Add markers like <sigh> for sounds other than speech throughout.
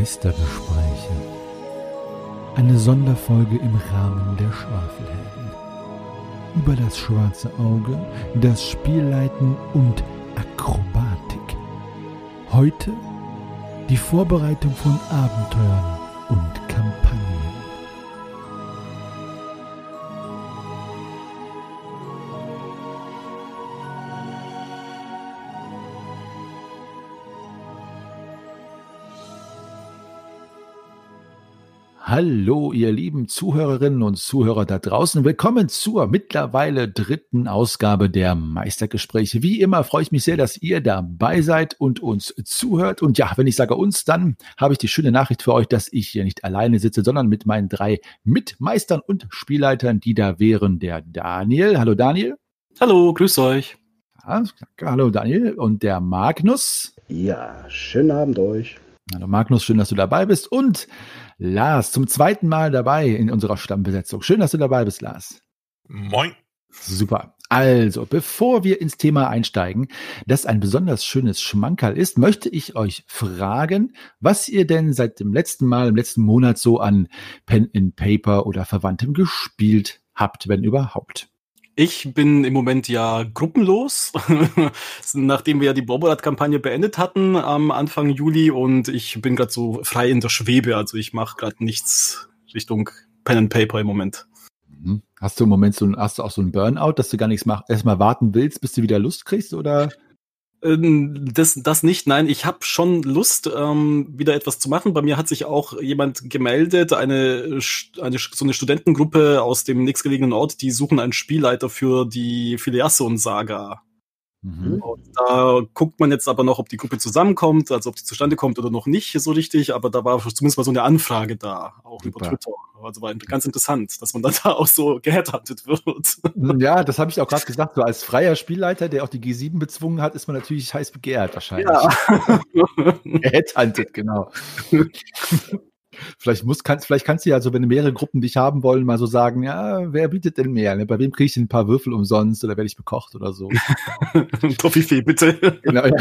Meistergespräche. Eine Sonderfolge im Rahmen der Schwafelhelden. Über das schwarze Auge, das Spielleiten und Akrobatik. Heute die Vorbereitung von Abenteuern und Kampagnen. Hallo, ihr lieben Zuhörerinnen und Zuhörer da draußen. Willkommen zur mittlerweile dritten Ausgabe der Meistergespräche. Wie immer freue ich mich sehr, dass ihr dabei seid und uns zuhört. Und ja, wenn ich sage uns, dann habe ich die schöne Nachricht für euch, dass ich hier nicht alleine sitze, sondern mit meinen drei Mitmeistern und Spielleitern, die da wären. Der Daniel. Hallo Daniel. Hallo, grüß euch. Ja, hallo Daniel. Und der Magnus. Ja, schönen Abend euch. Hallo Magnus, schön, dass du dabei bist. Und Lars, zum zweiten Mal dabei in unserer Stammbesetzung. Schön, dass du dabei bist, Lars. Moin. Super. Also, bevor wir ins Thema einsteigen, das ein besonders schönes Schmankerl ist, möchte ich euch fragen, was ihr denn seit dem letzten Mal, im letzten Monat so an Pen and Paper oder Verwandtem gespielt habt, wenn überhaupt. Ich bin im Moment ja gruppenlos, <laughs> nachdem wir ja die Bobolat-Kampagne beendet hatten am Anfang Juli und ich bin gerade so frei in der Schwebe, also ich mache gerade nichts Richtung Pen and Paper im Moment. Mhm. Hast du im Moment so hast du auch so ein Burnout, dass du gar nichts machst, erstmal warten willst, bis du wieder Lust kriegst oder? Ähm, das, das nicht, nein, ich habe schon Lust, ähm, wieder etwas zu machen. Bei mir hat sich auch jemand gemeldet, eine, eine so eine Studentengruppe aus dem nächstgelegenen Ort, die suchen einen Spielleiter für die Filiasson-Saga. Mhm. da guckt man jetzt aber noch, ob die Gruppe zusammenkommt, also ob die zustande kommt oder noch nicht so richtig, aber da war zumindest mal so eine Anfrage da, auch Super. über Twitter. Also war ganz interessant, dass man <laughs> dann da auch so geheadhuntet wird. Ja, das habe ich auch gerade gesagt. So als freier Spielleiter, der auch die G7 bezwungen hat, ist man natürlich heiß begehrt wahrscheinlich. Ja. <laughs> geheadhuntet, genau. <laughs> Vielleicht muss, kannst, vielleicht kannst du ja so, wenn mehrere Gruppen dich haben wollen, mal so sagen, ja, wer bietet denn mehr? Ne? Bei wem kriege ich denn ein paar Würfel umsonst oder werde ich bekocht oder so? <laughs> Toffifee, bitte. Genau, ja.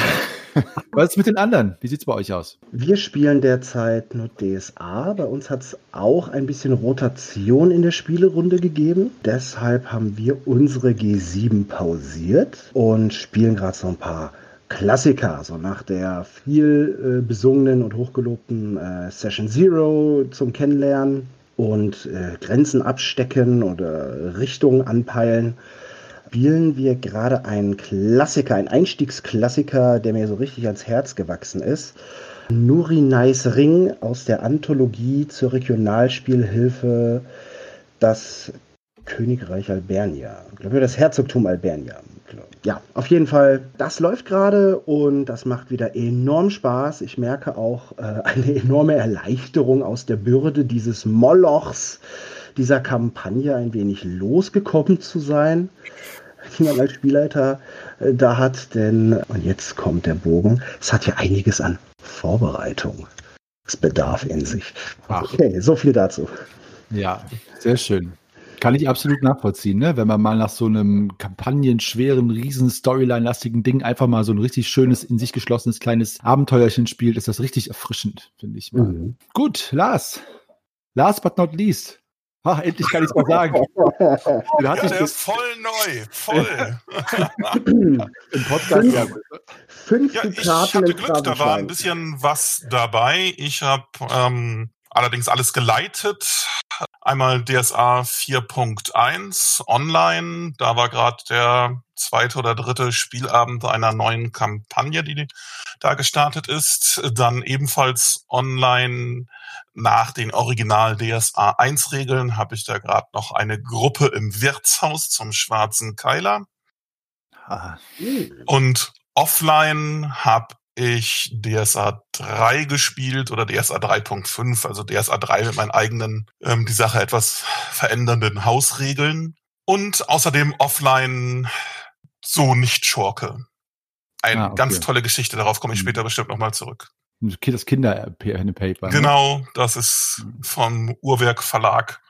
<laughs> Was ist mit den anderen? Wie sieht es bei euch aus? Wir spielen derzeit nur DSA. Bei uns hat es auch ein bisschen Rotation in der Spielerunde gegeben. Deshalb haben wir unsere G7 pausiert und spielen gerade so ein paar Klassiker, so nach der viel äh, besungenen und hochgelobten äh, Session Zero zum Kennenlernen und äh, Grenzen abstecken oder Richtungen anpeilen, spielen wir gerade einen Klassiker, einen Einstiegsklassiker, der mir so richtig ans Herz gewachsen ist. Nuri Nice Ring aus der Anthologie zur Regionalspielhilfe Das Königreich Albernia. Ich glaube, das Herzogtum Albernia ja, auf jeden Fall, das läuft gerade und das macht wieder enorm Spaß. Ich merke auch äh, <laughs> eine enorme Erleichterung aus der Bürde dieses Molochs, dieser Kampagne ein wenig losgekommen zu sein, die man als Spielleiter äh, da hat. Denn, und jetzt kommt der Bogen, es hat ja einiges an Vorbereitung. Es bedarf in sich. Okay, so viel dazu. Ja, sehr schön. Kann ich absolut nachvollziehen, ne? wenn man mal nach so einem kampagnenschweren, riesen Storyline-lastigen Ding einfach mal so ein richtig schönes, in sich geschlossenes kleines Abenteuerchen spielt, ist das richtig erfrischend, finde ich. Mhm. Gut, Lars. Last but not least. Ach, endlich kann ich es mal sagen. ja, der ist voll neu, voll. <laughs> Im Podcast, ja. Fünf ja, ich hatte Glück, da war ein bisschen was dabei. Ich habe ähm, allerdings alles geleitet. Einmal DSA 4.1 online. Da war gerade der zweite oder dritte Spielabend einer neuen Kampagne, die da gestartet ist. Dann ebenfalls online nach den Original DSA 1 Regeln habe ich da gerade noch eine Gruppe im Wirtshaus zum Schwarzen Keiler. Ah. Und offline habe ich DSA 3 gespielt oder DSA 3.5, also DSA 3 mit meinen eigenen, ähm, die Sache etwas verändernden Hausregeln. Und außerdem offline so nicht Schurke. Eine ah, okay. ganz tolle Geschichte, darauf komme ich hm. später bestimmt nochmal zurück. Das Kinder-Paper. Ne? Genau, das ist hm. vom Uhrwerk Verlag,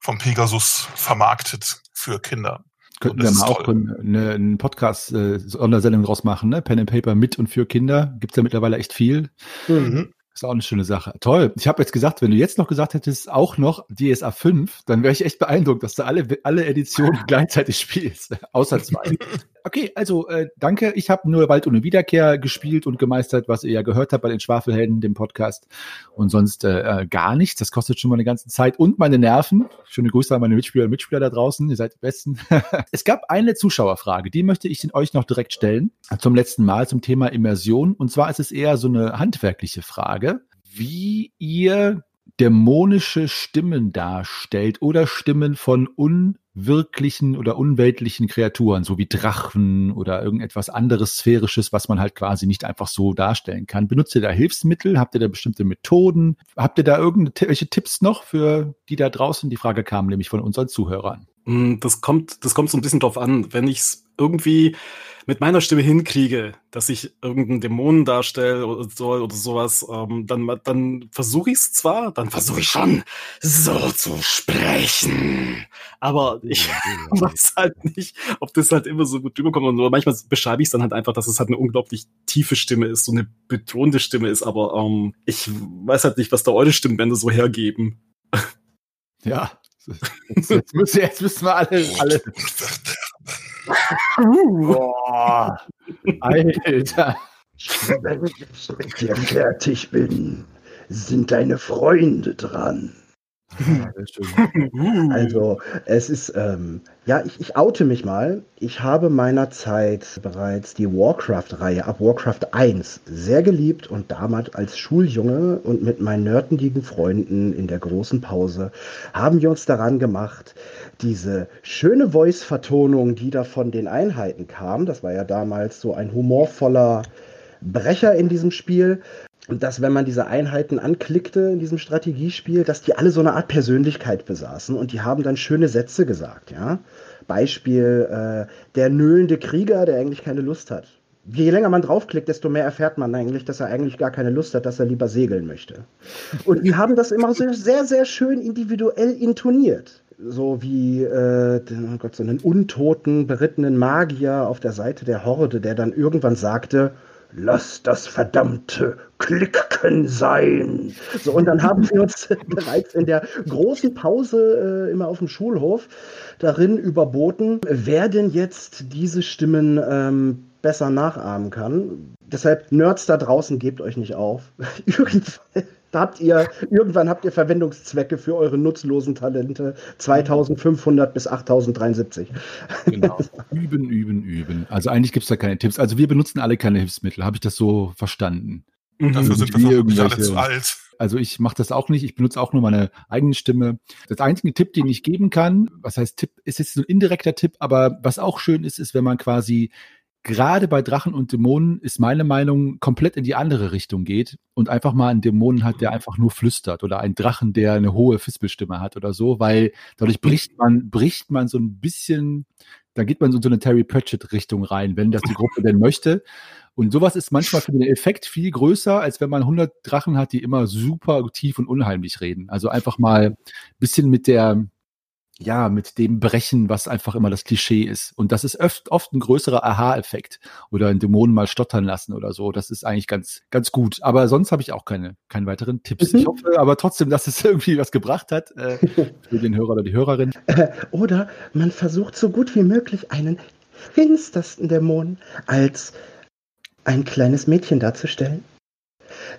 vom Pegasus vermarktet für Kinder. Könnten wir mal auch eine, einen Podcast äh, Sondersendung draus machen, ne? Pen and Paper mit und für Kinder. Gibt's ja mittlerweile echt viel. Mhm. Ist auch eine schöne Sache. Toll. Ich habe jetzt gesagt, wenn du jetzt noch gesagt hättest, auch noch DSA 5, dann wäre ich echt beeindruckt, dass du alle, alle Editionen <laughs> gleichzeitig spielst. Außer zwei. <laughs> Okay, also äh, danke. Ich habe nur Wald ohne Wiederkehr gespielt und gemeistert, was ihr ja gehört habt bei den Schwafelhelden, dem Podcast. Und sonst äh, äh gar nichts. Das kostet schon mal eine ganze Zeit und meine Nerven. Schöne Grüße an meine Mitspieler und Mitspieler da draußen. Ihr seid die Besten. <laughs> es gab eine Zuschauerfrage, die möchte ich euch noch direkt stellen. Zum letzten Mal zum Thema Immersion. Und zwar ist es eher so eine handwerkliche Frage. Wie ihr dämonische Stimmen darstellt oder Stimmen von unwirklichen oder unweltlichen Kreaturen, so wie Drachen oder irgendetwas anderes Sphärisches, was man halt quasi nicht einfach so darstellen kann. Benutzt ihr da Hilfsmittel? Habt ihr da bestimmte Methoden? Habt ihr da irgendwelche Tipps noch für die da draußen? Die Frage kam nämlich von unseren Zuhörern. Mm, das kommt, das kommt so ein bisschen drauf an. Wenn ich es irgendwie mit meiner Stimme hinkriege, dass ich irgendeinen Dämonen darstelle oder, soll oder sowas, ähm, dann, dann versuche ich es zwar, dann versuche ich schon so zu sprechen. Aber ich <laughs> weiß halt nicht, ob das halt immer so gut rüberkommt. Und manchmal beschreibe ich es dann halt einfach, dass es halt eine unglaublich tiefe Stimme ist, so eine betonte Stimme ist. Aber ähm, ich weiß halt nicht, was da eure Stimmbänder so hergeben. Ja, Jetzt, jetzt, müssen, jetzt müssen wir alle. alle. Boah, Alter. Wenn ich mit dir fertig bin, sind deine Freunde dran. Also, es ist, ähm, ja, ich, ich oute mich mal. Ich habe meiner Zeit bereits die Warcraft-Reihe ab Warcraft 1 sehr geliebt und damals als Schuljunge und mit meinen nerdendigen Freunden in der großen Pause haben wir uns daran gemacht, diese schöne Voice-Vertonung, die da von den Einheiten kam, das war ja damals so ein humorvoller Brecher in diesem Spiel, dass wenn man diese Einheiten anklickte in diesem Strategiespiel, dass die alle so eine Art Persönlichkeit besaßen und die haben dann schöne Sätze gesagt, ja. Beispiel äh, der nöhlende Krieger, der eigentlich keine Lust hat. Je länger man draufklickt, desto mehr erfährt man eigentlich, dass er eigentlich gar keine Lust hat, dass er lieber segeln möchte. Und die haben das immer so sehr, sehr schön individuell intoniert. So wie äh, oh Gott, so einen untoten, berittenen Magier auf der Seite der Horde, der dann irgendwann sagte, Lass das verdammte Klicken sein. So, und dann haben wir uns <laughs> bereits in der großen Pause äh, immer auf dem Schulhof darin überboten, wer denn jetzt diese Stimmen ähm, besser nachahmen kann. Deshalb, Nerds da draußen, gebt euch nicht auf. <laughs> Irgendwann da habt ihr, irgendwann habt ihr Verwendungszwecke für eure nutzlosen Talente. 2500 bis 8073. Genau. <laughs> Üben, üben, üben. Also eigentlich gibt es da keine Tipps. Also wir benutzen alle keine Hilfsmittel. Habe ich das so verstanden? Mhm. Dafür sind wir alle zu alt. Also ich mache das auch nicht. Ich benutze auch nur meine eigene Stimme. Das einzige Tipp, den ich geben kann, was heißt Tipp, ist jetzt so ein indirekter Tipp, aber was auch schön ist, ist, wenn man quasi gerade bei Drachen und Dämonen ist meine Meinung komplett in die andere Richtung geht und einfach mal einen Dämonen hat, der einfach nur flüstert oder einen Drachen, der eine hohe Fispelstimme hat oder so, weil dadurch bricht man, bricht man so ein bisschen, da geht man so in so eine Terry Pratchett Richtung rein, wenn das die Gruppe denn möchte. Und sowas ist manchmal für den Effekt viel größer, als wenn man 100 Drachen hat, die immer super tief und unheimlich reden. Also einfach mal ein bisschen mit der, ja, mit dem brechen, was einfach immer das Klischee ist. Und das ist oft, oft ein größerer Aha-Effekt oder einen Dämonen mal stottern lassen oder so. Das ist eigentlich ganz, ganz gut. Aber sonst habe ich auch keine, keine weiteren Tipps. Mhm. Ich hoffe aber trotzdem, dass es <laughs> irgendwie was gebracht hat äh, <laughs> für den Hörer oder die Hörerin. Äh, oder man versucht so gut wie möglich einen finstersten Dämonen als ein kleines Mädchen darzustellen.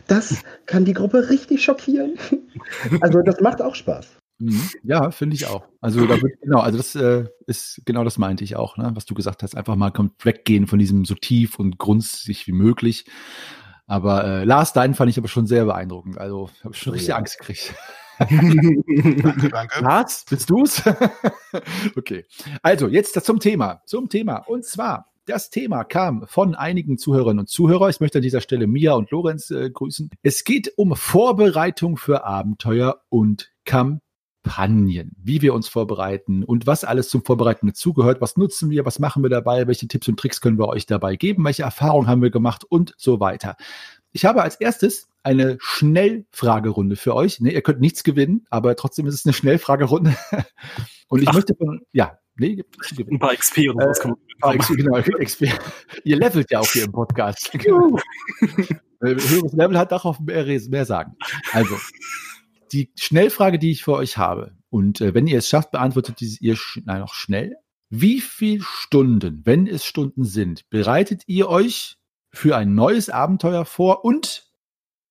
Das <laughs> kann die Gruppe richtig schockieren. Also das macht auch Spaß. Mhm. Ja, finde ich auch. Also da wird, genau, also das äh, ist genau das meinte ich auch, ne? was du gesagt hast. Einfach mal kommt weggehen von diesem so tief und grunzig wie möglich. Aber äh, Lars, deinen fand ich aber schon sehr beeindruckend. Also habe schon richtig ja. Angst gekriegt. <laughs> danke, danke. Lars, bist du's? <laughs> okay. Also jetzt zum Thema. Zum Thema. Und zwar das Thema kam von einigen Zuhörerinnen und Zuhörern. Ich möchte an dieser Stelle Mia und Lorenz äh, grüßen. Es geht um Vorbereitung für Abenteuer und Kampagnen. Kampagnen, wie wir uns vorbereiten und was alles zum Vorbereiten dazugehört. Was nutzen wir? Was machen wir dabei? Welche Tipps und Tricks können wir euch dabei geben? Welche Erfahrungen haben wir gemacht und so weiter? Ich habe als erstes eine Schnellfragerunde für euch. Nee, ihr könnt nichts gewinnen, aber trotzdem ist es eine Schnellfragerunde. <laughs> Und ich Ach. möchte von, ja, nee, ein paar XP und was äh, kann man XP, genau, XP. Ihr levelt ja auch hier im Podcast. <laughs> höheres Level hat, darf auch mehr, mehr sagen. Also, die Schnellfrage, die ich für euch habe, und äh, wenn ihr es schafft, beantwortet ihr nein, noch schnell. Wie viele Stunden, wenn es Stunden sind, bereitet ihr euch für ein neues Abenteuer vor und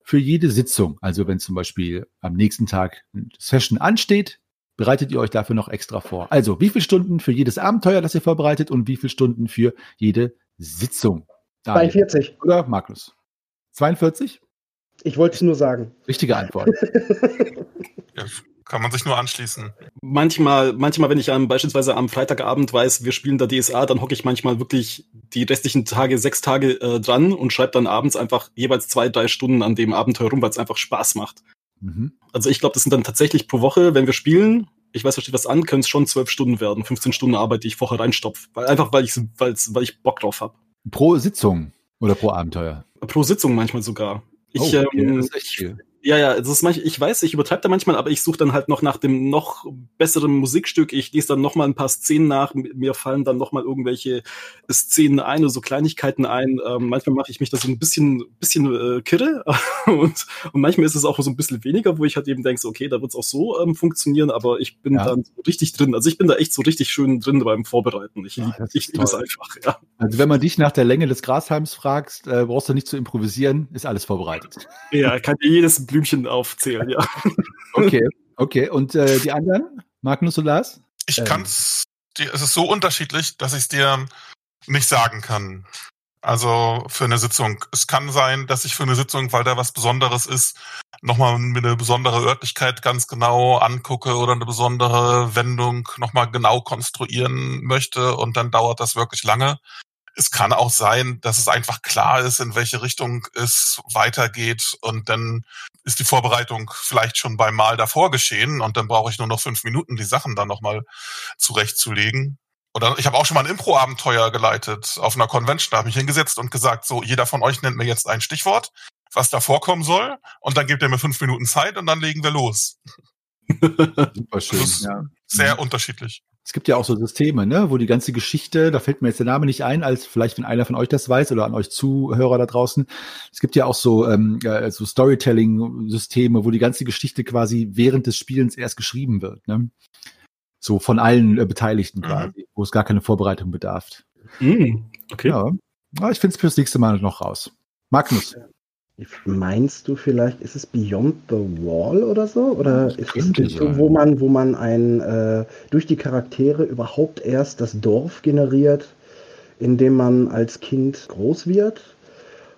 für jede Sitzung? Also wenn zum Beispiel am nächsten Tag eine Session ansteht, bereitet ihr euch dafür noch extra vor? Also wie viele Stunden für jedes Abenteuer, das ihr vorbereitet und wie viele Stunden für jede Sitzung? Daniel. 42. Oder Markus? 42? Ich wollte es nur sagen. Richtige Antwort. <laughs> ja, kann man sich nur anschließen. Manchmal, manchmal, wenn ich am, beispielsweise am Freitagabend weiß, wir spielen da DSA, dann hocke ich manchmal wirklich die restlichen Tage, sechs Tage äh, dran und schreibe dann abends einfach jeweils zwei, drei Stunden an dem Abenteuer rum, weil es einfach Spaß macht. Mhm. Also ich glaube, das sind dann tatsächlich pro Woche, wenn wir spielen, ich weiß, da steht was an, können es schon zwölf Stunden werden, 15 Stunden Arbeit, die ich vorher reinstopfe. Weil, einfach weil ich, weil ich Bock drauf habe. Pro Sitzung oder pro Abenteuer? Pro Sitzung manchmal sogar. Ich, oh, okay. ähm, viel. Ja, ja, das ist manchmal, ich weiß, ich übertreibe da manchmal, aber ich suche dann halt noch nach dem noch besseren Musikstück. Ich lese dann noch mal ein paar Szenen nach. Mir fallen dann noch mal irgendwelche Szenen ein oder so Kleinigkeiten ein. Ähm, manchmal mache ich mich da so ein bisschen, bisschen äh, kirre <laughs> und, und manchmal ist es auch so ein bisschen weniger, wo ich halt eben denke, okay, da wird es auch so ähm, funktionieren, aber ich bin ja. dann so richtig drin. Also ich bin da echt so richtig schön drin beim Vorbereiten. Ich, ja, ich liebe es einfach, ja. Also wenn man dich nach der Länge des Grashalms fragst, äh, brauchst du nicht zu improvisieren, ist alles vorbereitet. Ja, kann jedes Blümchen aufzählen, ja. <laughs> Okay, okay. Und äh, die anderen? Magnus und Lars? Ich ähm. kann es, es ist so unterschiedlich, dass ich es dir nicht sagen kann. Also für eine Sitzung. Es kann sein, dass ich für eine Sitzung, weil da was Besonderes ist, nochmal mir eine besondere Örtlichkeit ganz genau angucke oder eine besondere Wendung nochmal genau konstruieren möchte und dann dauert das wirklich lange. Es kann auch sein, dass es einfach klar ist, in welche Richtung es weitergeht und dann ist die Vorbereitung vielleicht schon beim Mal davor geschehen und dann brauche ich nur noch fünf Minuten, die Sachen dann nochmal zurechtzulegen. Oder ich habe auch schon mal ein Impro-Abenteuer geleitet auf einer Convention. Da habe ich hingesetzt und gesagt, so, jeder von euch nennt mir jetzt ein Stichwort, was da vorkommen soll. Und dann gebt ihr mir fünf Minuten Zeit und dann legen wir los. <laughs> Super schön. Ja. Sehr mhm. unterschiedlich. Es gibt ja auch so Systeme, ne, wo die ganze Geschichte, da fällt mir jetzt der Name nicht ein, als vielleicht, wenn einer von euch das weiß oder an euch Zuhörer da draußen. Es gibt ja auch so, ähm, so Storytelling-Systeme, wo die ganze Geschichte quasi während des Spielens erst geschrieben wird. Ne? So von allen äh, Beteiligten mhm. quasi, wo es gar keine Vorbereitung bedarf. Mhm. Okay. Ja. Aber ich finde es fürs nächste Mal noch raus. Magnus. Meinst du vielleicht, ist es Beyond the Wall oder so? Oder ist es so, wo man, wo man ein, äh, durch die Charaktere überhaupt erst das Dorf generiert, in dem man als Kind groß wird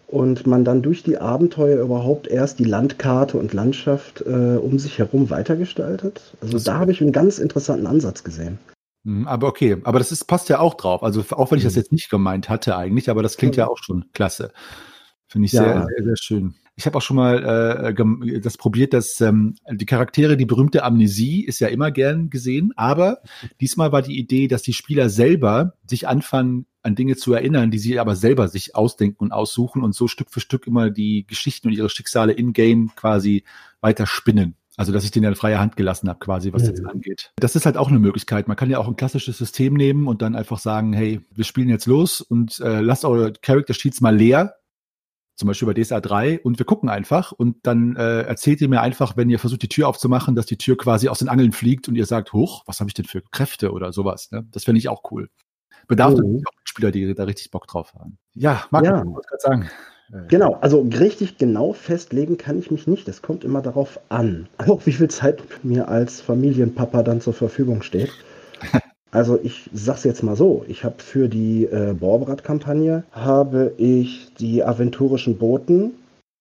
und man dann durch die Abenteuer überhaupt erst die Landkarte und Landschaft äh, um sich herum weitergestaltet? Also das da habe ich einen ganz interessanten Ansatz gesehen. Mhm, aber okay, aber das ist, passt ja auch drauf. Also auch wenn ich das mhm. jetzt nicht gemeint hatte eigentlich, aber das klingt ja auch schon klasse. Finde ich ja. sehr, sehr, sehr schön. Ich habe auch schon mal äh, das probiert, dass ähm, die Charaktere, die berühmte Amnesie ist ja immer gern gesehen, aber diesmal war die Idee, dass die Spieler selber sich anfangen, an Dinge zu erinnern, die sie aber selber sich ausdenken und aussuchen und so Stück für Stück immer die Geschichten und ihre Schicksale in-game quasi weiter spinnen. Also, dass ich denen eine freie Hand gelassen habe, quasi, was mhm. das angeht. Das ist halt auch eine Möglichkeit. Man kann ja auch ein klassisches System nehmen und dann einfach sagen, hey, wir spielen jetzt los und äh, lasst eure Character Sheets mal leer zum Beispiel bei DSA 3 und wir gucken einfach und dann äh, erzählt ihr mir einfach, wenn ihr versucht, die Tür aufzumachen, dass die Tür quasi aus den Angeln fliegt und ihr sagt, hoch, was habe ich denn für Kräfte oder sowas. Ne? Das fände ich auch cool. Bedarf natürlich auch Spieler, die da richtig Bock drauf haben. Ja, Marco, ja. ich gerade sagen. Äh, genau, also richtig genau festlegen kann ich mich nicht. Es kommt immer darauf an, <laughs> auch wie viel Zeit mir als Familienpapa dann zur Verfügung steht. Also ich sag's jetzt mal so, ich habe für die äh, Borbrat-Kampagne habe ich die aventurischen Boten,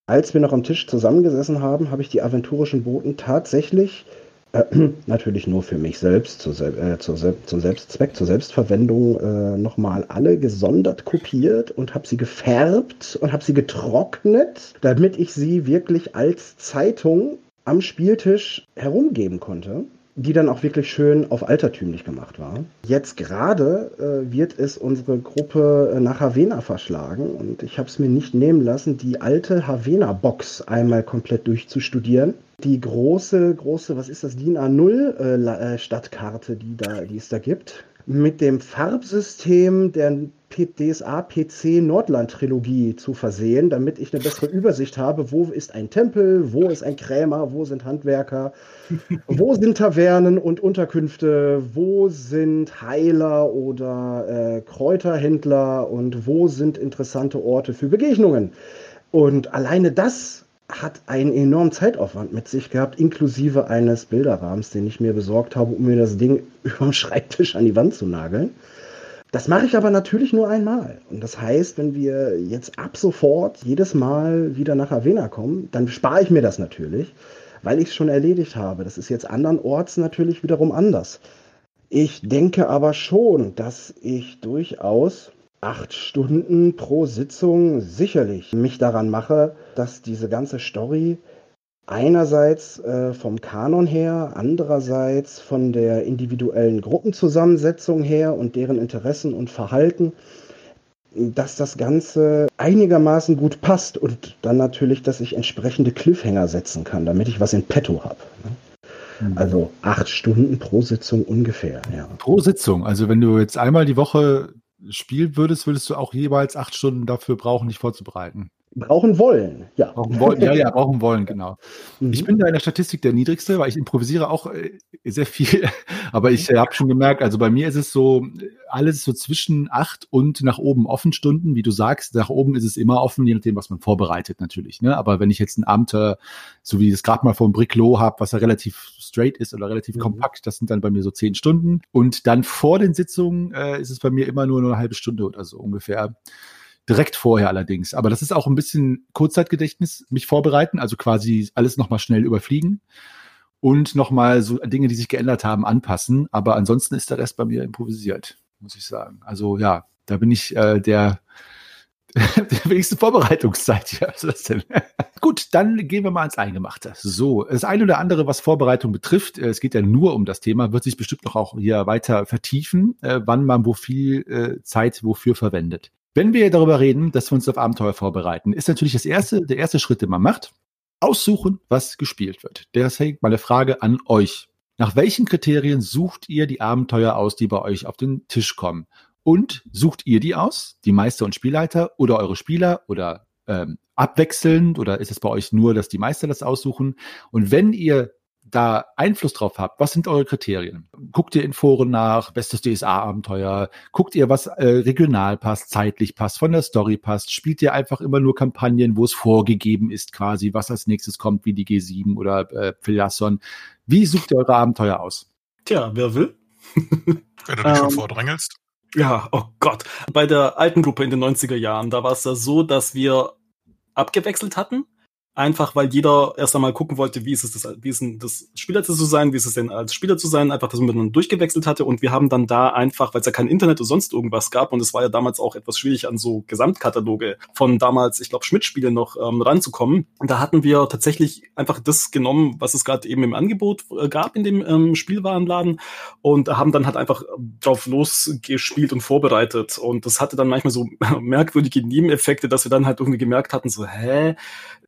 als wir noch am Tisch zusammengesessen haben, habe ich die aventurischen Boten tatsächlich äh, <clears throat> natürlich nur für mich selbst, zu, äh, zu, zum Selbstzweck, zur Selbstverwendung äh, nochmal alle gesondert kopiert und habe sie gefärbt und habe sie getrocknet, damit ich sie wirklich als Zeitung am Spieltisch herumgeben konnte die dann auch wirklich schön auf altertümlich gemacht war. Jetzt gerade äh, wird es unsere Gruppe äh, nach Havena verschlagen und ich habe es mir nicht nehmen lassen, die alte Havena-Box einmal komplett durchzustudieren. Die große, große, was ist das, DIN A0 äh, äh, die, da, die es da gibt. Mit dem Farbsystem der DSA PC Nordland Trilogie zu versehen, damit ich eine bessere Übersicht habe, wo ist ein Tempel, wo ist ein Krämer, wo sind Handwerker, <laughs> wo sind Tavernen und Unterkünfte, wo sind Heiler oder äh, Kräuterhändler und wo sind interessante Orte für Begegnungen. Und alleine das hat einen enormen Zeitaufwand mit sich gehabt, inklusive eines Bilderrahmens, den ich mir besorgt habe, um mir das Ding <laughs> über dem Schreibtisch an die Wand zu nageln. Das mache ich aber natürlich nur einmal. Und das heißt, wenn wir jetzt ab sofort jedes Mal wieder nach Avena kommen, dann spare ich mir das natürlich, weil ich es schon erledigt habe. Das ist jetzt andernorts natürlich wiederum anders. Ich denke aber schon, dass ich durchaus acht Stunden pro Sitzung sicherlich mich daran mache, dass diese ganze Story einerseits äh, vom Kanon her, andererseits von der individuellen Gruppenzusammensetzung her und deren Interessen und Verhalten, dass das Ganze einigermaßen gut passt und dann natürlich, dass ich entsprechende Cliffhanger setzen kann, damit ich was in petto habe. Ne? Mhm. Also acht Stunden pro Sitzung ungefähr, ja. Pro Sitzung. Also wenn du jetzt einmal die Woche spielen würdest, würdest du auch jeweils acht Stunden dafür brauchen, dich vorzubereiten. Brauchen wollen, ja. Brauchen wollen, ja, ja, <laughs> brauchen wollen, genau. Mhm. Ich bin da in der Statistik der niedrigste, weil ich improvisiere auch äh, sehr viel. <laughs> Aber ich äh, habe schon gemerkt, also bei mir ist es so, alles so zwischen acht und nach oben offen Stunden. Wie du sagst, nach oben ist es immer offen, je nachdem, was man vorbereitet natürlich. Ne? Aber wenn ich jetzt ein Abenteuer, so wie ich es gerade mal vom Bricklow habe, was ja relativ straight ist oder relativ mhm. kompakt, das sind dann bei mir so zehn Stunden. Und dann vor den Sitzungen äh, ist es bei mir immer nur eine halbe Stunde oder so ungefähr. Direkt vorher allerdings. Aber das ist auch ein bisschen Kurzzeitgedächtnis, mich vorbereiten, also quasi alles nochmal schnell überfliegen und nochmal so Dinge, die sich geändert haben, anpassen. Aber ansonsten ist der Rest bei mir improvisiert, muss ich sagen. Also ja, da bin ich äh, der <laughs> der wenigste Vorbereitungszeit hier. Was ist das <laughs> denn? Gut, dann gehen wir mal ans Eingemachte. So, das eine oder andere, was Vorbereitung betrifft, äh, es geht ja nur um das Thema, wird sich bestimmt noch auch hier weiter vertiefen, äh, wann man wo viel äh, Zeit wofür verwendet. Wenn wir darüber reden, dass wir uns auf Abenteuer vorbereiten, ist natürlich das erste, der erste Schritt, den man macht, aussuchen, was gespielt wird. Deswegen meine Frage an euch. Nach welchen Kriterien sucht ihr die Abenteuer aus, die bei euch auf den Tisch kommen? Und sucht ihr die aus, die Meister und Spielleiter oder eure Spieler oder ähm, abwechselnd oder ist es bei euch nur, dass die Meister das aussuchen? Und wenn ihr da Einfluss drauf habt, was sind eure Kriterien? Guckt ihr in Foren nach, bestes DSA-Abenteuer? Guckt ihr, was äh, regional passt, zeitlich passt, von der Story passt? Spielt ihr einfach immer nur Kampagnen, wo es vorgegeben ist, quasi, was als nächstes kommt, wie die G7 oder äh, Philasson? Wie sucht ihr eure Abenteuer aus? Tja, wer will? <laughs> Wenn du dich schon ähm, vordrängelst. Ja, oh Gott. Bei der alten Gruppe in den 90er Jahren, da war es ja so, dass wir abgewechselt hatten einfach weil jeder erst einmal gucken wollte, wie ist es das, wie ist denn das Spieler zu sein, wie ist es denn als Spieler zu sein, einfach, dass man dann durchgewechselt hatte. Und wir haben dann da einfach, weil es ja kein Internet oder sonst irgendwas gab und es war ja damals auch etwas schwierig an so Gesamtkataloge von damals, ich glaube Schmidt-Spiele noch ähm, ranzukommen. Und da hatten wir tatsächlich einfach das genommen, was es gerade eben im Angebot äh, gab in dem ähm, Spielwarenladen. Und haben dann halt einfach drauf losgespielt und vorbereitet. Und das hatte dann manchmal so <laughs> merkwürdige Nebeneffekte, dass wir dann halt irgendwie gemerkt hatten, so, hä,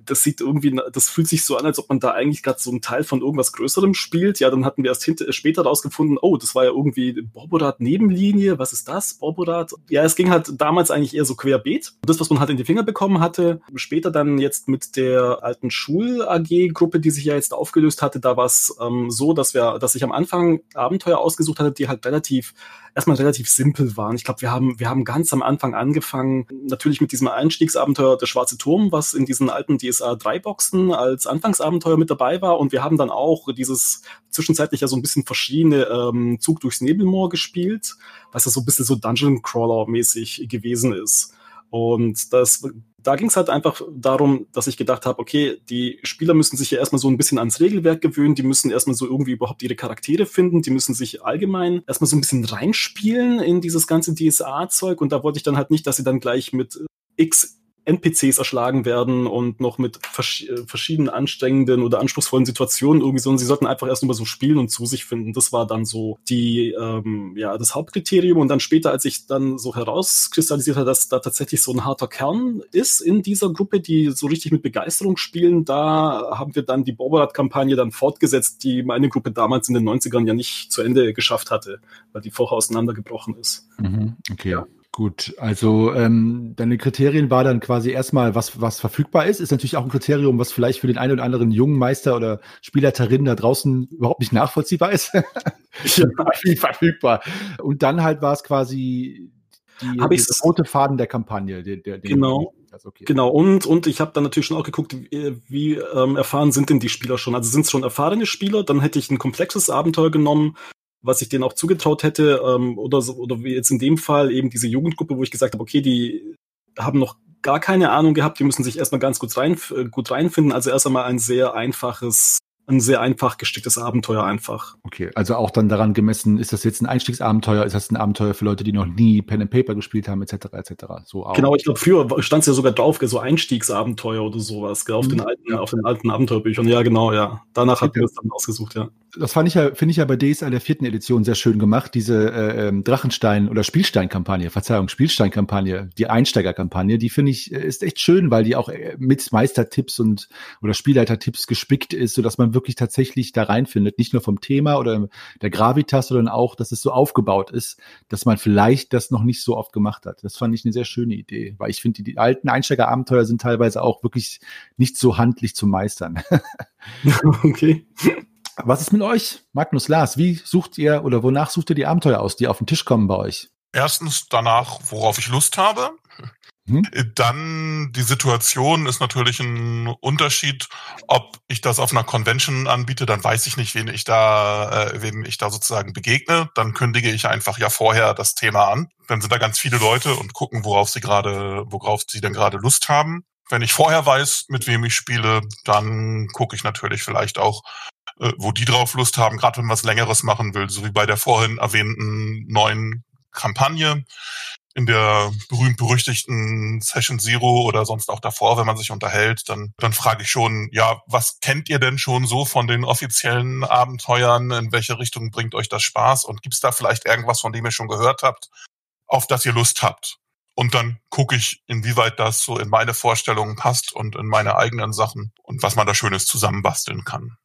das sieht irgendwie, das fühlt sich so an, als ob man da eigentlich gerade so einen Teil von irgendwas Größerem spielt. Ja, dann hatten wir erst hinter, später rausgefunden, oh, das war ja irgendwie Borborat Nebenlinie. Was ist das? Borborat? Ja, es ging halt damals eigentlich eher so querbeet. Das, was man halt in die Finger bekommen hatte, später dann jetzt mit der alten Schul-AG-Gruppe, die sich ja jetzt aufgelöst hatte, da war es ähm, so, dass wir, dass ich am Anfang Abenteuer ausgesucht hatte, die halt relativ erstmal relativ simpel waren. Ich glaube, wir haben, wir haben ganz am Anfang angefangen, natürlich mit diesem Einstiegsabenteuer Der Schwarze Turm, was in diesen alten DSA 3-Boxen als Anfangsabenteuer mit dabei war. Und wir haben dann auch dieses zwischenzeitlich ja so ein bisschen verschiedene ähm, Zug durchs Nebelmoor gespielt, was ja so ein bisschen so Dungeon Crawler-mäßig gewesen ist. Und das da ging es halt einfach darum, dass ich gedacht habe, okay, die Spieler müssen sich ja erstmal so ein bisschen ans Regelwerk gewöhnen, die müssen erstmal so irgendwie überhaupt ihre Charaktere finden, die müssen sich allgemein erstmal so ein bisschen reinspielen in dieses ganze DSA-Zeug und da wollte ich dann halt nicht, dass sie dann gleich mit X NPCs erschlagen werden und noch mit vers äh, verschiedenen anstrengenden oder anspruchsvollen Situationen irgendwie so. Und sie sollten einfach erst mal so spielen und zu sich finden. Das war dann so die, ähm, ja, das Hauptkriterium. Und dann später, als ich dann so herauskristallisiert habe, dass da tatsächlich so ein harter Kern ist in dieser Gruppe, die so richtig mit Begeisterung spielen, da haben wir dann die Borberat-Kampagne dann fortgesetzt, die meine Gruppe damals in den 90ern ja nicht zu Ende geschafft hatte, weil die vorher auseinandergebrochen ist. Mhm, okay. Ja. Gut, also ähm, deine Kriterien war dann quasi erstmal, was, was verfügbar ist, ist natürlich auch ein Kriterium, was vielleicht für den einen oder anderen jungen Meister oder Spielleiterin da draußen überhaupt nicht nachvollziehbar ist. <laughs> ja. verfügbar. Und dann halt war es quasi die, Hab die rote Faden der Kampagne. Der, der, genau. Okay. Genau, und, und ich habe dann natürlich schon auch geguckt, wie, wie ähm, erfahren sind denn die Spieler schon. Also sind es schon erfahrene Spieler, dann hätte ich ein komplexes Abenteuer genommen, was ich denen auch zugetraut hätte, ähm, oder, so, oder wie jetzt in dem Fall eben diese Jugendgruppe, wo ich gesagt habe, okay, die haben noch gar keine Ahnung gehabt, die müssen sich erstmal ganz gut, rein, äh, gut reinfinden. Also erst einmal ein sehr einfaches ein sehr einfach gesticktes Abenteuer einfach. Okay, also auch dann daran gemessen, ist das jetzt ein Einstiegsabenteuer, ist das ein Abenteuer für Leute, die noch nie Pen and Paper gespielt haben, etc. etc. So auch. Genau, ich glaube, früher stand es ja sogar drauf, so Einstiegsabenteuer oder sowas, gell, auf, mhm. den alten, auf den alten Abenteuerbüchern. Ja, genau, ja. Danach hat wir es dann ausgesucht, ja. Das fand ich ja, finde ich ja bei DSA der vierten Edition sehr schön gemacht, diese äh, ähm, Drachenstein- oder Spielstein-Kampagne, Verzeihung, Spielstein-Kampagne, die Einsteiger-Kampagne, die finde ich, äh, ist echt schön, weil die auch äh, mit Meistertipps und oder Spielleitertipps gespickt ist, sodass man wirklich tatsächlich da reinfindet, nicht nur vom Thema oder der Gravitas, sondern auch, dass es so aufgebaut ist, dass man vielleicht das noch nicht so oft gemacht hat. Das fand ich eine sehr schöne Idee, weil ich finde, die, die alten Einsteigerabenteuer sind teilweise auch wirklich nicht so handlich zu meistern. <laughs> okay. Was ist mit euch, Magnus Lars? Wie sucht ihr oder wonach sucht ihr die Abenteuer aus, die auf den Tisch kommen bei euch? Erstens danach, worauf ich Lust habe. Hm? Dann die Situation ist natürlich ein Unterschied, ob ich das auf einer Convention anbiete, dann weiß ich nicht, wen ich da, äh, wem ich da sozusagen begegne. Dann kündige ich einfach ja vorher das Thema an. Dann sind da ganz viele Leute und gucken, worauf sie gerade, worauf sie denn gerade Lust haben. Wenn ich vorher weiß, mit wem ich spiele, dann gucke ich natürlich vielleicht auch, äh, wo die drauf Lust haben, gerade wenn man was Längeres machen will, so wie bei der vorhin erwähnten neuen Kampagne in der berühmt-berüchtigten Session Zero oder sonst auch davor, wenn man sich unterhält, dann, dann frage ich schon, ja, was kennt ihr denn schon so von den offiziellen Abenteuern? In welche Richtung bringt euch das Spaß? Und gibt's da vielleicht irgendwas, von dem ihr schon gehört habt, auf das ihr Lust habt? Und dann gucke ich, inwieweit das so in meine Vorstellungen passt und in meine eigenen Sachen und was man da Schönes zusammenbasteln kann.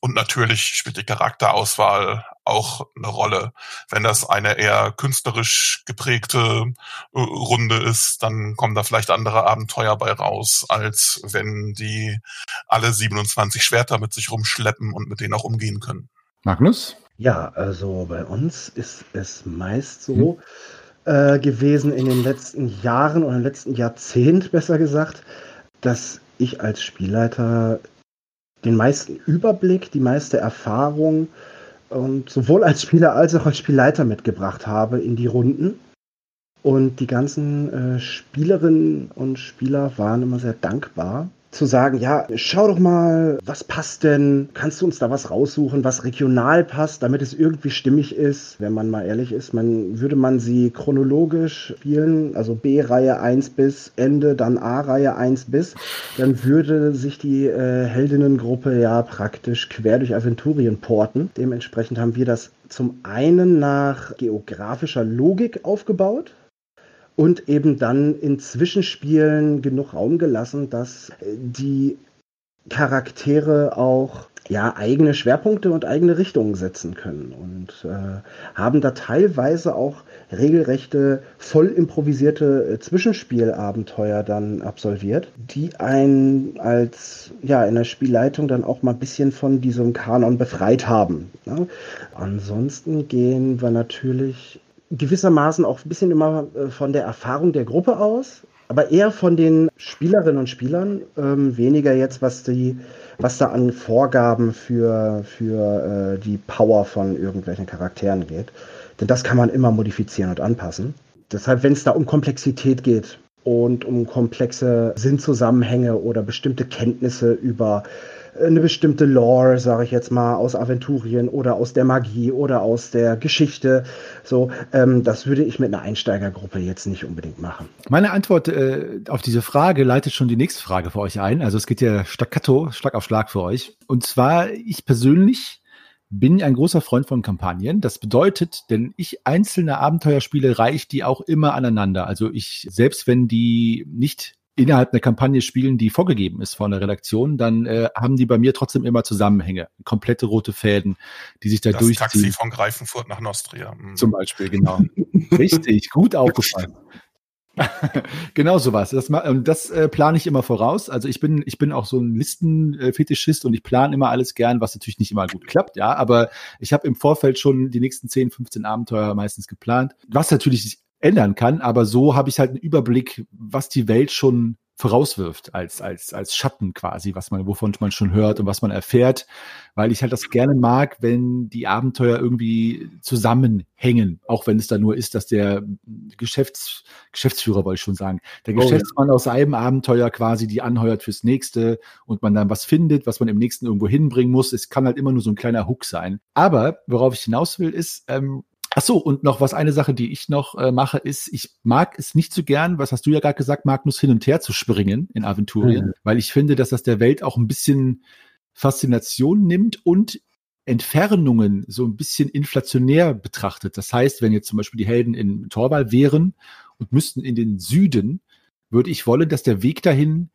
Und natürlich spielt die Charakterauswahl auch eine Rolle. Wenn das eine eher künstlerisch geprägte äh, Runde ist, dann kommen da vielleicht andere Abenteuer bei raus, als wenn die alle 27 Schwerter mit sich rumschleppen und mit denen auch umgehen können. Magnus? Ja, also bei uns ist es meist so hm. äh, gewesen in den letzten Jahren oder im letzten Jahrzehnt besser gesagt, dass ich als Spielleiter den meisten Überblick, die meiste Erfahrung und sowohl als Spieler als auch als Spielleiter mitgebracht habe in die Runden. Und die ganzen äh, Spielerinnen und Spieler waren immer sehr dankbar, zu sagen, ja, schau doch mal, was passt denn? Kannst du uns da was raussuchen, was regional passt, damit es irgendwie stimmig ist? Wenn man mal ehrlich ist, man würde man sie chronologisch spielen, also B-Reihe 1 bis Ende, dann A-Reihe 1 bis, dann würde sich die äh, Heldinnengruppe ja praktisch quer durch Aventurien porten. Dementsprechend haben wir das zum einen nach geografischer Logik aufgebaut, und eben dann in Zwischenspielen genug Raum gelassen, dass die Charaktere auch ja eigene Schwerpunkte und eigene Richtungen setzen können und äh, haben da teilweise auch regelrechte voll improvisierte äh, Zwischenspielabenteuer dann absolviert, die einen als ja in der Spielleitung dann auch mal ein bisschen von diesem Kanon befreit haben. Ne? Ansonsten gehen wir natürlich gewissermaßen auch ein bisschen immer äh, von der Erfahrung der Gruppe aus, aber eher von den Spielerinnen und Spielern, ähm, weniger jetzt, was die, was da an Vorgaben für, für äh, die Power von irgendwelchen Charakteren geht. Denn das kann man immer modifizieren und anpassen. Deshalb, wenn es da um Komplexität geht und um komplexe Sinnzusammenhänge oder bestimmte Kenntnisse über eine bestimmte Lore, sage ich jetzt mal, aus Aventurien oder aus der Magie oder aus der Geschichte. So, ähm, das würde ich mit einer Einsteigergruppe jetzt nicht unbedingt machen. Meine Antwort äh, auf diese Frage leitet schon die nächste Frage für euch ein. Also es geht ja staccato, Schlag auf Schlag für euch. Und zwar, ich persönlich bin ein großer Freund von Kampagnen. Das bedeutet, denn ich einzelne Abenteuerspiele reiche die auch immer aneinander. Also ich, selbst wenn die nicht innerhalb einer Kampagne spielen, die vorgegeben ist von der Redaktion, dann äh, haben die bei mir trotzdem immer Zusammenhänge, komplette rote Fäden, die sich da das durchziehen. Taxi von Greifenfurt nach Nostria. Mhm. Zum Beispiel, genau. <laughs> Richtig, gut aufgefallen. <laughs> genau sowas. Das, das äh, plane ich immer voraus. Also ich bin, ich bin auch so ein Listenfetischist und ich plane immer alles gern, was natürlich nicht immer gut klappt, ja. Aber ich habe im Vorfeld schon die nächsten 10, 15 Abenteuer meistens geplant. Was natürlich ändern kann, aber so habe ich halt einen Überblick, was die Welt schon vorauswirft als, als, als Schatten quasi, was man, wovon man schon hört und was man erfährt, weil ich halt das gerne mag, wenn die Abenteuer irgendwie zusammenhängen, auch wenn es da nur ist, dass der Geschäfts, Geschäftsführer, wollte ich schon sagen, der oh, Geschäftsmann ja. aus einem Abenteuer quasi die anheuert fürs nächste und man dann was findet, was man im nächsten irgendwo hinbringen muss. Es kann halt immer nur so ein kleiner Hook sein. Aber worauf ich hinaus will, ist, ähm, Ach so, und noch was, eine Sache, die ich noch äh, mache, ist, ich mag es nicht so gern, was hast du ja gerade gesagt, Magnus, hin und her zu springen in Aventurien, mhm. weil ich finde, dass das der Welt auch ein bisschen Faszination nimmt und Entfernungen so ein bisschen inflationär betrachtet. Das heißt, wenn jetzt zum Beispiel die Helden in Torwall wären und müssten in den Süden, würde ich wollen, dass der Weg dahin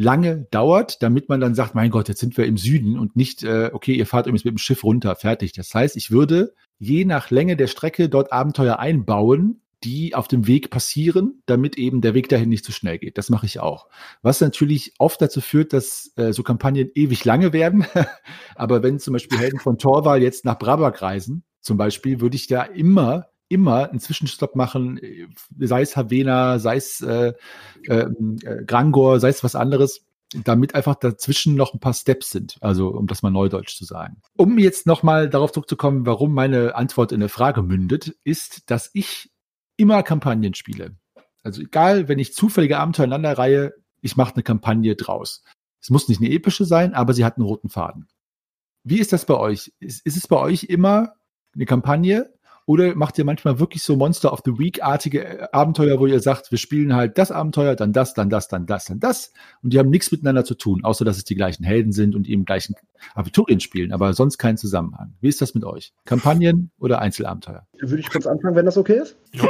lange dauert, damit man dann sagt, mein Gott, jetzt sind wir im Süden und nicht, äh, okay, ihr fahrt übrigens mit dem Schiff runter, fertig. Das heißt, ich würde je nach Länge der Strecke dort Abenteuer einbauen, die auf dem Weg passieren, damit eben der Weg dahin nicht zu schnell geht. Das mache ich auch. Was natürlich oft dazu führt, dass äh, so Kampagnen ewig lange werden. <laughs> Aber wenn zum Beispiel Helden von Torwal jetzt nach Brabak reisen, zum Beispiel, würde ich da immer immer einen Zwischenstopp machen, äh, sei es Havena, sei es äh, äh, äh, Grangor, sei es was anderes, damit einfach dazwischen noch ein paar Steps sind, also um das mal neudeutsch zu sagen. Um jetzt nochmal darauf zurückzukommen, warum meine Antwort in eine Frage mündet, ist, dass ich immer Kampagnen spiele. Also egal, wenn ich zufällige Abenteuer aneinander reihe, ich mache eine Kampagne draus. Es muss nicht eine epische sein, aber sie hat einen roten Faden. Wie ist das bei euch? Ist, ist es bei euch immer eine Kampagne oder macht ihr manchmal wirklich so Monster of the Week-artige äh, Abenteuer, wo ihr sagt, wir spielen halt das Abenteuer, dann das, dann das, dann das, dann das. Und die haben nichts miteinander zu tun, außer dass es die gleichen Helden sind und eben gleichen Aventurien spielen, aber sonst keinen Zusammenhang. Wie ist das mit euch? Kampagnen oder Einzelabenteuer? Würde ich kurz anfangen, wenn das okay ist? Ja.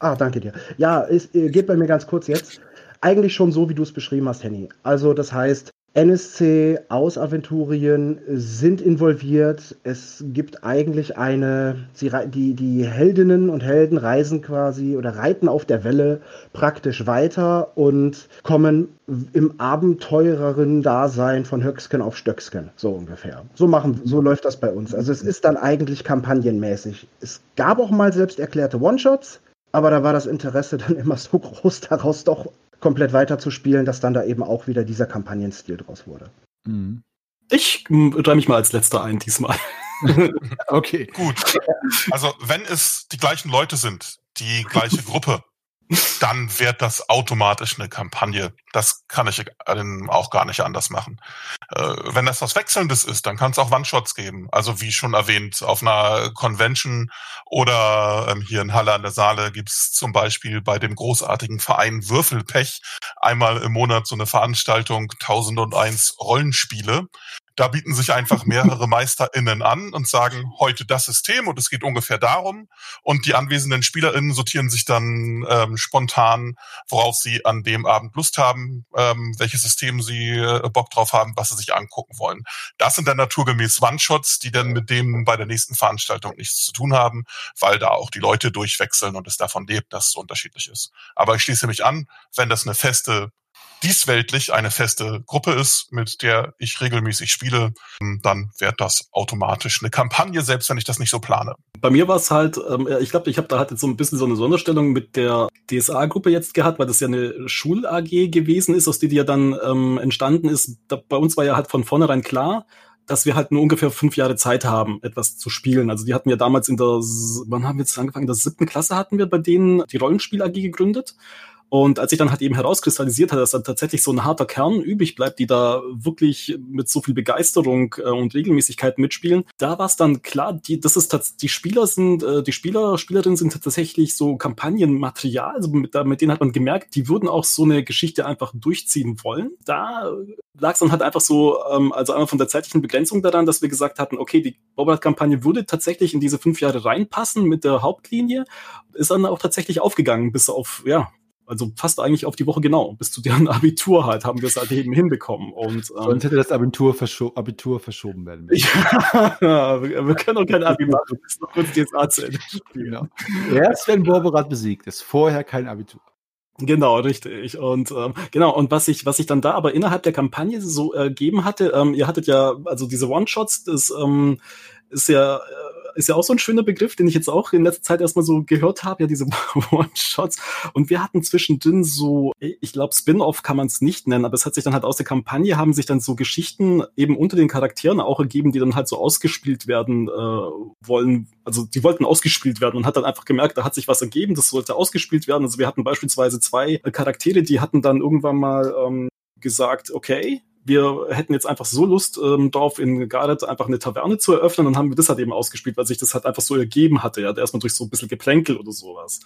Ah, danke dir. Ja, es äh, geht bei mir ganz kurz jetzt. Eigentlich schon so, wie du es beschrieben hast, Henny. Also das heißt, NSC aus Aventurien sind involviert. Es gibt eigentlich eine, sie, die, die Heldinnen und Helden reisen quasi oder reiten auf der Welle praktisch weiter und kommen im abenteureren Dasein von Höcksken auf Stöcksken, so ungefähr. So machen, so läuft das bei uns. Also es ist dann eigentlich kampagnenmäßig. Es gab auch mal selbst erklärte One-Shots, aber da war das Interesse dann <laughs> immer so groß, daraus doch komplett weiterzuspielen, dass dann da eben auch wieder dieser Kampagnenstil draus wurde. Mhm. Ich drehe mich mal als letzter ein diesmal. <laughs> okay. Gut. Also wenn es die gleichen Leute sind, die gleiche Gruppe, dann wird das automatisch eine Kampagne. Das kann ich auch gar nicht anders machen. Äh, wenn das was Wechselndes ist, dann kann es auch One-Shots geben. Also wie schon erwähnt, auf einer Convention oder ähm, hier in Halle an der Saale gibt's zum Beispiel bei dem großartigen Verein Würfelpech einmal im Monat so eine Veranstaltung 1001 Rollenspiele. Da bieten sich einfach mehrere <laughs> MeisterInnen an und sagen, heute das System und es geht ungefähr darum. Und die anwesenden SpielerInnen sortieren sich dann ähm, spontan, worauf sie an dem Abend Lust haben, ähm, welches System sie äh, Bock drauf haben, was sie sich angucken wollen. Das sind dann naturgemäß One-Shots, die dann mit dem bei der nächsten Veranstaltung nichts zu tun haben, weil da auch die Leute durchwechseln und es davon lebt, dass es unterschiedlich ist. Aber ich schließe mich an, wenn das eine feste diesweltlich eine feste Gruppe ist, mit der ich regelmäßig spiele, dann wird das automatisch eine Kampagne, selbst wenn ich das nicht so plane. Bei mir war es halt, ähm, ich glaube, ich habe da halt jetzt so ein bisschen so eine Sonderstellung mit der DSA-Gruppe jetzt gehabt, weil das ja eine Schul-AG gewesen ist, aus der die ja dann ähm, entstanden ist. Da, bei uns war ja halt von vornherein klar, dass wir halt nur ungefähr fünf Jahre Zeit haben, etwas zu spielen. Also die hatten wir damals in der, wann haben wir jetzt angefangen? In der siebten Klasse hatten wir bei denen die Rollenspiel AG gegründet. Und als ich dann halt eben herauskristallisiert hat, dass dann tatsächlich so ein harter Kern übrig bleibt, die da wirklich mit so viel Begeisterung äh, und Regelmäßigkeit mitspielen, da war es dann klar, die, das ist die Spieler sind, äh, die Spieler, Spielerinnen sind tatsächlich so Kampagnenmaterial, also mit, mit denen hat man gemerkt, die würden auch so eine Geschichte einfach durchziehen wollen. Da lag es dann halt einfach so, ähm, also einmal von der zeitlichen Begrenzung daran, dass wir gesagt hatten, okay, die Bobart-Kampagne würde tatsächlich in diese fünf Jahre reinpassen mit der Hauptlinie, ist dann auch tatsächlich aufgegangen, bis auf, ja, also fast eigentlich auf die Woche genau. Bis zu deren <laughs> Abitur halt haben wir es halt eben hinbekommen. Und, ähm, Sonst hätte das Abitur, verscho Abitur verschoben werden müssen. ja, <laughs> wir, können auch kein Abi machen, bis noch kurz DSA zu Ende spielen. Genau. Erst wenn Borberat besiegt ist, vorher kein Abitur. Genau, richtig. Und ähm, genau, und was ich, was ich dann da aber innerhalb der Kampagne so ergeben äh, hatte, ähm, ihr hattet ja, also diese One-Shots, das ähm, ist ja äh, ist ja auch so ein schöner Begriff, den ich jetzt auch in letzter Zeit erstmal so gehört habe, ja, diese <laughs> One-Shots. Und wir hatten zwischendrin so, ich glaube, Spin-off kann man es nicht nennen, aber es hat sich dann halt aus der Kampagne haben sich dann so Geschichten eben unter den Charakteren auch ergeben, die dann halt so ausgespielt werden äh, wollen. Also die wollten ausgespielt werden und hat dann einfach gemerkt, da hat sich was ergeben, das sollte ausgespielt werden. Also wir hatten beispielsweise zwei Charaktere, die hatten dann irgendwann mal ähm, gesagt, okay, wir hätten jetzt einfach so Lust ähm, drauf, in Gareth einfach eine Taverne zu eröffnen und haben wir das halt eben ausgespielt, weil sich das halt einfach so ergeben hatte, ja, erstmal durch so ein bisschen Geplänkel oder sowas.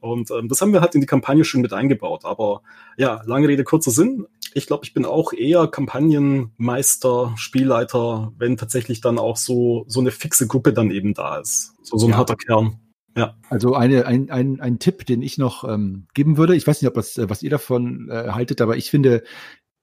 Und ähm, das haben wir halt in die Kampagne schon mit eingebaut. Aber ja, lange Rede, kurzer Sinn. Ich glaube, ich bin auch eher Kampagnenmeister, Spielleiter, wenn tatsächlich dann auch so, so eine fixe Gruppe dann eben da ist. So, so ein ja. harter Kern. Ja. Also eine, ein, ein, ein Tipp, den ich noch ähm, geben würde, ich weiß nicht, ob das, äh, was ihr davon äh, haltet, aber ich finde,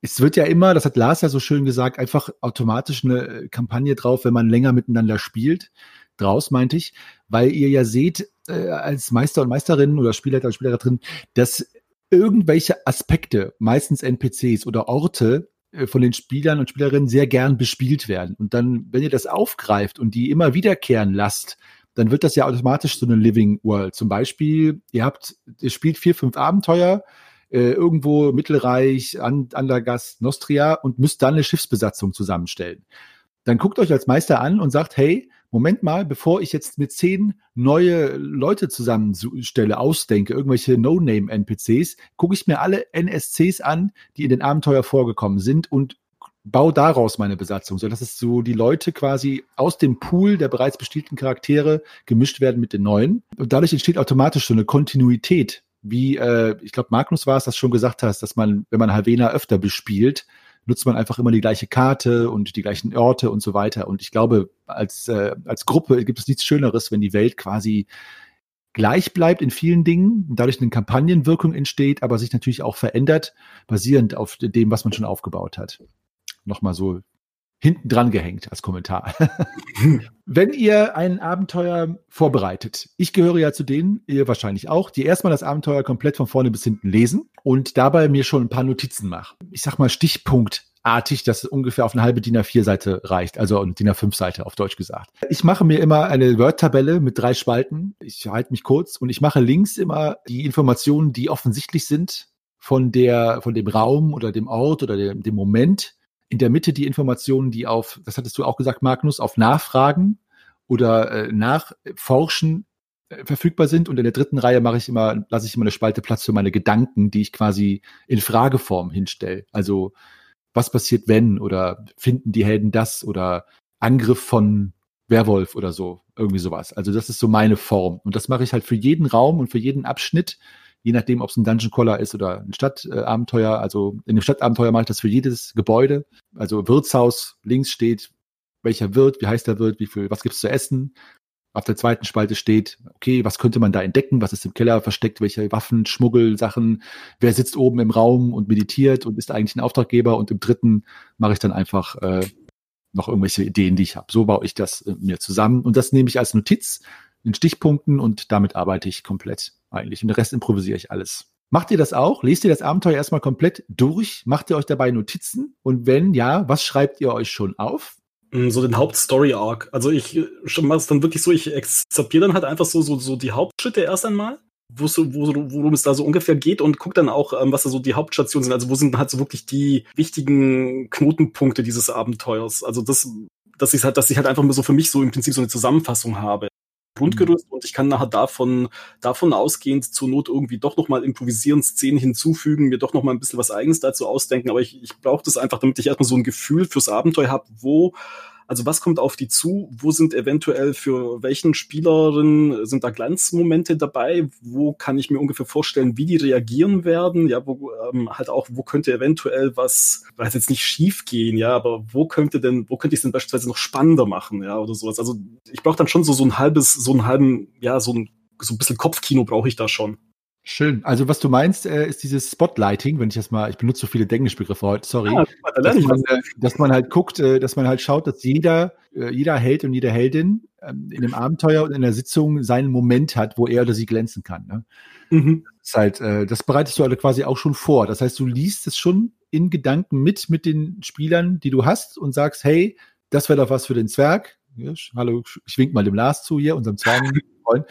es wird ja immer, das hat Lars ja so schön gesagt, einfach automatisch eine äh, Kampagne drauf, wenn man länger miteinander spielt. Draus meinte ich, weil ihr ja seht, äh, als Meister und Meisterin oder Spielleiter und Spielleiterin, dass irgendwelche Aspekte, meistens NPCs oder Orte, äh, von den Spielern und Spielerinnen sehr gern bespielt werden. Und dann, wenn ihr das aufgreift und die immer wiederkehren lasst, dann wird das ja automatisch so eine Living World. Zum Beispiel, ihr habt, ihr spielt vier, fünf Abenteuer, äh, irgendwo Mittelreich, an, Andergast, Nostria und müsst dann eine Schiffsbesatzung zusammenstellen. Dann guckt euch als Meister an und sagt, hey, Moment mal, bevor ich jetzt mit zehn neue Leute zusammenstelle, ausdenke, irgendwelche No-Name-NPCs, gucke ich mir alle NSCs an, die in den Abenteuer vorgekommen sind und baue daraus meine Besatzung, so dass es so die Leute quasi aus dem Pool der bereits bestielten Charaktere gemischt werden mit den neuen. Und dadurch entsteht automatisch so eine Kontinuität wie, äh, ich glaube, Magnus war es, das schon gesagt hast, dass man, wenn man Havena öfter bespielt, nutzt man einfach immer die gleiche Karte und die gleichen Orte und so weiter. Und ich glaube, als, äh, als Gruppe gibt es nichts Schöneres, wenn die Welt quasi gleich bleibt in vielen Dingen, dadurch eine Kampagnenwirkung entsteht, aber sich natürlich auch verändert, basierend auf dem, was man schon aufgebaut hat. Nochmal so hinten dran gehängt als Kommentar. <laughs> Wenn ihr ein Abenteuer vorbereitet, ich gehöre ja zu denen, ihr wahrscheinlich auch, die erstmal das Abenteuer komplett von vorne bis hinten lesen und dabei mir schon ein paar Notizen machen. Ich sag mal stichpunktartig, dass ungefähr auf eine halbe DIN A4-Seite reicht, also eine DIN A5-Seite auf Deutsch gesagt. Ich mache mir immer eine Word-Tabelle mit drei Spalten. Ich halte mich kurz und ich mache links immer die Informationen, die offensichtlich sind von der, von dem Raum oder dem Ort oder dem, dem Moment in der Mitte die Informationen, die auf, das hattest du auch gesagt, Magnus, auf Nachfragen oder äh, Nachforschen äh, verfügbar sind. Und in der dritten Reihe mache ich immer, lasse ich immer eine Spalte Platz für meine Gedanken, die ich quasi in Frageform hinstelle. Also was passiert, wenn oder finden die Helden das oder Angriff von Werwolf oder so, irgendwie sowas. Also das ist so meine Form. Und das mache ich halt für jeden Raum und für jeden Abschnitt je nachdem, ob es ein Dungeon Caller ist oder ein Stadtabenteuer. also in dem Stadtabenteuer mache ich das für jedes Gebäude. Also Wirtshaus, links steht, welcher Wirt, wie heißt der Wirt, wie viel, was gibt's zu essen. Auf der zweiten Spalte steht, okay, was könnte man da entdecken? Was ist im Keller versteckt? Welche Waffen, Schmuggelsachen? Wer sitzt oben im Raum und meditiert und ist eigentlich ein Auftraggeber? Und im dritten mache ich dann einfach äh, noch irgendwelche Ideen, die ich habe. So baue ich das äh, mir zusammen und das nehme ich als Notiz in Stichpunkten und damit arbeite ich komplett eigentlich. Und den Rest improvisiere ich alles. Macht ihr das auch? Lest ihr das Abenteuer erstmal komplett durch? Macht ihr euch dabei Notizen? Und wenn ja, was schreibt ihr euch schon auf? Mm, so den Hauptstory-Arc. Also ich mache es dann wirklich so, ich exzipiere dann halt einfach so, so, so die Hauptschritte erst einmal, wo, worum es da so ungefähr geht und gucke dann auch, ähm, was da so die Hauptstationen sind. Also wo sind halt so wirklich die wichtigen Knotenpunkte dieses Abenteuers. Also das, dass ich halt, dass ich halt einfach so für mich so im Prinzip so eine Zusammenfassung habe Grundgerüst mhm. und ich kann nachher davon, davon ausgehend zur Not irgendwie doch nochmal improvisieren, Szenen hinzufügen, mir doch nochmal ein bisschen was Eigenes dazu ausdenken. Aber ich, ich brauche das einfach, damit ich erstmal so ein Gefühl fürs Abenteuer habe, wo also was kommt auf die zu? Wo sind eventuell für welchen Spielerinnen sind da Glanzmomente dabei? Wo kann ich mir ungefähr vorstellen, wie die reagieren werden? Ja, wo ähm, halt auch, wo könnte eventuell was, weiß jetzt nicht schief gehen, ja, aber wo könnte denn, wo könnte ich es denn beispielsweise noch spannender machen, ja, oder sowas? Also ich brauche dann schon so, so ein halbes, so ein halben, ja, so ein, so ein bisschen Kopfkino brauche ich da schon. Schön. Also was du meinst, äh, ist dieses Spotlighting, wenn ich das mal, ich benutze so viele Englischbegriffe heute, sorry. Ja, da dass, man, äh, dass man halt guckt, äh, dass man halt schaut, dass jeder, äh, jeder Held und jede Heldin ähm, in dem Abenteuer und in der Sitzung seinen Moment hat, wo er oder sie glänzen kann. Ne? Mhm. Das ist halt, äh, das bereitest du alle quasi auch schon vor. Das heißt, du liest es schon in Gedanken mit, mit den Spielern, die du hast und sagst, hey, das wäre doch was für den Zwerg. Hallo, ich wink mal dem Lars zu hier, unserem Zwergen. <laughs> freuen.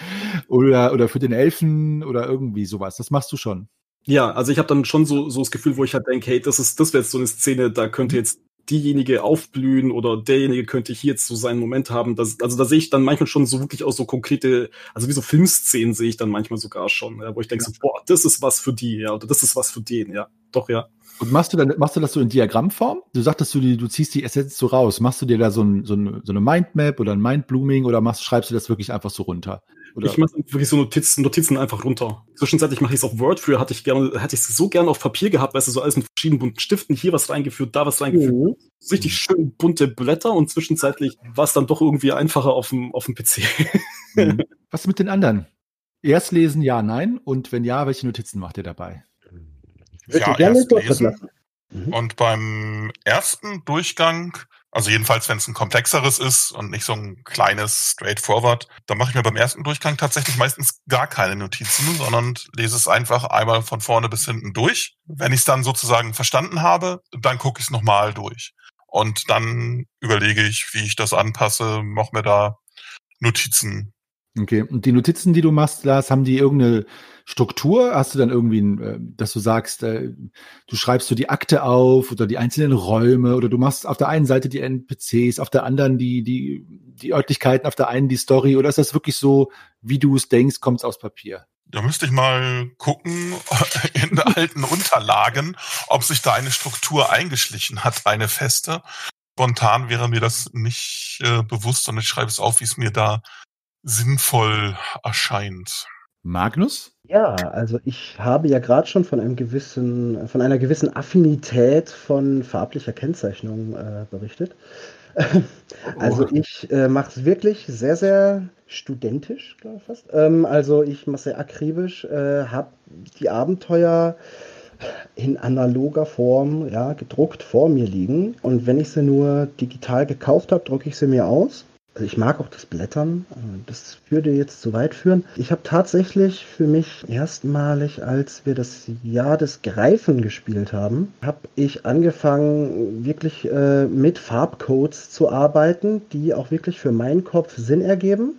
Oder, oder für den Elfen oder irgendwie sowas. Das machst du schon. Ja, also ich habe dann schon so, so das Gefühl, wo ich halt denke, hey, das ist, das wäre jetzt so eine Szene, da könnte jetzt diejenige aufblühen oder derjenige könnte hier jetzt so seinen Moment haben. Das, also da sehe ich dann manchmal schon so wirklich auch so konkrete, also wie so Filmszenen sehe ich dann manchmal sogar schon, ja, wo ich denke ja. so, boah, das ist was für die, ja, oder das ist was für den, ja. Doch, ja. Und machst du dann, machst du das so in Diagrammform? Du sagtest du, du ziehst die Essenz so raus. Machst du dir da so, ein, so, ein, so eine Mindmap oder ein Mindblooming oder machst, schreibst du das wirklich einfach so runter? Oder? Ich mache wirklich so Notizen, Notizen einfach runter. Zwischenzeitlich mache ich es auf Word. Früher hatte ich gerne, hatte ich es so gerne auf Papier gehabt, weißt du, so alles mit verschiedenen bunten Stiften, hier was reingeführt, da was reingeführt. Mhm. Richtig schön bunte Blätter und zwischenzeitlich war es dann doch irgendwie einfacher auf dem, auf dem PC. Mhm. Was mit den anderen? Erst lesen, ja, nein. Und wenn ja, welche Notizen macht ihr dabei? Ja, erst lesen. Mhm. Und beim ersten Durchgang also jedenfalls, wenn es ein komplexeres ist und nicht so ein kleines Straightforward, dann mache ich mir beim ersten Durchgang tatsächlich meistens gar keine Notizen, sondern lese es einfach einmal von vorne bis hinten durch. Wenn ich es dann sozusagen verstanden habe, dann gucke ich es nochmal durch. Und dann überlege ich, wie ich das anpasse, mache mir da Notizen Okay, und die Notizen, die du machst, Lars, haben die irgendeine Struktur? Hast du dann irgendwie, äh, dass du sagst, äh, du schreibst so die Akte auf oder die einzelnen Räume oder du machst auf der einen Seite die NPCs, auf der anderen die, die, die Örtlichkeiten, auf der einen die Story oder ist das wirklich so, wie du es denkst, kommt es aus Papier? Da müsste ich mal gucken <laughs> in alten Unterlagen, ob sich da eine Struktur eingeschlichen hat, eine feste. Spontan wäre mir das nicht äh, bewusst und ich schreibe es auf, wie es mir da sinnvoll erscheint. Magnus? Ja, also ich habe ja gerade schon von einem gewissen, von einer gewissen Affinität von farblicher Kennzeichnung äh, berichtet. <laughs> also oh. ich äh, mache es wirklich sehr, sehr studentisch, glaube ich fast. Ähm, also ich mache sehr akribisch, äh, habe die Abenteuer in analoger Form, ja, gedruckt vor mir liegen. Und wenn ich sie nur digital gekauft habe, drucke ich sie mir aus also ich mag auch das Blättern, das würde jetzt zu weit führen. Ich habe tatsächlich für mich erstmalig, als wir das Jahr des Greifen gespielt haben, habe ich angefangen, wirklich äh, mit Farbcodes zu arbeiten, die auch wirklich für meinen Kopf Sinn ergeben.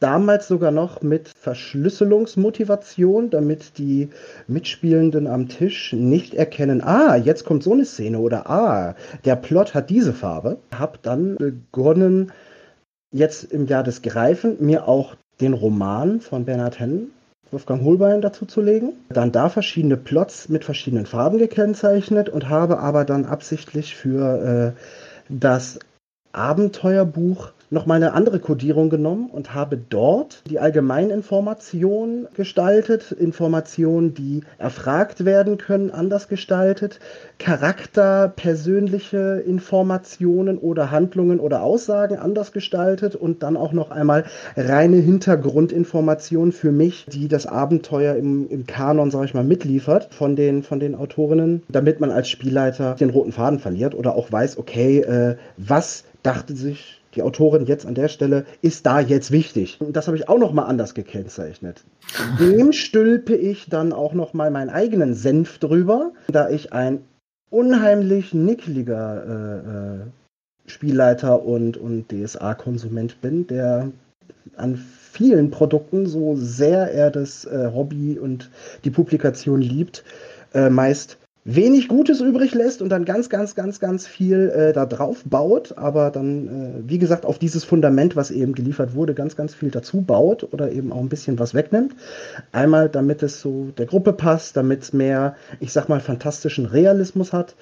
Damals sogar noch mit Verschlüsselungsmotivation, damit die Mitspielenden am Tisch nicht erkennen, ah, jetzt kommt so eine Szene oder ah, der Plot hat diese Farbe. Hab dann begonnen, jetzt im Jahr des Greifen mir auch den Roman von Bernhard Hennen, Wolfgang Holbein dazu zu legen. Dann da verschiedene Plots mit verschiedenen Farben gekennzeichnet und habe aber dann absichtlich für äh, das Abenteuerbuch nochmal eine andere Kodierung genommen und habe dort die Allgemeininformation gestaltet, Informationen, die erfragt werden können, anders gestaltet, Charakter, persönliche Informationen oder Handlungen oder Aussagen anders gestaltet und dann auch noch einmal reine Hintergrundinformationen für mich, die das Abenteuer im, im Kanon, sag ich mal, mitliefert von den, von den Autorinnen, damit man als Spielleiter den roten Faden verliert oder auch weiß, okay, äh, was dachte sich die Autorin jetzt an der Stelle ist da jetzt wichtig. Das habe ich auch noch mal anders gekennzeichnet. Dem stülpe ich dann auch noch mal meinen eigenen Senf drüber, da ich ein unheimlich nickliger äh, äh, Spielleiter und, und DSA-Konsument bin, der an vielen Produkten, so sehr er das äh, Hobby und die Publikation liebt, äh, meist wenig Gutes übrig lässt und dann ganz, ganz, ganz, ganz viel äh, da drauf baut, aber dann, äh, wie gesagt, auf dieses Fundament, was eben geliefert wurde, ganz, ganz viel dazu baut oder eben auch ein bisschen was wegnimmt. Einmal, damit es so der Gruppe passt, damit es mehr, ich sag mal, fantastischen Realismus hat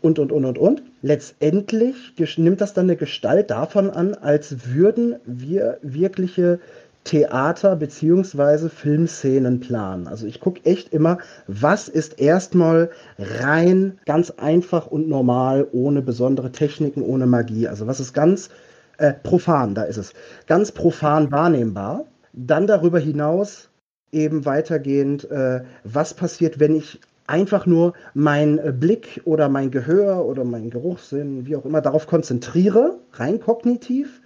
und, und, und, und, und. Letztendlich nimmt das dann eine Gestalt davon an, als würden wir wirkliche Theater- bzw. Filmszenen planen. Also ich gucke echt immer, was ist erstmal rein, ganz einfach und normal, ohne besondere Techniken, ohne Magie. Also was ist ganz äh, profan, da ist es, ganz profan wahrnehmbar. Dann darüber hinaus eben weitergehend, äh, was passiert, wenn ich einfach nur meinen Blick oder mein Gehör oder meinen Geruchssinn, wie auch immer, darauf konzentriere, rein kognitiv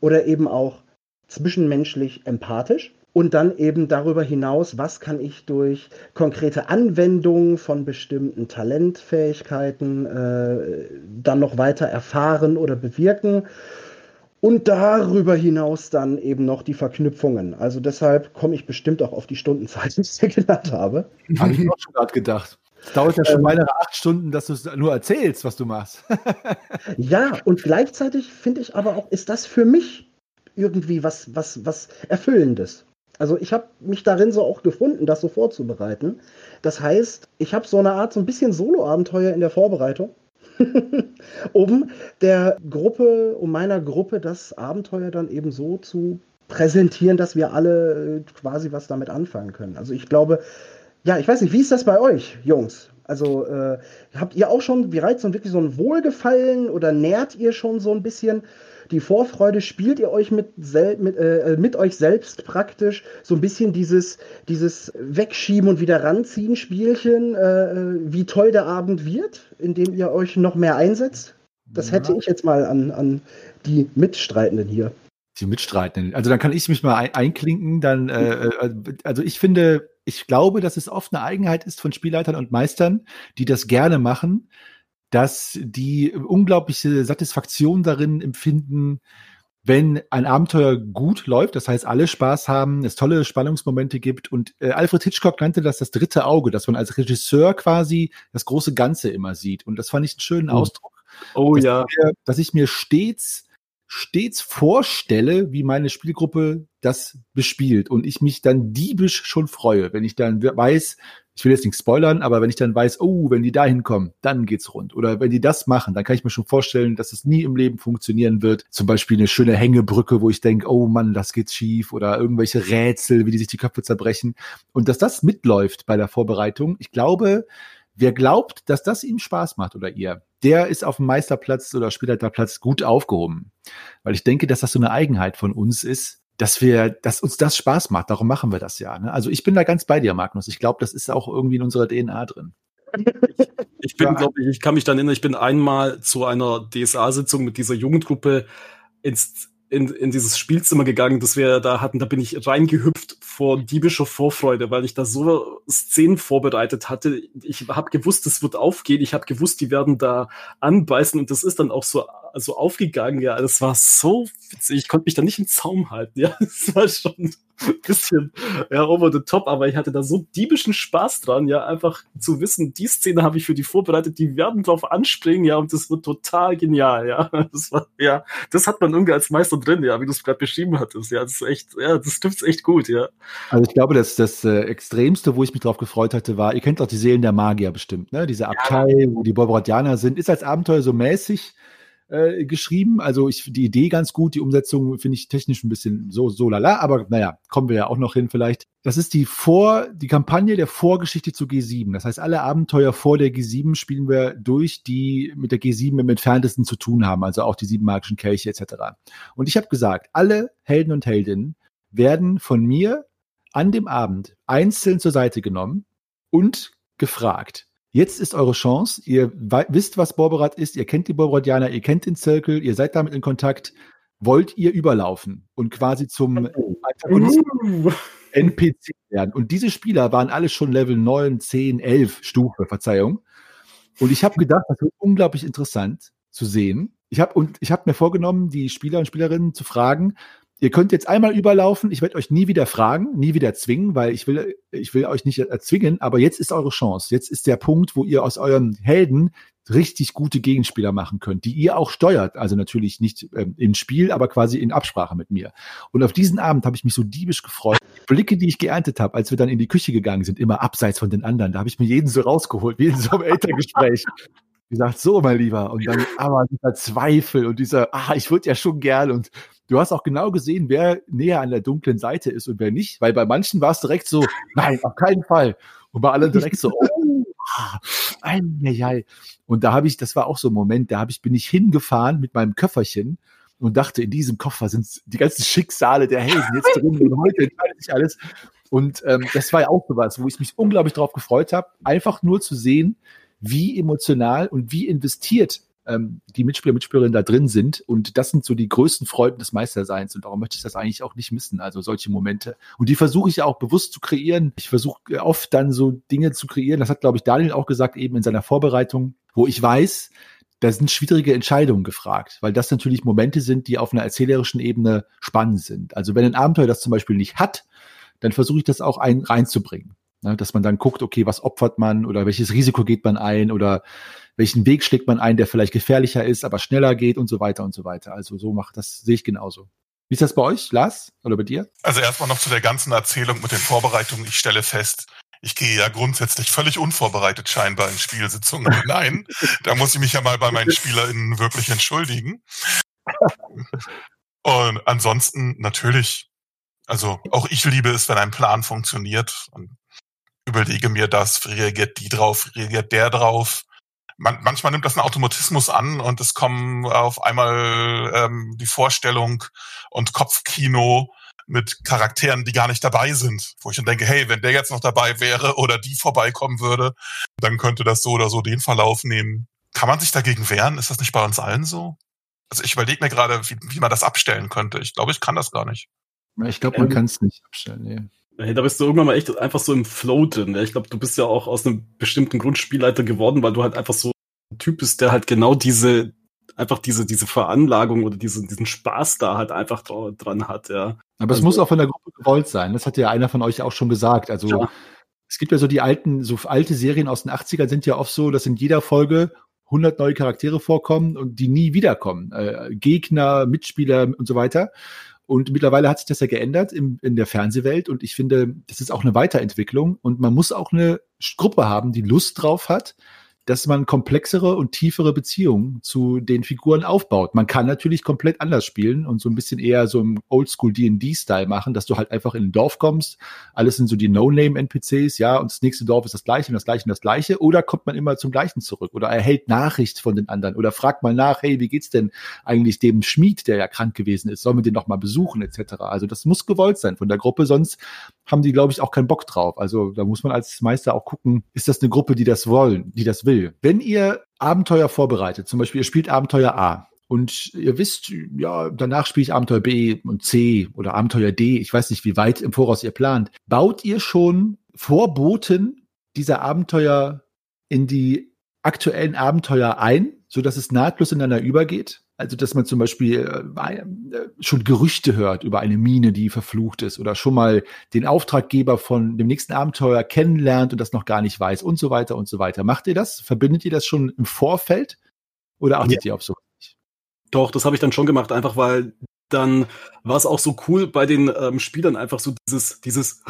oder eben auch zwischenmenschlich empathisch. Und dann eben darüber hinaus, was kann ich durch konkrete Anwendungen von bestimmten Talentfähigkeiten äh, dann noch weiter erfahren oder bewirken. Und darüber hinaus dann eben noch die Verknüpfungen. Also deshalb komme ich bestimmt auch auf die Stundenzeit, <laughs> die ich dir genannt habe. Habe ich auch schon gerade gedacht. Es dauert ja schon weitere acht Stunden, dass du es nur erzählst, was du machst. <laughs> ja, und gleichzeitig finde ich aber auch, ist das für mich irgendwie was, was, was Erfüllendes. Also ich habe mich darin so auch gefunden, das so vorzubereiten. Das heißt, ich habe so eine Art, so ein bisschen Solo-Abenteuer in der Vorbereitung, <laughs> um der Gruppe, um meiner Gruppe das Abenteuer dann eben so zu präsentieren, dass wir alle äh, quasi was damit anfangen können. Also ich glaube, ja, ich weiß nicht, wie ist das bei euch, Jungs? Also äh, habt ihr auch schon bereits so wirklich so ein Wohlgefallen oder nährt ihr schon so ein bisschen die Vorfreude spielt ihr euch mit, mit, äh, mit euch selbst praktisch so ein bisschen dieses, dieses Wegschieben und wieder ranziehen Spielchen, äh, wie toll der Abend wird, indem ihr euch noch mehr einsetzt? Das ja. hätte ich jetzt mal an, an die Mitstreitenden hier. Die Mitstreitenden. Also dann kann ich mich mal ein einklinken. Dann, äh, äh, also ich finde, ich glaube, dass es oft eine Eigenheit ist von Spielleitern und Meistern, die das gerne machen, dass die unglaubliche Satisfaktion darin empfinden, wenn ein Abenteuer gut läuft, das heißt, alle Spaß haben, es tolle Spannungsmomente gibt und äh, Alfred Hitchcock nannte das das dritte Auge, dass man als Regisseur quasi das große Ganze immer sieht. Und das fand ich einen schönen oh. Ausdruck. Oh dass ja. Ich mir, dass ich mir stets stets vorstelle, wie meine Spielgruppe das bespielt und ich mich dann diebisch schon freue, wenn ich dann weiß, ich will jetzt nichts spoilern, aber wenn ich dann weiß, oh, wenn die da hinkommen, dann geht's rund. Oder wenn die das machen, dann kann ich mir schon vorstellen, dass es nie im Leben funktionieren wird. Zum Beispiel eine schöne Hängebrücke, wo ich denke, oh Mann, das geht schief. Oder irgendwelche Rätsel, wie die sich die Köpfe zerbrechen. Und dass das mitläuft bei der Vorbereitung, ich glaube, wer glaubt, dass das ihm Spaß macht oder ihr, der ist auf dem Meisterplatz oder Spielleiterplatz gut aufgehoben. Weil ich denke, dass das so eine Eigenheit von uns ist, dass wir, dass uns das Spaß macht. Darum machen wir das ja. Ne? Also ich bin da ganz bei dir, Magnus. Ich glaube, das ist auch irgendwie in unserer DNA drin. Ich, ich bin, glaube ich, ich kann mich dann erinnern, ich bin einmal zu einer DSA-Sitzung mit dieser Jugendgruppe ins in, in dieses Spielzimmer gegangen, das wir da hatten. Da bin ich reingehüpft vor diebischer Vorfreude, weil ich da so Szenen vorbereitet hatte. Ich habe gewusst, es wird aufgehen. Ich habe gewusst, die werden da anbeißen und das ist dann auch so, so aufgegangen. Ja, das war so witzig. Ich konnte mich da nicht im Zaum halten. Ja, <laughs> das war schon bisschen ja, over the top, aber ich hatte da so diebischen Spaß dran, ja, einfach zu wissen, die Szene habe ich für die vorbereitet, die werden drauf anspringen, ja, und das wird total genial, ja. <laughs> Das war, ja, das hat man irgendwie als Meister drin, ja, wie du es gerade beschrieben hattest, ja, das ist echt, ja, das trifft echt gut, ja. Also ich glaube, dass das äh, Extremste, wo ich mich drauf gefreut hatte, war, ihr kennt doch die Seelen der Magier bestimmt, ne, diese Abtei, ja. wo die Borboratianer sind, ist als Abenteuer so mäßig, äh, geschrieben. Also ich die Idee ganz gut, die Umsetzung finde ich technisch ein bisschen so so lala, aber naja, kommen wir ja auch noch hin vielleicht. Das ist die Vor die Kampagne der Vorgeschichte zu G7. Das heißt, alle Abenteuer vor der G7 spielen wir durch, die mit der G7 im entferntesten zu tun haben, also auch die sieben magischen Kelche etc. Und ich habe gesagt, alle Helden und Heldinnen werden von mir an dem Abend einzeln zur Seite genommen und gefragt, Jetzt ist eure Chance. Ihr wisst, was Borberat ist. Ihr kennt die Borberatianer, ihr kennt den Zirkel, ihr seid damit in Kontakt. Wollt ihr überlaufen und quasi zum NPC werden? Und diese Spieler waren alle schon Level 9, 10, 11 Stufe, Verzeihung. Und ich habe gedacht, das wird unglaublich interessant zu sehen. Ich habe und ich habe mir vorgenommen, die Spieler und Spielerinnen zu fragen, Ihr könnt jetzt einmal überlaufen. Ich werde euch nie wieder fragen, nie wieder zwingen, weil ich will, ich will euch nicht erzwingen. Aber jetzt ist eure Chance. Jetzt ist der Punkt, wo ihr aus euren Helden richtig gute Gegenspieler machen könnt, die ihr auch steuert. Also natürlich nicht ähm, im Spiel, aber quasi in Absprache mit mir. Und auf diesen Abend habe ich mich so diebisch gefreut. Blicke, die ich geerntet habe, als wir dann in die Küche gegangen sind, immer abseits von den anderen. Da habe ich mir jeden so rausgeholt, in so einem Elterngespräch gesagt, so, mein Lieber. Und dann aber dieser Zweifel und dieser, ah, ich würde ja schon gern. Und du hast auch genau gesehen, wer näher an der dunklen Seite ist und wer nicht. Weil bei manchen war es direkt so, nein, auf keinen Fall. Und bei anderen direkt so, oh, ah, ein, ei, Und da habe ich, das war auch so ein Moment, da habe ich, bin ich hingefahren mit meinem Köfferchen und dachte, in diesem Koffer sind die ganzen Schicksale der Helden jetzt drin und heute entscheidet sich alles. Und ähm, das war ja auch sowas, wo ich mich unglaublich drauf gefreut habe, einfach nur zu sehen, wie emotional und wie investiert ähm, die Mitspieler, Mitspielerinnen da drin sind. Und das sind so die größten Freuden des Meisterseins. Und darum möchte ich das eigentlich auch nicht missen. Also solche Momente. Und die versuche ich ja auch bewusst zu kreieren. Ich versuche oft dann so Dinge zu kreieren. Das hat, glaube ich, Daniel auch gesagt, eben in seiner Vorbereitung, wo ich weiß, da sind schwierige Entscheidungen gefragt, weil das natürlich Momente sind, die auf einer erzählerischen Ebene spannend sind. Also wenn ein Abenteuer das zum Beispiel nicht hat, dann versuche ich das auch ein, reinzubringen. Ne, dass man dann guckt, okay, was opfert man oder welches Risiko geht man ein oder welchen Weg schlägt man ein, der vielleicht gefährlicher ist, aber schneller geht und so weiter und so weiter. Also so macht das, sehe ich genauso. Wie ist das bei euch, Lars, oder bei dir? Also erstmal noch zu der ganzen Erzählung mit den Vorbereitungen. Ich stelle fest, ich gehe ja grundsätzlich völlig unvorbereitet scheinbar in Spielsitzungen hinein. <laughs> da muss ich mich ja mal bei meinen SpielerInnen wirklich entschuldigen. Und ansonsten natürlich, also auch ich liebe es, wenn ein Plan funktioniert. Und überlege mir das, reagiert die drauf, reagiert der drauf. Man, manchmal nimmt das einen Automatismus an und es kommen auf einmal ähm, die Vorstellung und Kopfkino mit Charakteren, die gar nicht dabei sind, wo ich dann denke, hey, wenn der jetzt noch dabei wäre oder die vorbeikommen würde, dann könnte das so oder so den Verlauf nehmen. Kann man sich dagegen wehren? Ist das nicht bei uns allen so? Also ich überlege mir gerade, wie, wie man das abstellen könnte. Ich glaube, ich kann das gar nicht. Ich glaube, man ähm, kann es nicht abstellen. Nee. Hey, da bist du irgendwann mal echt einfach so im Flow drin. Ich glaube, du bist ja auch aus einem bestimmten Grundspielleiter geworden, weil du halt einfach so ein Typ bist, der halt genau diese, einfach diese, diese Veranlagung oder diese, diesen Spaß da halt einfach dran hat, ja. Aber es also, muss auch von der Gruppe gewollt sein. Das hat ja einer von euch auch schon gesagt. Also, ja. es gibt ja so die alten, so alte Serien aus den 80ern sind ja oft so, dass in jeder Folge 100 neue Charaktere vorkommen und die nie wiederkommen. Äh, Gegner, Mitspieler und so weiter. Und mittlerweile hat sich das ja geändert im, in der Fernsehwelt. Und ich finde, das ist auch eine Weiterentwicklung. Und man muss auch eine Gruppe haben, die Lust drauf hat, dass man komplexere und tiefere Beziehungen zu den Figuren aufbaut. Man kann natürlich komplett anders spielen und so ein bisschen eher so im Oldschool D&D-Style machen, dass du halt einfach in ein Dorf kommst. Alles sind so die No-Name-NPCs, ja, und das nächste Dorf ist das gleiche und das gleiche und das gleiche. Oder kommt man immer zum gleichen zurück oder erhält Nachricht von den anderen oder fragt mal nach, hey, wie geht's denn eigentlich dem Schmied, der ja krank gewesen ist? Sollen wir den noch mal besuchen etc. Also das muss gewollt sein von der Gruppe, sonst haben die, glaube ich, auch keinen Bock drauf. Also da muss man als Meister auch gucken, ist das eine Gruppe, die das wollen, die das will. Wenn ihr Abenteuer vorbereitet, zum Beispiel ihr spielt Abenteuer A und ihr wisst, ja, danach spiele ich Abenteuer B und C oder Abenteuer D, ich weiß nicht, wie weit im Voraus ihr plant, baut ihr schon Vorboten dieser Abenteuer in die aktuellen Abenteuer ein, so dass es nahtlos ineinander übergeht? Also, dass man zum Beispiel äh, äh, schon Gerüchte hört über eine Mine, die verflucht ist oder schon mal den Auftraggeber von dem nächsten Abenteuer kennenlernt und das noch gar nicht weiß und so weiter und so weiter. Macht ihr das? Verbindet ihr das schon im Vorfeld oder achtet ja. ihr auf so? Doch, das habe ich dann schon gemacht, einfach weil dann war es auch so cool bei den ähm, Spielern einfach so dieses, dieses,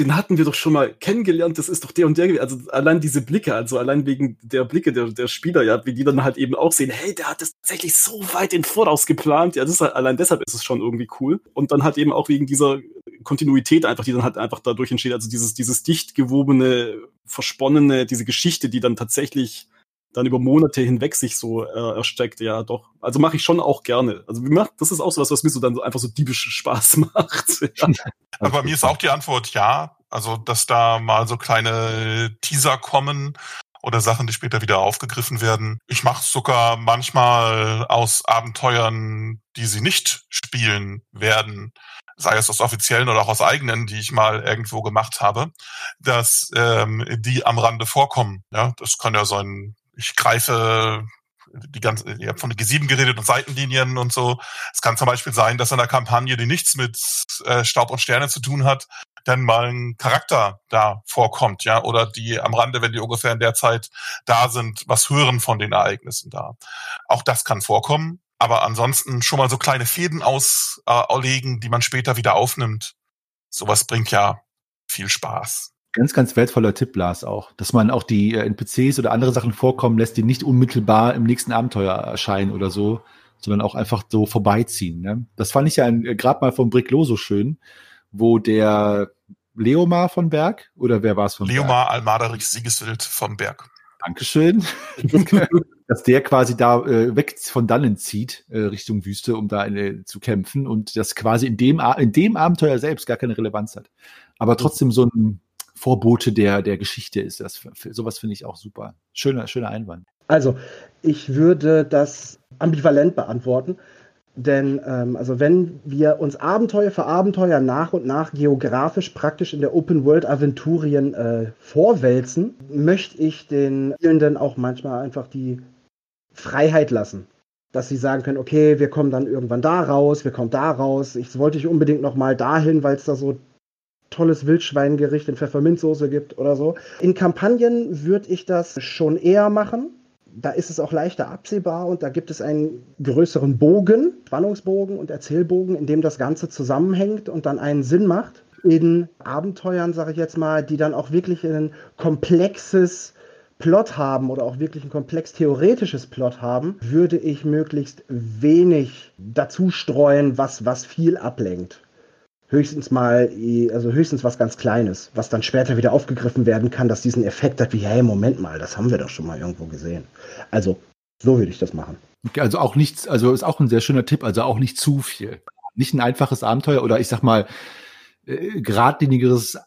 den hatten wir doch schon mal kennengelernt, das ist doch der und der. Also allein diese Blicke, also allein wegen der Blicke der, der Spieler, ja, wie die dann halt eben auch sehen, hey, der hat das tatsächlich so weit in Voraus geplant. Ja, das ist halt, allein deshalb ist es schon irgendwie cool. Und dann halt eben auch wegen dieser Kontinuität einfach, die dann halt einfach dadurch entsteht. Also dieses, dieses dicht gewobene, versponnene, diese Geschichte, die dann tatsächlich dann über Monate hinweg sich so äh, erstreckt, ja doch. Also mache ich schon auch gerne. Also wie macht, das ist auch so was, was mir so dann so einfach so diebisch Spaß <laughs> macht. Ja. <laughs> Aber bei mir ist auch die Antwort ja. Also, dass da mal so kleine Teaser kommen oder Sachen, die später wieder aufgegriffen werden. Ich mache sogar manchmal aus Abenteuern, die sie nicht spielen werden, sei es aus offiziellen oder auch aus eigenen, die ich mal irgendwo gemacht habe, dass ähm, die am Rande vorkommen. Ja, das kann ja so ein ich greife die ganze, ihr habt von G7 geredet und Seitenlinien und so. Es kann zum Beispiel sein, dass in einer Kampagne, die nichts mit äh, Staub und Sterne zu tun hat, dann mal ein Charakter da vorkommt, ja, oder die am Rande, wenn die ungefähr in der Zeit da sind, was hören von den Ereignissen da. Auch das kann vorkommen, aber ansonsten schon mal so kleine Fäden auslegen, äh, die man später wieder aufnimmt. Sowas bringt ja viel Spaß. Ganz, ganz wertvoller Tipp, Lars, auch, dass man auch die äh, NPCs oder andere Sachen vorkommen lässt, die nicht unmittelbar im nächsten Abenteuer erscheinen oder so, sondern auch einfach so vorbeiziehen. Ne? Das fand ich ja äh, gerade mal vom Bricklo so schön, wo der Leomar von Berg oder wer war es von Leomar? Almaderich Siegeswild vom Berg. Dankeschön. <laughs> dass der quasi da äh, weg von dannen zieht äh, Richtung Wüste, um da eine, zu kämpfen und das quasi in dem, in dem Abenteuer selbst gar keine Relevanz hat. Aber trotzdem so ein Vorbote der, der Geschichte ist. Das, sowas finde ich auch super. Schöner, schöner Einwand. Also, ich würde das ambivalent beantworten. Denn ähm, also wenn wir uns Abenteuer für Abenteuer nach und nach geografisch praktisch in der Open World Aventurien äh, vorwälzen, möchte ich den Spielenden auch manchmal einfach die Freiheit lassen. Dass sie sagen können, okay, wir kommen dann irgendwann da raus, wir kommen da raus. Ich wollte ich unbedingt noch mal dahin, weil es da so tolles Wildschweingericht in Pfefferminzsoße gibt oder so. In Kampagnen würde ich das schon eher machen. Da ist es auch leichter absehbar und da gibt es einen größeren Bogen, Spannungsbogen und Erzählbogen, in dem das Ganze zusammenhängt und dann einen Sinn macht. In Abenteuern, sage ich jetzt mal, die dann auch wirklich ein komplexes Plot haben oder auch wirklich ein komplex theoretisches Plot haben, würde ich möglichst wenig dazu streuen, was, was viel ablenkt höchstens mal, also höchstens was ganz Kleines, was dann später wieder aufgegriffen werden kann, dass diesen Effekt hat, wie, hey, Moment mal, das haben wir doch schon mal irgendwo gesehen. Also, so würde ich das machen. Okay, also auch nichts, also ist auch ein sehr schöner Tipp, also auch nicht zu viel. Nicht ein einfaches Abenteuer oder ich sag mal, äh, geradlinigeres,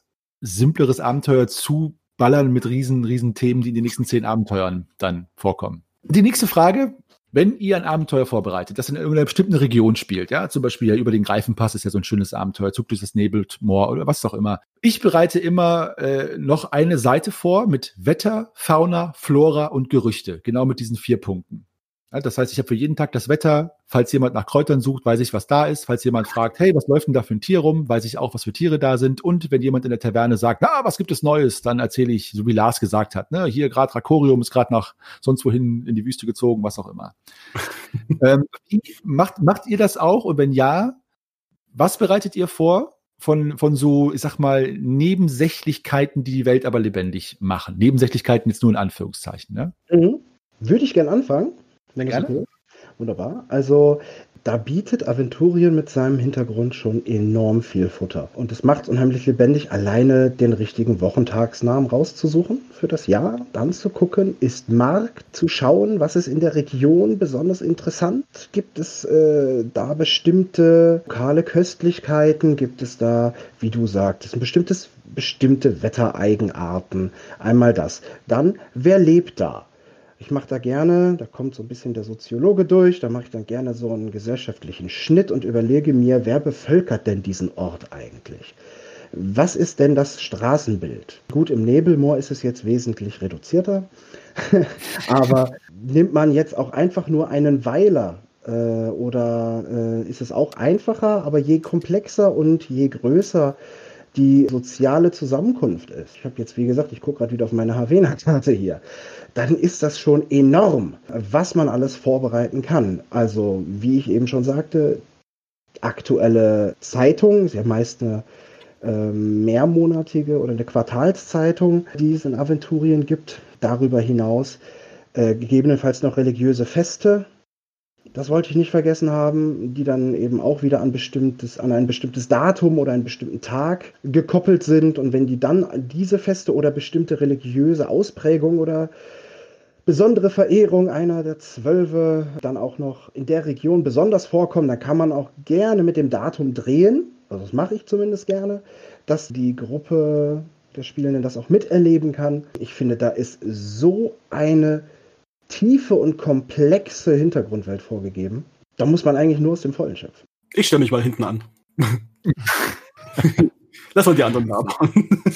simpleres Abenteuer zu ballern mit riesen, riesen Themen, die in den nächsten zehn Abenteuern dann vorkommen. Die nächste Frage, wenn ihr ein Abenteuer vorbereitet, das in irgendeiner bestimmten Region spielt, ja, zum Beispiel ja über den Greifenpass ist ja so ein schönes Abenteuer, Zug durch das Nebelmoor oder was auch immer. Ich bereite immer äh, noch eine Seite vor mit Wetter, Fauna, Flora und Gerüchte, genau mit diesen vier Punkten. Ja, das heißt, ich habe für jeden Tag das Wetter. Falls jemand nach Kräutern sucht, weiß ich, was da ist. Falls jemand fragt, hey, was läuft denn da für ein Tier rum, weiß ich auch, was für Tiere da sind. Und wenn jemand in der Taverne sagt, na, was gibt es Neues, dann erzähle ich, so wie Lars gesagt hat, ne, hier gerade Rakorium ist gerade nach sonst wohin in die Wüste gezogen, was auch immer. <laughs> ähm, macht, macht ihr das auch? Und wenn ja, was bereitet ihr vor? Von, von so, ich sag mal, Nebensächlichkeiten, die die Welt aber lebendig machen. Nebensächlichkeiten jetzt nur in Anführungszeichen. Ne? Mhm. Würde ich gern anfangen. Wenn Gerne. Okay. Wunderbar. Also da bietet Aventurien mit seinem Hintergrund schon enorm viel Futter. Und es macht es unheimlich lebendig, alleine den richtigen Wochentagsnamen rauszusuchen für das Jahr, dann zu gucken, ist Markt, zu schauen, was ist in der Region besonders interessant. Gibt es äh, da bestimmte lokale Köstlichkeiten? Gibt es da, wie du sagtest, ein bestimmtes, bestimmte Wettereigenarten? Einmal das. Dann, wer lebt da? Ich mache da gerne, da kommt so ein bisschen der Soziologe durch, da mache ich dann gerne so einen gesellschaftlichen Schnitt und überlege mir, wer bevölkert denn diesen Ort eigentlich? Was ist denn das Straßenbild? Gut, im Nebelmoor ist es jetzt wesentlich reduzierter, <laughs> aber nimmt man jetzt auch einfach nur einen Weiler äh, oder äh, ist es auch einfacher, aber je komplexer und je größer die soziale Zusammenkunft ist. Ich habe jetzt, wie gesagt, ich gucke gerade wieder auf meine Havena-Karte hier dann ist das schon enorm, was man alles vorbereiten kann. Also, wie ich eben schon sagte, aktuelle Zeitung, sehr meist eine äh, mehrmonatige oder eine Quartalszeitung, die es in Aventurien gibt. Darüber hinaus äh, gegebenenfalls noch religiöse Feste. Das wollte ich nicht vergessen haben, die dann eben auch wieder an, bestimmtes, an ein bestimmtes Datum oder einen bestimmten Tag gekoppelt sind. Und wenn die dann diese Feste oder bestimmte religiöse Ausprägungen oder besondere Verehrung einer der Zwölfe dann auch noch in der Region besonders vorkommen, dann kann man auch gerne mit dem Datum drehen, also das mache ich zumindest gerne, dass die Gruppe der Spielenden das auch miterleben kann. Ich finde, da ist so eine tiefe und komplexe Hintergrundwelt vorgegeben. Da muss man eigentlich nur aus dem Vollen schöpfen. Ich stelle mich mal hinten an. <laughs> Lass mal die anderen da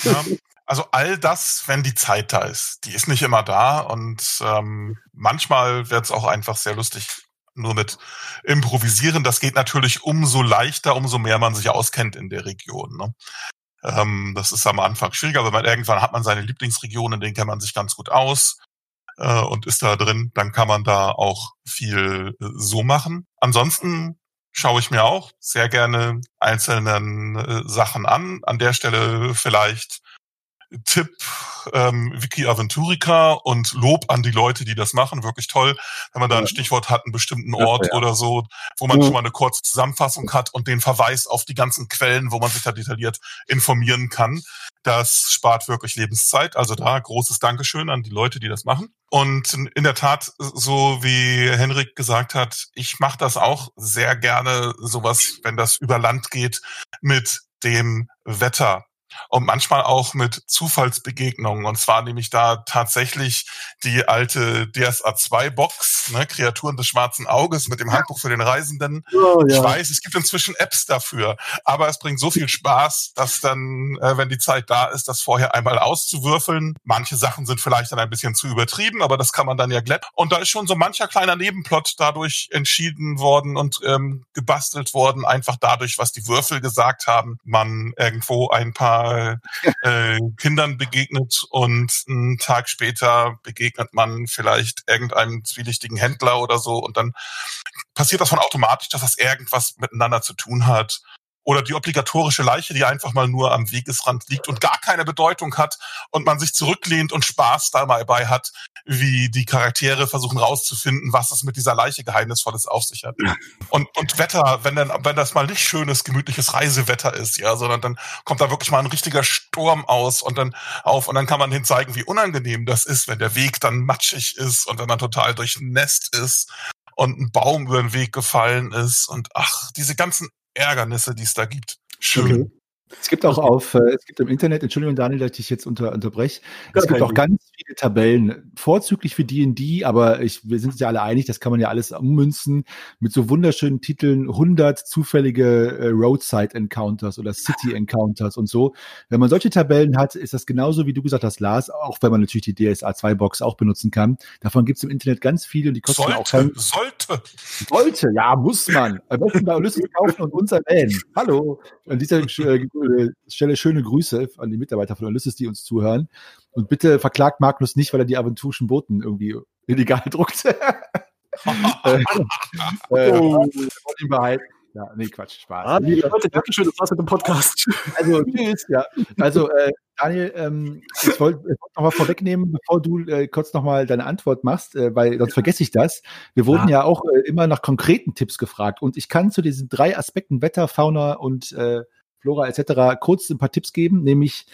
ja, Also all das, wenn die Zeit da ist. Die ist nicht immer da und ähm, manchmal wird es auch einfach sehr lustig nur mit improvisieren. Das geht natürlich umso leichter, umso mehr man sich auskennt in der Region. Ne? Ähm, das ist am Anfang schwieriger, aber man, irgendwann hat man seine Lieblingsregionen, in denen kennt man sich ganz gut aus äh, und ist da drin. Dann kann man da auch viel äh, so machen. Ansonsten schaue ich mir auch sehr gerne einzelnen äh, Sachen an. An der Stelle vielleicht Tipp ähm, Wiki Aventurica und Lob an die Leute, die das machen. Wirklich toll, wenn man da ein Stichwort hat, einen bestimmten Ort ja, ja. oder so, wo man schon mal eine kurze Zusammenfassung hat und den Verweis auf die ganzen Quellen, wo man sich da detailliert informieren kann. Das spart wirklich Lebenszeit. Also da großes Dankeschön an die Leute, die das machen. Und in der Tat, so wie Henrik gesagt hat, ich mache das auch sehr gerne, sowas, wenn das über Land geht, mit dem Wetter und manchmal auch mit Zufallsbegegnungen. Und zwar nehme ich da tatsächlich die alte DSA 2 Box, ne, Kreaturen des schwarzen Auges mit dem Handbuch für den Reisenden. Oh, ja. Ich weiß, es gibt inzwischen Apps dafür, aber es bringt so viel Spaß, dass dann, äh, wenn die Zeit da ist, das vorher einmal auszuwürfeln. Manche Sachen sind vielleicht dann ein bisschen zu übertrieben, aber das kann man dann ja glätten. Und da ist schon so mancher kleiner Nebenplot dadurch entschieden worden und ähm, gebastelt worden, einfach dadurch, was die Würfel gesagt haben. Man irgendwo ein paar äh, Kindern begegnet und einen Tag später begegnet man vielleicht irgendeinem zwielichtigen Händler oder so und dann passiert das von automatisch, dass das irgendwas miteinander zu tun hat oder die obligatorische Leiche, die einfach mal nur am Wegesrand liegt und gar keine Bedeutung hat und man sich zurücklehnt und Spaß dabei hat, wie die Charaktere versuchen rauszufinden, was es mit dieser Leiche Geheimnisvolles auf sich hat. Und, und Wetter, wenn dann, wenn das mal nicht schönes, gemütliches Reisewetter ist, ja, sondern dann kommt da wirklich mal ein richtiger Sturm aus und dann auf und dann kann man hin zeigen, wie unangenehm das ist, wenn der Weg dann matschig ist und wenn man total durchnässt ist und ein Baum über den Weg gefallen ist und ach, diese ganzen Ärgernisse, die es da gibt. Schön. Okay. Es gibt auch auf, äh, es gibt im Internet, Entschuldigung Daniel, dass ich dich jetzt unter, unterbreche, es ja, gibt auch ganz viele Tabellen, vorzüglich für D&D, aber ich, wir sind uns ja alle einig, das kann man ja alles ummünzen, mit so wunderschönen Titeln, 100 zufällige äh, Roadside Encounters oder City Encounters und so. Wenn man solche Tabellen hat, ist das genauso, wie du gesagt hast, Lars, auch wenn man natürlich die DSA 2 Box auch benutzen kann. Davon gibt es im Internet ganz viele und die kosten sollte, auch kein, Sollte, sollte, ja, muss man. Am besten bei Ulysses kaufen und uns erwähnen. Hallo. An dieser äh, Stelle schöne Grüße an die Mitarbeiter von Ulysses, die uns zuhören. Und bitte verklagt Magnus nicht, weil er die aventurischen Boten irgendwie illegal <laughs> druckt. <laughs> äh, äh, oh. ihn behalten. Ja, nee, Quatsch, Spaß. Ah, nee, Leute, danke schön, das war's mit dem Podcast. Also, tschüss, ja. Also, äh, Daniel, ähm, ich wollte wollt noch mal vorwegnehmen, bevor du äh, kurz noch mal deine Antwort machst, äh, weil sonst vergesse ich das. Wir wurden ja, ja auch äh, immer nach konkreten Tipps gefragt und ich kann zu diesen drei Aspekten Wetter, Fauna und äh, Flora etc. kurz ein paar Tipps geben, nämlich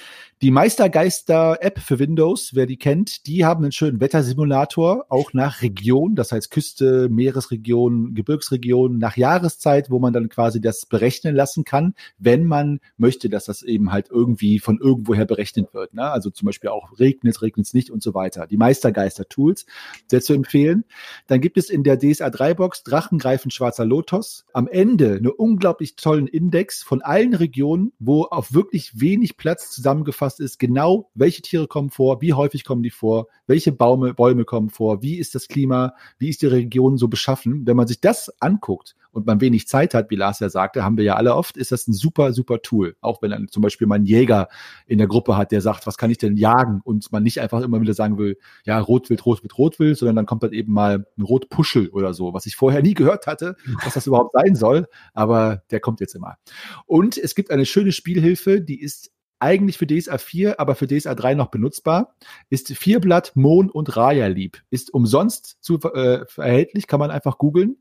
die Meistergeister-App für Windows, wer die kennt, die haben einen schönen Wettersimulator, auch nach Region, das heißt Küste, Meeresregion, Gebirgsregion, nach Jahreszeit, wo man dann quasi das berechnen lassen kann, wenn man möchte, dass das eben halt irgendwie von irgendwoher berechnet wird. Ne? Also zum Beispiel auch regnet, regnet es nicht und so weiter. Die Meistergeister-Tools, sehr zu empfehlen. Dann gibt es in der DSA 3-Box Drachengreifen Schwarzer Lotos. Am Ende einen unglaublich tollen Index von allen Regionen, wo auf wirklich wenig Platz zusammengefasst zusammengefasst ist, genau welche Tiere kommen vor, wie häufig kommen die vor, welche Baume, Bäume kommen vor, wie ist das Klima, wie ist die Region so beschaffen. Wenn man sich das anguckt und man wenig Zeit hat, wie Lars ja sagte, haben wir ja alle oft, ist das ein super, super Tool. Auch wenn dann zum Beispiel mal ein Jäger in der Gruppe hat, der sagt, was kann ich denn jagen? Und man nicht einfach immer wieder sagen will, ja, Rotwild, Rotwild, Rotwild, sondern dann kommt dann eben mal ein Rotpuschel oder so, was ich vorher nie gehört hatte, was das überhaupt sein soll. Aber der kommt jetzt immer. Und es gibt eine schöne Spielhilfe, die ist eigentlich für DSA 4, aber für DSA 3 noch benutzbar, ist Vierblatt, Mohn und Raya lieb. Ist umsonst zu, äh, erhältlich, kann man einfach googeln.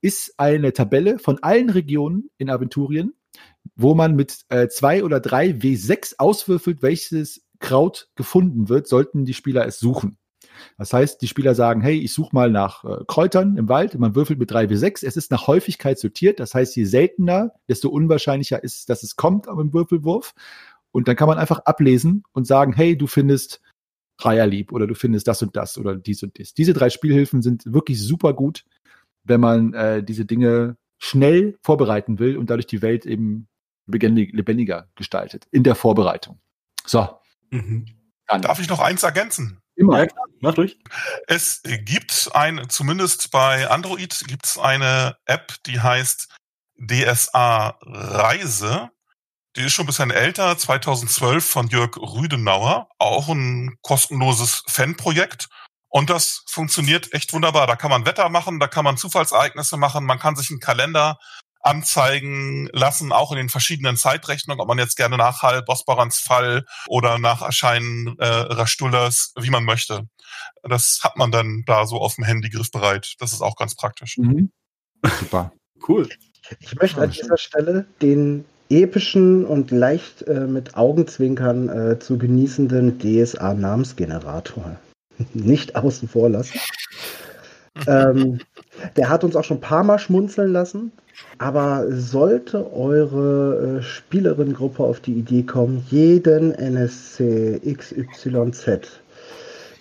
Ist eine Tabelle von allen Regionen in Aventurien, wo man mit äh, zwei oder drei W6 auswürfelt, welches Kraut gefunden wird, sollten die Spieler es suchen. Das heißt, die Spieler sagen, hey, ich suche mal nach äh, Kräutern im Wald. Man würfelt mit 3 W6. Es ist nach Häufigkeit sortiert. Das heißt, je seltener, desto unwahrscheinlicher ist, dass es kommt am Würfelwurf. Und dann kann man einfach ablesen und sagen, hey, du findest Raya lieb oder du findest das und das oder dies und dies. Diese drei Spielhilfen sind wirklich super gut, wenn man äh, diese Dinge schnell vorbereiten will und dadurch die Welt eben lebendiger gestaltet in der Vorbereitung. So, Mhm. Darf ich noch eins ergänzen? Immer. Ja, klar. Mach durch. Es gibt ein, zumindest bei Android gibt es eine App, die heißt DSA Reise. Die ist schon ein bisschen älter, 2012 von Jörg Rüdenauer. Auch ein kostenloses Fanprojekt. Und das funktioniert echt wunderbar. Da kann man Wetter machen, da kann man Zufallsereignisse machen, man kann sich einen Kalender anzeigen lassen, auch in den verschiedenen Zeitrechnungen, ob man jetzt gerne nach Hall, Bosbarans Fall oder nach Erscheinen äh, Rastullers, wie man möchte. Das hat man dann da so auf dem Handy griffbereit. Das ist auch ganz praktisch. Mhm. Super. cool. Ich möchte an dieser Stelle den epischen und leicht äh, mit Augenzwinkern äh, zu genießenden DSA-Namensgenerator <laughs> nicht außen vor lassen. <laughs> ähm, der hat uns auch schon ein paar Mal schmunzeln lassen. Aber sollte eure äh, Spielerinnengruppe auf die Idee kommen, jeden NSC XYZ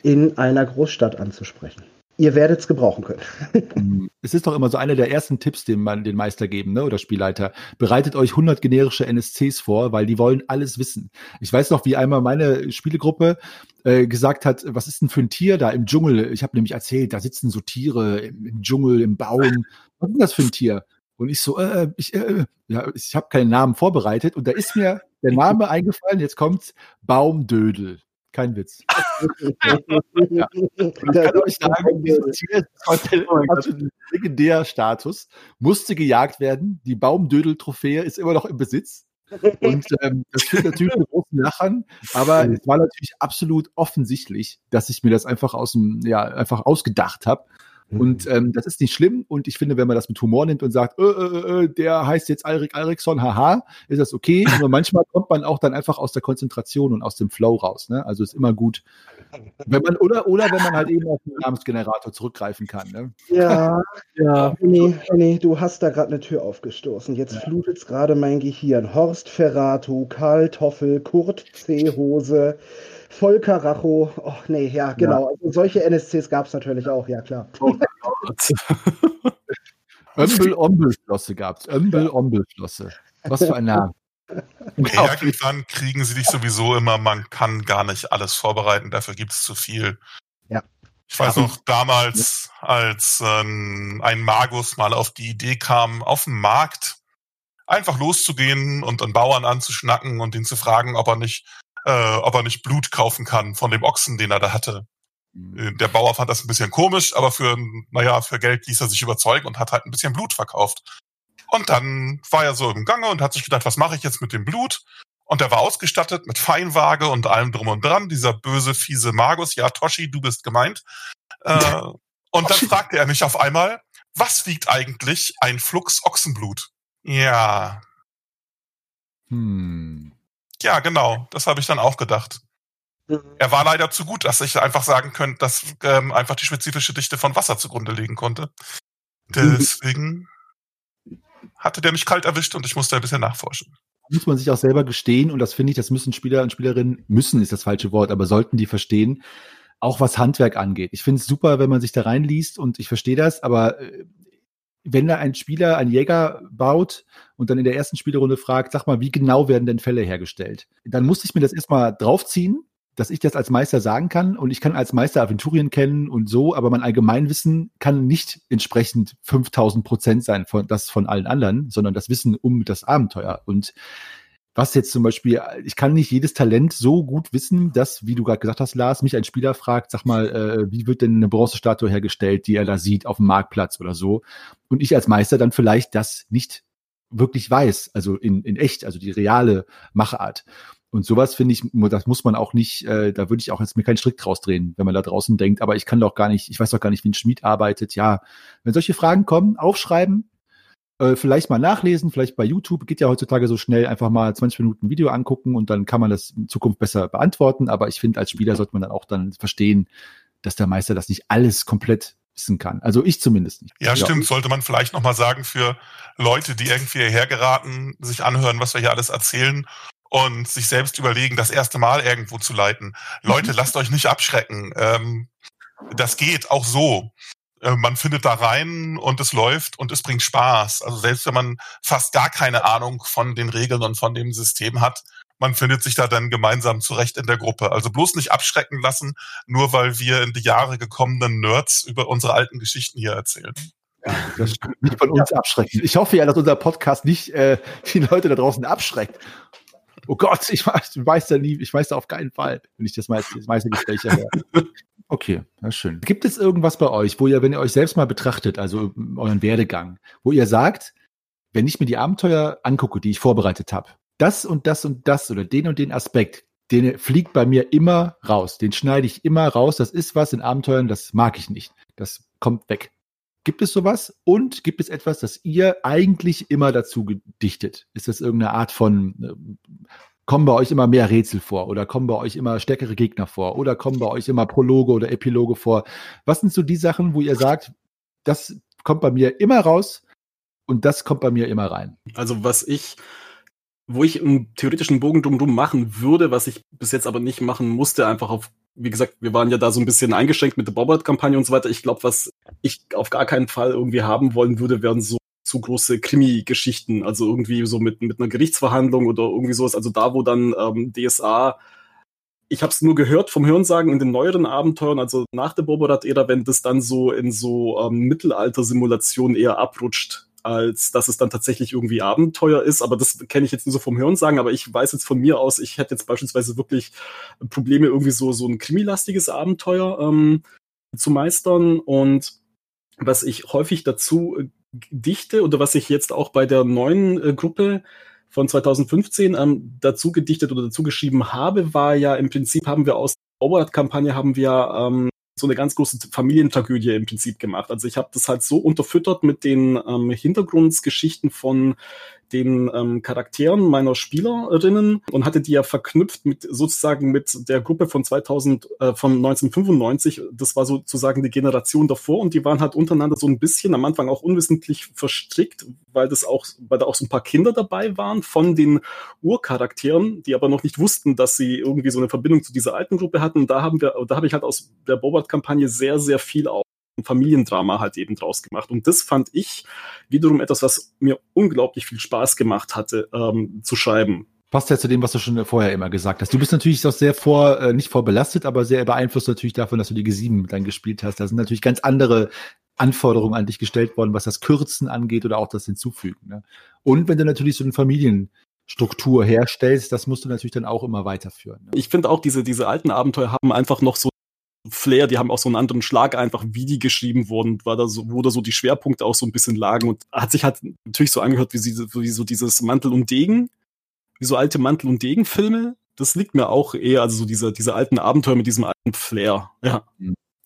in einer Großstadt anzusprechen, ihr werdet es gebrauchen können. <laughs> es ist doch immer so einer der ersten Tipps, den man den Meister geben, ne, oder Spielleiter. Bereitet euch 100 generische NSCs vor, weil die wollen alles wissen. Ich weiß noch, wie einmal meine Spielegruppe äh, gesagt hat, was ist denn für ein Tier da im Dschungel? Ich habe nämlich erzählt, da sitzen so Tiere im, im Dschungel, im Baum. Was ist denn das für ein Tier? Und ich so, äh, ich, äh, ja, ich habe keinen Namen vorbereitet und da ist mir der Name eingefallen, jetzt kommt Baumdödel. Kein Witz. <laughs> ja. Ich kann euch sagen, dieses Tier hat einen legendären Status, musste gejagt werden. Die Baumdödel-Trophäe ist immer noch im Besitz. Und ähm, das führt <laughs> natürlich zu großen Lachern, aber es war natürlich absolut offensichtlich, dass ich mir das einfach aus dem, ja, einfach ausgedacht habe. Und mhm. ähm, das ist nicht schlimm. Und ich finde, wenn man das mit Humor nimmt und sagt, äh, äh, äh, der heißt jetzt Alrik Alriksson, haha, ist das okay. <laughs> Aber manchmal kommt man auch dann einfach aus der Konzentration und aus dem Flow raus. Ne? Also ist immer gut, wenn man oder oder wenn man halt eben auf den Namensgenerator zurückgreifen kann. Ne? Ja, <laughs> ja. Nee, nee, du hast da gerade eine Tür aufgestoßen. Jetzt ja. flutet es gerade mein Gehirn. Horst Ferrato, Karl Toffel, Kurt Seehose. Volker Racho. Oh, nee, ja, genau. Ja. Also solche NSCs gab es natürlich auch, ja klar. Oh <laughs> Ömbel-Ombel-Schlosse gab es. Ömbel-Ombel-Schlosse. Was für ein Name. <laughs> Irgendwann kriegen sie dich sowieso immer, man kann gar nicht alles vorbereiten, dafür gibt es zu viel. Ja. Ich weiß noch damals, als ähm, ein Magus mal auf die Idee kam, auf dem Markt einfach loszugehen und einen Bauern anzuschnacken und ihn zu fragen, ob er nicht äh, ob er nicht Blut kaufen kann von dem Ochsen, den er da hatte. Mhm. Äh, der Bauer fand das ein bisschen komisch, aber für, naja, für Geld ließ er sich überzeugen und hat halt ein bisschen Blut verkauft. Und dann war er so im Gange und hat sich gedacht, was mache ich jetzt mit dem Blut? Und er war ausgestattet mit Feinwaage und allem drum und dran. Dieser böse, fiese Magus, ja, Toshi, du bist gemeint. Äh, <laughs> und dann fragte er mich auf einmal, was wiegt eigentlich ein Flux Ochsenblut? Ja. Hm. Ja, genau. Das habe ich dann auch gedacht. Mhm. Er war leider zu gut, dass ich einfach sagen könnte, dass ähm, einfach die spezifische Dichte von Wasser zugrunde legen konnte. Deswegen hatte der mich kalt erwischt und ich musste ein bisschen nachforschen. Muss man sich auch selber gestehen und das finde ich, das müssen Spieler und Spielerinnen, müssen ist das falsche Wort, aber sollten die verstehen, auch was Handwerk angeht. Ich finde es super, wenn man sich da reinliest und ich verstehe das, aber äh, wenn da ein Spieler, ein Jäger baut und dann in der ersten Spielrunde fragt, sag mal, wie genau werden denn Fälle hergestellt? Dann musste ich mir das erstmal draufziehen, dass ich das als Meister sagen kann und ich kann als Meister Aventurien kennen und so, aber mein Allgemeinwissen kann nicht entsprechend 5000 Prozent sein von das von allen anderen, sondern das Wissen um das Abenteuer und was jetzt zum Beispiel, ich kann nicht jedes Talent so gut wissen, dass, wie du gerade gesagt hast, Lars, mich ein Spieler fragt, sag mal, äh, wie wird denn eine Bronzestatue hergestellt, die er da sieht auf dem Marktplatz oder so. Und ich als Meister dann vielleicht das nicht wirklich weiß, also in, in echt, also die reale Machart. Und sowas finde ich, das muss man auch nicht, äh, da würde ich auch jetzt mir keinen Strick draus drehen, wenn man da draußen denkt, aber ich kann doch gar nicht, ich weiß doch gar nicht, wie ein Schmied arbeitet. Ja, wenn solche Fragen kommen, aufschreiben, äh, vielleicht mal nachlesen, vielleicht bei YouTube, geht ja heutzutage so schnell, einfach mal 20 Minuten Video angucken und dann kann man das in Zukunft besser beantworten. Aber ich finde, als Spieler sollte man dann auch dann verstehen, dass der Meister das nicht alles komplett wissen kann. Also ich zumindest nicht. Ja, ja. stimmt. Sollte man vielleicht nochmal sagen für Leute, die irgendwie hierher geraten, sich anhören, was wir hier alles erzählen und sich selbst überlegen, das erste Mal irgendwo zu leiten. Leute, lasst euch nicht abschrecken. Ähm, das geht auch so. Äh, man findet da rein und es läuft und es bringt Spaß. Also selbst wenn man fast gar keine Ahnung von den Regeln und von dem System hat, man findet sich da dann gemeinsam zurecht in der Gruppe. Also bloß nicht abschrecken lassen, nur weil wir in die Jahre gekommenen Nerds über unsere alten Geschichten hier erzählen. Ja, das nicht von uns abschrecken. Ich hoffe ja, dass unser Podcast nicht äh, die Leute da draußen abschreckt. Oh Gott, ich weiß, ich weiß da nie, ich weiß da auf keinen Fall, wenn ich das meiste, das meiste Gespräche höre. Okay, ja schön. Gibt es irgendwas bei euch, wo ihr, wenn ihr euch selbst mal betrachtet, also euren Werdegang, wo ihr sagt, wenn ich mir die Abenteuer angucke, die ich vorbereitet habe, das und das und das oder den und den Aspekt, den fliegt bei mir immer raus. Den schneide ich immer raus. Das ist was in Abenteuern, das mag ich nicht. Das kommt weg. Gibt es sowas? Und gibt es etwas, das ihr eigentlich immer dazu gedichtet? Ist das irgendeine Art von, äh, kommen bei euch immer mehr Rätsel vor oder kommen bei euch immer stärkere Gegner vor oder kommen bei euch immer Prologe oder Epiloge vor? Was sind so die Sachen, wo ihr sagt, das kommt bei mir immer raus und das kommt bei mir immer rein? Also was ich wo ich einen theoretischen Bogen drumherum machen würde, was ich bis jetzt aber nicht machen musste, einfach auf, wie gesagt, wir waren ja da so ein bisschen eingeschränkt mit der Bobbert-Kampagne und so weiter. Ich glaube, was ich auf gar keinen Fall irgendwie haben wollen würde, wären so zu große Krimi-Geschichten, also irgendwie so mit, mit einer Gerichtsverhandlung oder irgendwie sowas, also da, wo dann ähm, DSA ich habe es nur gehört vom Hörensagen in den neueren Abenteuern, also nach der Boborat-Ära, wenn das dann so in so ähm, Mittelalter-Simulationen eher abrutscht, als dass es dann tatsächlich irgendwie Abenteuer ist. Aber das kenne ich jetzt nur so vom Hörensagen. Aber ich weiß jetzt von mir aus, ich hätte jetzt beispielsweise wirklich Probleme, irgendwie so, so ein krimilastiges Abenteuer ähm, zu meistern. Und was ich häufig dazu dichte oder was ich jetzt auch bei der neuen äh, Gruppe von 2015 ähm, dazu gedichtet oder dazu geschrieben habe, war ja im Prinzip haben wir aus der Overlord-Kampagne haben wir ähm, so eine ganz große Familientragödie im Prinzip gemacht. Also ich habe das halt so unterfüttert mit den ähm, Hintergrundgeschichten von den ähm, Charakteren meiner Spielerinnen und hatte die ja verknüpft mit sozusagen mit der Gruppe von 2000 äh, von 1995. Das war sozusagen die Generation davor und die waren halt untereinander so ein bisschen am Anfang auch unwissentlich verstrickt, weil das auch, weil da auch so ein paar Kinder dabei waren von den Urcharakteren, die aber noch nicht wussten, dass sie irgendwie so eine Verbindung zu dieser alten Gruppe hatten. Und da haben wir, da habe ich halt aus der Bobart-Kampagne sehr, sehr viel auch Familiendrama halt eben draus gemacht. Und das fand ich wiederum etwas, was mir unglaublich viel Spaß gemacht hatte, ähm, zu schreiben. Passt ja zu dem, was du schon vorher immer gesagt hast. Du bist natürlich auch sehr vor, äh, nicht vorbelastet, aber sehr beeinflusst natürlich davon, dass du die G7 dann gespielt hast. Da sind natürlich ganz andere Anforderungen an dich gestellt worden, was das Kürzen angeht oder auch das Hinzufügen. Ne? Und wenn du natürlich so eine Familienstruktur herstellst, das musst du natürlich dann auch immer weiterführen. Ne? Ich finde auch, diese, diese alten Abenteuer haben einfach noch so Flair, die haben auch so einen anderen Schlag einfach, wie die geschrieben wurden, war da so, wo da so die Schwerpunkte auch so ein bisschen lagen und hat sich halt natürlich so angehört wie, sie, wie so dieses Mantel und Degen, wie so alte Mantel und Degen Filme. Das liegt mir auch eher, also so diese, diese alten Abenteuer mit diesem alten Flair, ja.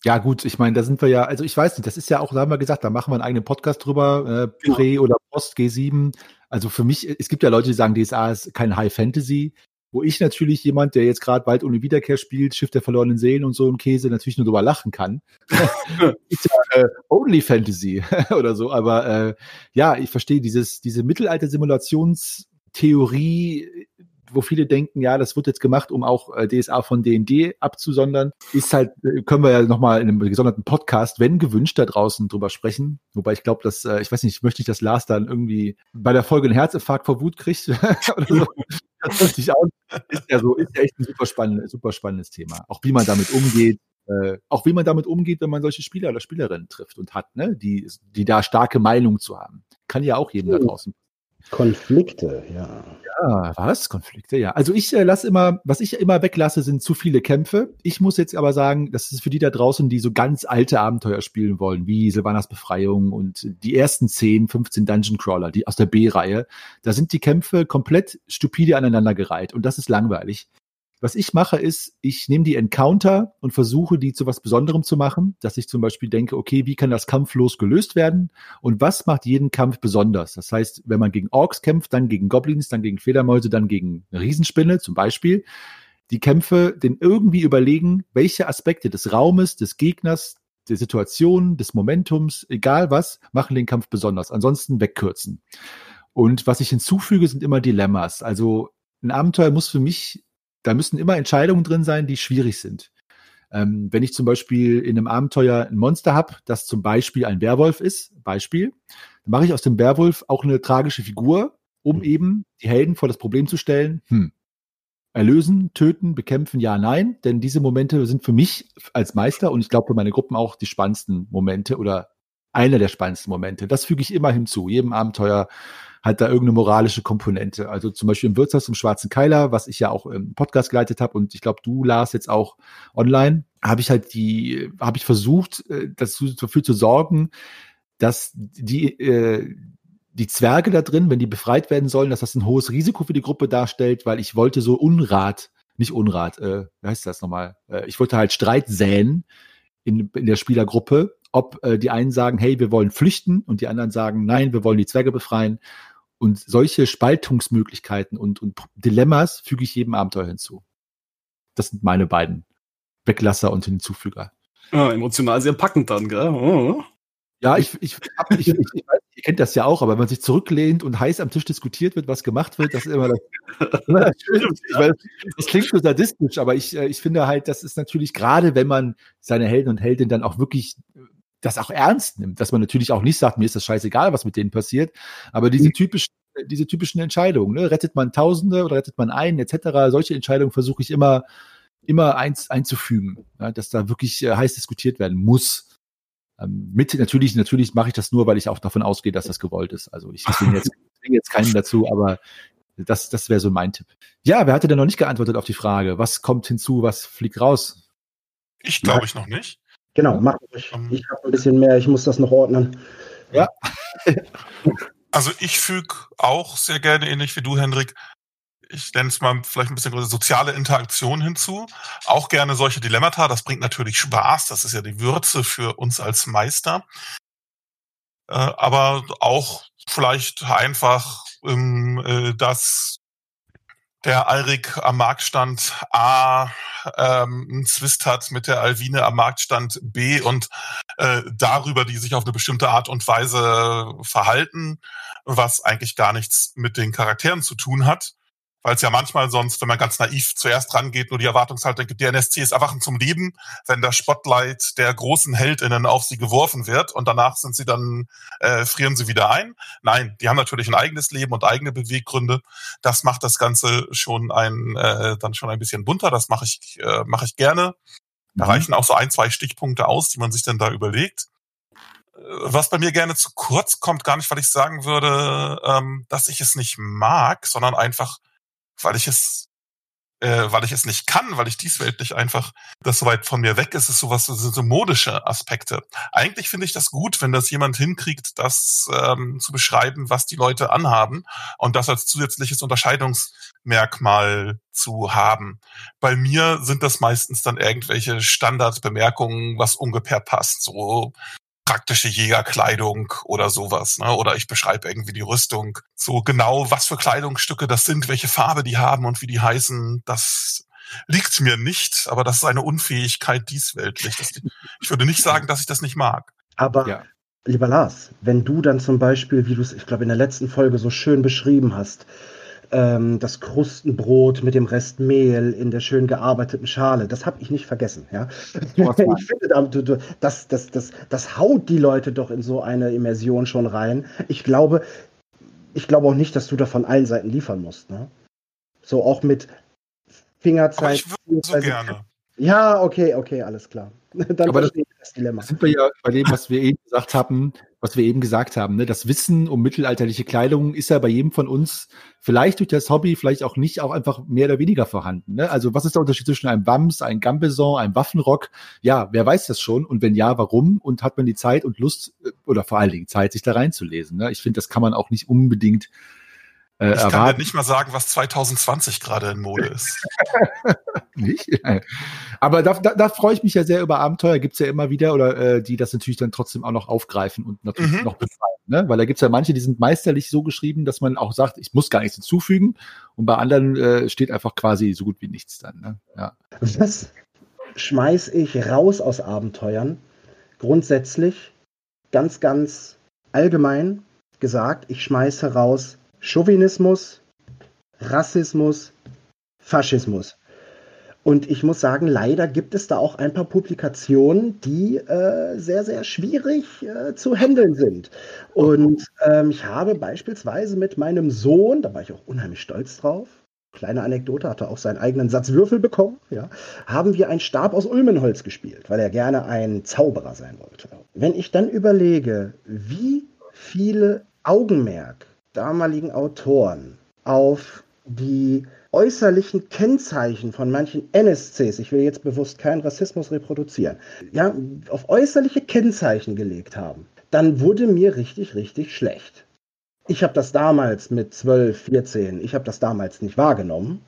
Ja, gut, ich meine, da sind wir ja, also ich weiß nicht, das ist ja auch, da haben wir gesagt, da machen wir einen eigenen Podcast drüber, äh, Prä- oder Post G7. Also für mich, es gibt ja Leute, die sagen, DSA ist kein High Fantasy wo ich natürlich jemand, der jetzt gerade bald ohne Wiederkehr spielt, Schiff der verlorenen Seelen und so ein Käse, natürlich nur drüber lachen kann. <laughs> ist ja äh, Only Fantasy <laughs> oder so, aber äh, ja, ich verstehe dieses, diese Mittelalter-Simulationstheorie, wo viele denken, ja, das wird jetzt gemacht, um auch äh, DSA von D&D abzusondern, ist halt, äh, können wir ja nochmal in einem gesonderten Podcast, wenn gewünscht, da draußen drüber sprechen. Wobei ich glaube, dass, äh, ich weiß nicht, ich möchte nicht, dass Lars dann irgendwie bei der Folge einen Herzinfarkt vor Wut kriegt <laughs> oder so. Das möchte ich auch. Ist ja so, ist ja echt ein super, spannend, super spannendes Thema. Auch wie man damit umgeht, äh, auch wie man damit umgeht, wenn man solche Spieler oder Spielerinnen trifft und hat, ne, die, die da starke Meinung zu haben. Kann ja auch jedem oh. da draußen. Konflikte, ja. Ja, was? Konflikte, ja. Also ich äh, lasse immer, was ich immer weglasse, sind zu viele Kämpfe. Ich muss jetzt aber sagen, das ist für die da draußen, die so ganz alte Abenteuer spielen wollen, wie Silvanas Befreiung und die ersten 10, 15 Dungeon Crawler, die aus der B-Reihe. Da sind die Kämpfe komplett stupide aneinandergereiht und das ist langweilig. Was ich mache, ist, ich nehme die Encounter und versuche, die zu was Besonderem zu machen, dass ich zum Beispiel denke, okay, wie kann das kampflos gelöst werden und was macht jeden Kampf besonders? Das heißt, wenn man gegen Orks kämpft, dann gegen Goblins, dann gegen Fledermäuse, dann gegen eine Riesenspinne zum Beispiel, die Kämpfe den irgendwie überlegen, welche Aspekte des Raumes, des Gegners, der Situation, des Momentums, egal was, machen den Kampf besonders. Ansonsten wegkürzen. Und was ich hinzufüge, sind immer Dilemmas. Also ein Abenteuer muss für mich da müssen immer Entscheidungen drin sein, die schwierig sind. Ähm, wenn ich zum Beispiel in einem Abenteuer ein Monster habe, das zum Beispiel ein Werwolf ist, Beispiel, dann mache ich aus dem Werwolf auch eine tragische Figur, um mhm. eben die Helden vor das Problem zu stellen, hm, erlösen, töten, bekämpfen, ja, nein, denn diese Momente sind für mich als Meister und ich glaube für meine Gruppen auch die spannendsten Momente oder einer der spannendsten Momente. Das füge ich immer hinzu. Jedem Abenteuer hat da irgendeine moralische Komponente. Also zum Beispiel im Wirtshaus im Schwarzen Keiler, was ich ja auch im Podcast geleitet habe und ich glaube, du Lars jetzt auch online, habe ich halt die, habe ich versucht, äh, dafür zu sorgen, dass die, äh, die Zwerge da drin, wenn die befreit werden sollen, dass das ein hohes Risiko für die Gruppe darstellt, weil ich wollte so Unrat, nicht Unrat, äh, wie heißt das nochmal? Äh, ich wollte halt Streit säen in, in der Spielergruppe, ob äh, die einen sagen, hey, wir wollen flüchten und die anderen sagen, nein, wir wollen die Zwerge befreien. Und solche Spaltungsmöglichkeiten und, und Dilemmas füge ich jedem Abenteuer hinzu. Das sind meine beiden Weglasser und Hinzufüger. Ja, emotional sehr packend dann, gell? Oh. Ja, ich, ich, hab, ich, ich, ich weiß, ihr kennt das ja auch, aber wenn man sich zurücklehnt und heiß am Tisch diskutiert wird, was gemacht wird, das ist immer das, immer das das klingt so sadistisch, aber ich, äh, ich finde halt, das ist natürlich gerade, wenn man seine Helden und Heldinnen dann auch wirklich das auch ernst nimmt, dass man natürlich auch nicht sagt, mir ist das scheißegal, was mit denen passiert, aber diese mhm. typischen diese typischen Entscheidungen, ne? rettet man Tausende oder rettet man einen, etc. Solche Entscheidungen versuche ich immer immer eins einzufügen, ja, dass da wirklich äh, heiß diskutiert werden muss. Ähm, mit natürlich natürlich mache ich das nur, weil ich auch davon ausgehe, dass das gewollt ist. Also ich zwinge jetzt, <laughs> jetzt keinen dazu, aber das das wäre so mein Tipp. Ja, wer hatte denn noch nicht geantwortet auf die Frage? Was kommt hinzu, was fliegt raus? Ich glaube ich noch nicht. Genau, mach ich. Ähm. Ich habe ein bisschen mehr, ich muss das noch ordnen. Ja. <laughs> also ich füge auch sehr gerne, ähnlich wie du, Hendrik, ich nenne es mal vielleicht ein bisschen größer, soziale Interaktion hinzu. Auch gerne solche Dilemmata. Das bringt natürlich Spaß. Das ist ja die Würze für uns als Meister. Äh, aber auch vielleicht einfach ähm, äh, das der Alrik am Marktstand A ähm, einen Zwist hat mit der Alvine am Marktstand B und äh, darüber, die sich auf eine bestimmte Art und Weise verhalten, was eigentlich gar nichts mit den Charakteren zu tun hat weil es ja manchmal sonst, wenn man ganz naiv zuerst rangeht, nur die Erwartungshaltung gibt, die NSCs erwachen zum Leben, wenn das Spotlight der großen Heldinnen auf sie geworfen wird und danach sind sie dann, äh, frieren sie wieder ein. Nein, die haben natürlich ein eigenes Leben und eigene Beweggründe. Das macht das Ganze schon ein, äh, dann schon ein bisschen bunter. Das mache ich, äh, mache ich gerne. Da mhm. reichen auch so ein, zwei Stichpunkte aus, die man sich dann da überlegt äh, was bei mir gerne zu kurz kommt, gar nicht, weil ich sagen würde, ähm, dass ich es nicht mag, sondern einfach, weil ich es äh, weil ich es nicht kann, weil ich diesweltlich einfach das so weit von mir weg ist, ist sowas, so, so modische Aspekte. Eigentlich finde ich das gut, wenn das jemand hinkriegt, das ähm, zu beschreiben, was die Leute anhaben und das als zusätzliches Unterscheidungsmerkmal zu haben. Bei mir sind das meistens dann irgendwelche Standardbemerkungen, was ungefähr passt. So praktische Jägerkleidung oder sowas. Ne? Oder ich beschreibe irgendwie die Rüstung. So genau, was für Kleidungsstücke das sind, welche Farbe die haben und wie die heißen, das liegt mir nicht. Aber das ist eine Unfähigkeit diesweltlich. Das, ich würde nicht sagen, dass ich das nicht mag. Aber ja. lieber Lars, wenn du dann zum Beispiel, wie du es, ich glaube, in der letzten Folge so schön beschrieben hast, ähm, das Krustenbrot mit dem Rest Mehl in der schön gearbeiteten Schale. Das habe ich nicht vergessen. Ja? <laughs> ich finde, das, das, das, das haut die Leute doch in so eine Immersion schon rein. Ich glaube, ich glaube auch nicht, dass du da von allen Seiten liefern musst. Ne? So auch mit Fingerzeit. Aber ich würde so gerne. Ja, okay, okay, alles klar. <laughs> Dann Aber das, das Dilemma. sind wir ja bei dem, was wir eben gesagt haben, was wir eben gesagt haben. Ne? Das Wissen um mittelalterliche Kleidung ist ja bei jedem von uns vielleicht durch das Hobby, vielleicht auch nicht, auch einfach mehr oder weniger vorhanden. Ne? Also was ist der Unterschied zwischen einem Wams, einem Gambeson, einem Waffenrock? Ja, wer weiß das schon? Und wenn ja, warum? Und hat man die Zeit und Lust äh, oder vor allen Dingen Zeit, sich da reinzulesen? Ne? Ich finde, das kann man auch nicht unbedingt äh, ich kann dir nicht mal sagen, was 2020 gerade in Mode ist. <laughs> nicht? Aber da, da, da freue ich mich ja sehr über Abenteuer, gibt's ja immer wieder, oder äh, die das natürlich dann trotzdem auch noch aufgreifen und natürlich mhm. noch befreien. Ne? Weil da gibt's ja manche, die sind meisterlich so geschrieben, dass man auch sagt, ich muss gar nichts hinzufügen. Und bei anderen äh, steht einfach quasi so gut wie nichts dann. Ne? Ja. Was schmeiß ich raus aus Abenteuern? Grundsätzlich, ganz, ganz allgemein gesagt, ich schmeiße raus Chauvinismus, Rassismus, Faschismus. Und ich muss sagen, leider gibt es da auch ein paar Publikationen, die äh, sehr, sehr schwierig äh, zu handeln sind. Und ähm, ich habe beispielsweise mit meinem Sohn, da war ich auch unheimlich stolz drauf, kleine Anekdote, hatte auch seinen eigenen Satz Würfel bekommen, ja, haben wir einen Stab aus Ulmenholz gespielt, weil er gerne ein Zauberer sein wollte. Wenn ich dann überlege, wie viele Augenmerk damaligen Autoren auf die äußerlichen Kennzeichen von manchen NSCs, ich will jetzt bewusst keinen Rassismus reproduzieren, ja, auf äußerliche Kennzeichen gelegt haben, dann wurde mir richtig, richtig schlecht. Ich habe das damals mit 12, 14, ich habe das damals nicht wahrgenommen.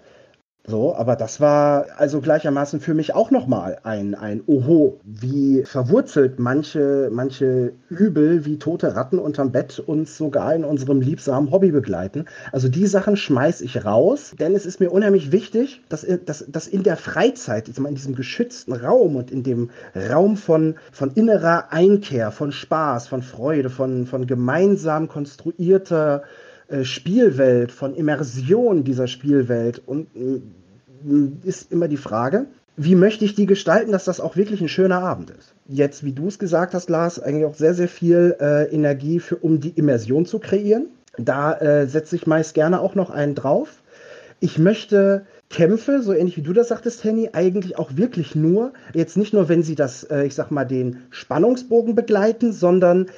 So, aber das war also gleichermaßen für mich auch nochmal ein, ein Oho, wie verwurzelt manche, manche Übel wie tote Ratten unterm Bett uns sogar in unserem liebsamen Hobby begleiten. Also die Sachen schmeiß ich raus, denn es ist mir unheimlich wichtig, dass, dass, dass in der Freizeit, in diesem geschützten Raum und in dem Raum von, von innerer Einkehr, von Spaß, von Freude, von, von gemeinsam konstruierter Spielwelt, von Immersion dieser Spielwelt und äh, ist immer die Frage, wie möchte ich die gestalten, dass das auch wirklich ein schöner Abend ist? Jetzt, wie du es gesagt hast, Lars, eigentlich auch sehr, sehr viel äh, Energie für, um die Immersion zu kreieren. Da äh, setze ich meist gerne auch noch einen drauf. Ich möchte Kämpfe, so ähnlich wie du das sagtest, Henny, eigentlich auch wirklich nur, jetzt nicht nur, wenn sie das, äh, ich sag mal, den Spannungsbogen begleiten, sondern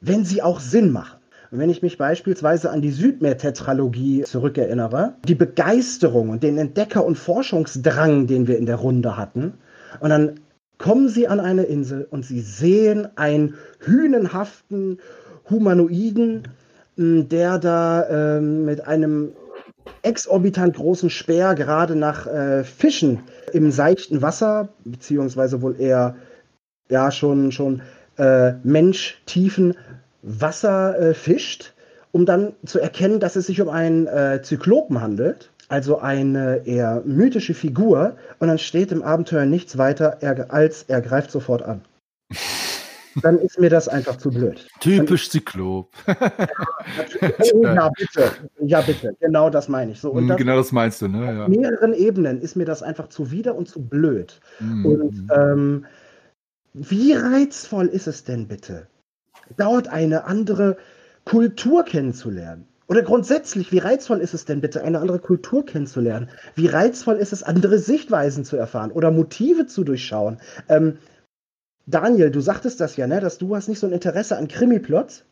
wenn sie auch Sinn machen. Und wenn ich mich beispielsweise an die Südmeer-Tetralogie zurückerinnere, die Begeisterung und den Entdecker- und Forschungsdrang, den wir in der Runde hatten, und dann kommen sie an eine Insel und sie sehen einen hünenhaften Humanoiden, hm, der da äh, mit einem exorbitant großen Speer gerade nach äh, Fischen im seichten Wasser, beziehungsweise wohl eher ja schon, schon äh, Mensch-tiefen Wasser äh, fischt, um dann zu erkennen, dass es sich um einen äh, Zyklopen handelt, also eine eher mythische Figur. Und dann steht im Abenteuer nichts weiter, er, als er greift sofort an. <laughs> dann ist mir das einfach zu blöd. Typisch Zyklop. <laughs> oh, ja, bitte. Ja, bitte. Genau das meine ich. So, und mm, das, genau das meinst du, ne? Ja. Auf mehreren Ebenen ist mir das einfach zuwider und zu blöd. Mm. Und ähm, wie reizvoll ist es denn bitte, dort eine andere Kultur kennenzulernen. Oder grundsätzlich, wie reizvoll ist es denn bitte, eine andere Kultur kennenzulernen? Wie reizvoll ist es, andere Sichtweisen zu erfahren oder Motive zu durchschauen? Ähm, Daniel, du sagtest das ja, ne, dass du hast nicht so ein Interesse an Krimi-Plots.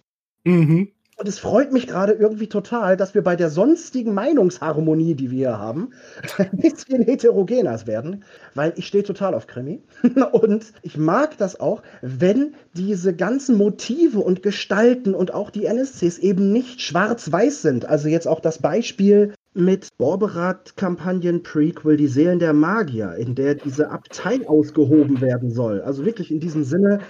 Mhm. Und es freut mich gerade irgendwie total, dass wir bei der sonstigen Meinungsharmonie, die wir hier haben, <laughs> ein bisschen heterogener werden, weil ich stehe total auf Krimi. <laughs> Und ich mag das auch, wenn diese ganzen Motive und Gestalten und auch die NSCs eben nicht schwarz-weiß sind. Also jetzt auch das Beispiel mit Borberat-Kampagnen-Prequel Die Seelen der Magier, in der diese Abtei ausgehoben werden soll. Also wirklich in diesem Sinne,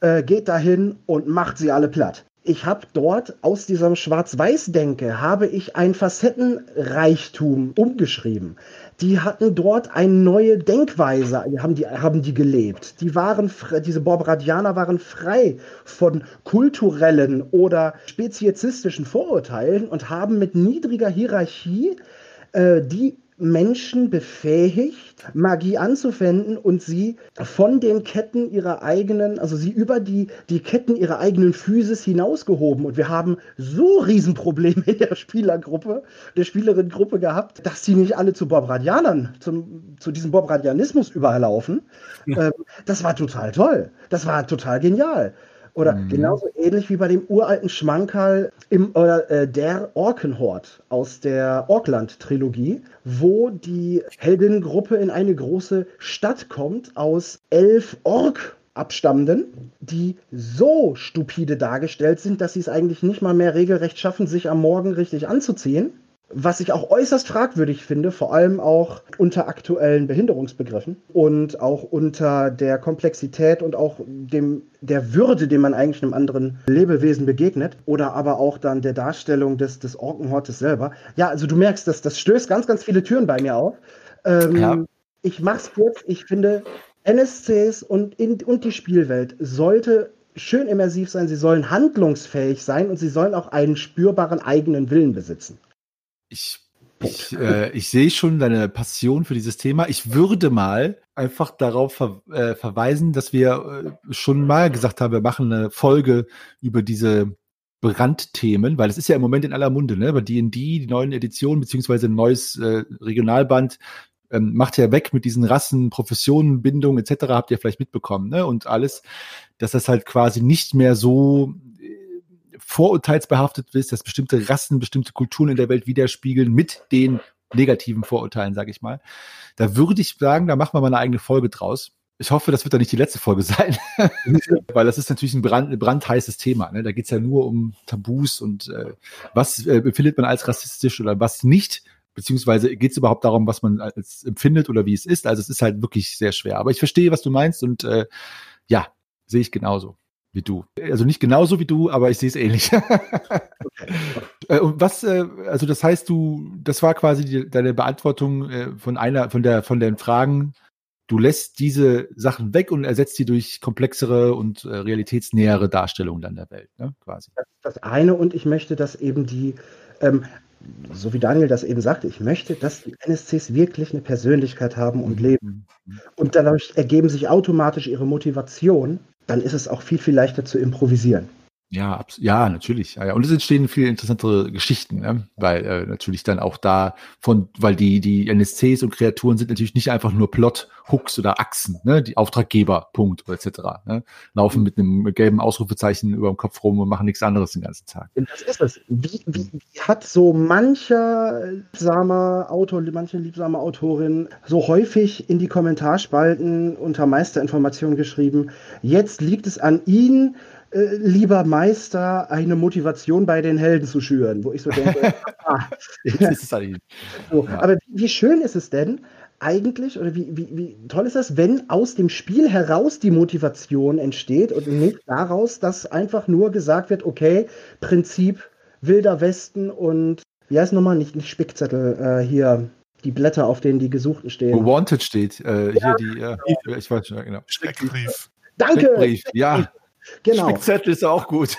äh, geht dahin und macht sie alle platt ich habe dort aus diesem Schwarz-Weiß-Denke habe ich ein Facettenreichtum umgeschrieben. Die hatten dort eine neue Denkweise, haben die, haben die gelebt. Die waren, diese Borbradianer waren frei von kulturellen oder speziesistischen Vorurteilen und haben mit niedriger Hierarchie äh, die Menschen befähigt, Magie anzuwenden und sie von den Ketten ihrer eigenen, also sie über die, die Ketten ihrer eigenen Physis hinausgehoben. Und wir haben so Riesenprobleme in der Spielergruppe, der Spielerinnengruppe gehabt, dass sie nicht alle zu Bobradianern, zum, zu diesem Bobradianismus überlaufen. Ja. Ähm, das war total toll. Das war total genial. Oder mhm. genauso ähnlich wie bei dem uralten Schmankerl im, oder, äh, der Orkenhort aus der Orkland-Trilogie, wo die Heldinnengruppe in eine große Stadt kommt aus elf Ork Abstammenden, die so stupide dargestellt sind, dass sie es eigentlich nicht mal mehr regelrecht schaffen, sich am Morgen richtig anzuziehen was ich auch äußerst fragwürdig finde, vor allem auch unter aktuellen Behinderungsbegriffen und auch unter der Komplexität und auch dem, der Würde, dem man eigentlich einem anderen Lebewesen begegnet oder aber auch dann der Darstellung des, des Orkenhortes selber. Ja, also du merkst, dass das stößt ganz, ganz viele Türen bei mir auf. Ähm, ja. Ich mach's kurz. Ich finde, NSCs und, in, und die Spielwelt sollte schön immersiv sein, sie sollen handlungsfähig sein und sie sollen auch einen spürbaren eigenen Willen besitzen ich Ich, äh, ich sehe schon deine Passion für dieses Thema. Ich würde mal einfach darauf ver äh, verweisen, dass wir äh, schon mal gesagt haben, wir machen eine Folge über diese Brandthemen, weil es ist ja im Moment in aller Munde, ne? Bei D&D, die neuen Editionen, beziehungsweise ein neues äh, Regionalband, ähm, macht ja weg mit diesen Rassen, Professionen, Bindungen etc., habt ihr vielleicht mitbekommen, ne? Und alles, dass das halt quasi nicht mehr so vorurteilsbehaftet ist, dass bestimmte Rassen, bestimmte Kulturen in der Welt widerspiegeln mit den negativen Vorurteilen, sage ich mal. Da würde ich sagen, da machen wir mal eine eigene Folge draus. Ich hoffe, das wird dann nicht die letzte Folge sein, <laughs> weil das ist natürlich ein brand, brandheißes Thema. Ne? Da geht's ja nur um Tabus und äh, was äh, man als rassistisch oder was nicht, beziehungsweise geht es überhaupt darum, was man als empfindet oder wie es ist. Also es ist halt wirklich sehr schwer. Aber ich verstehe, was du meinst und äh, ja, sehe ich genauso wie du. Also nicht genauso wie du, aber ich sehe es ähnlich. <laughs> okay. Äh, und was, äh, also das heißt, du, das war quasi die, deine Beantwortung äh, von einer, von der, von den Fragen du lässt diese Sachen weg und ersetzt sie durch komplexere und äh, realitätsnähere Darstellungen dann der Welt, ne? quasi. Das ist das eine und ich möchte, dass eben die, ähm, so wie Daniel das eben sagte, ich möchte, dass die NSCs wirklich eine Persönlichkeit haben und mhm. leben. Mhm. Und dadurch ergeben sich automatisch ihre Motivation, dann ist es auch viel, viel leichter zu improvisieren. Ja, ja, natürlich. Ja, Und es entstehen viel interessantere Geschichten, ne? weil äh, natürlich dann auch da von, weil die die NSCs und Kreaturen sind natürlich nicht einfach nur Plot, Hooks oder Achsen, ne? die Auftraggeber, Punkt etc. Ne? Laufen mit einem gelben Ausrufezeichen über dem Kopf rum und machen nichts anderes den ganzen Tag. Das ist es. Wie, wie, wie hat so mancher liebsamer Autor, manche liebsame Autorin so häufig in die Kommentarspalten unter Meisterinformationen geschrieben? Jetzt liegt es an Ihnen äh, lieber Meister, eine Motivation bei den Helden zu schüren, wo ich so denke, <laughs> ah. so, ja. aber wie, wie schön ist es denn, eigentlich, oder wie, wie, wie toll ist das, wenn aus dem Spiel heraus die Motivation entsteht und nicht daraus, dass einfach nur gesagt wird, okay, Prinzip Wilder Westen und wie heißt nochmal, nicht, nicht Spickzettel, äh, hier die Blätter, auf denen die Gesuchten stehen. Wo Wanted steht, äh, ja, hier die, äh, ich weiß schon, genau. Steckbrief. Danke! Steckbrief, ja. Genau. Spickzettel ist auch gut.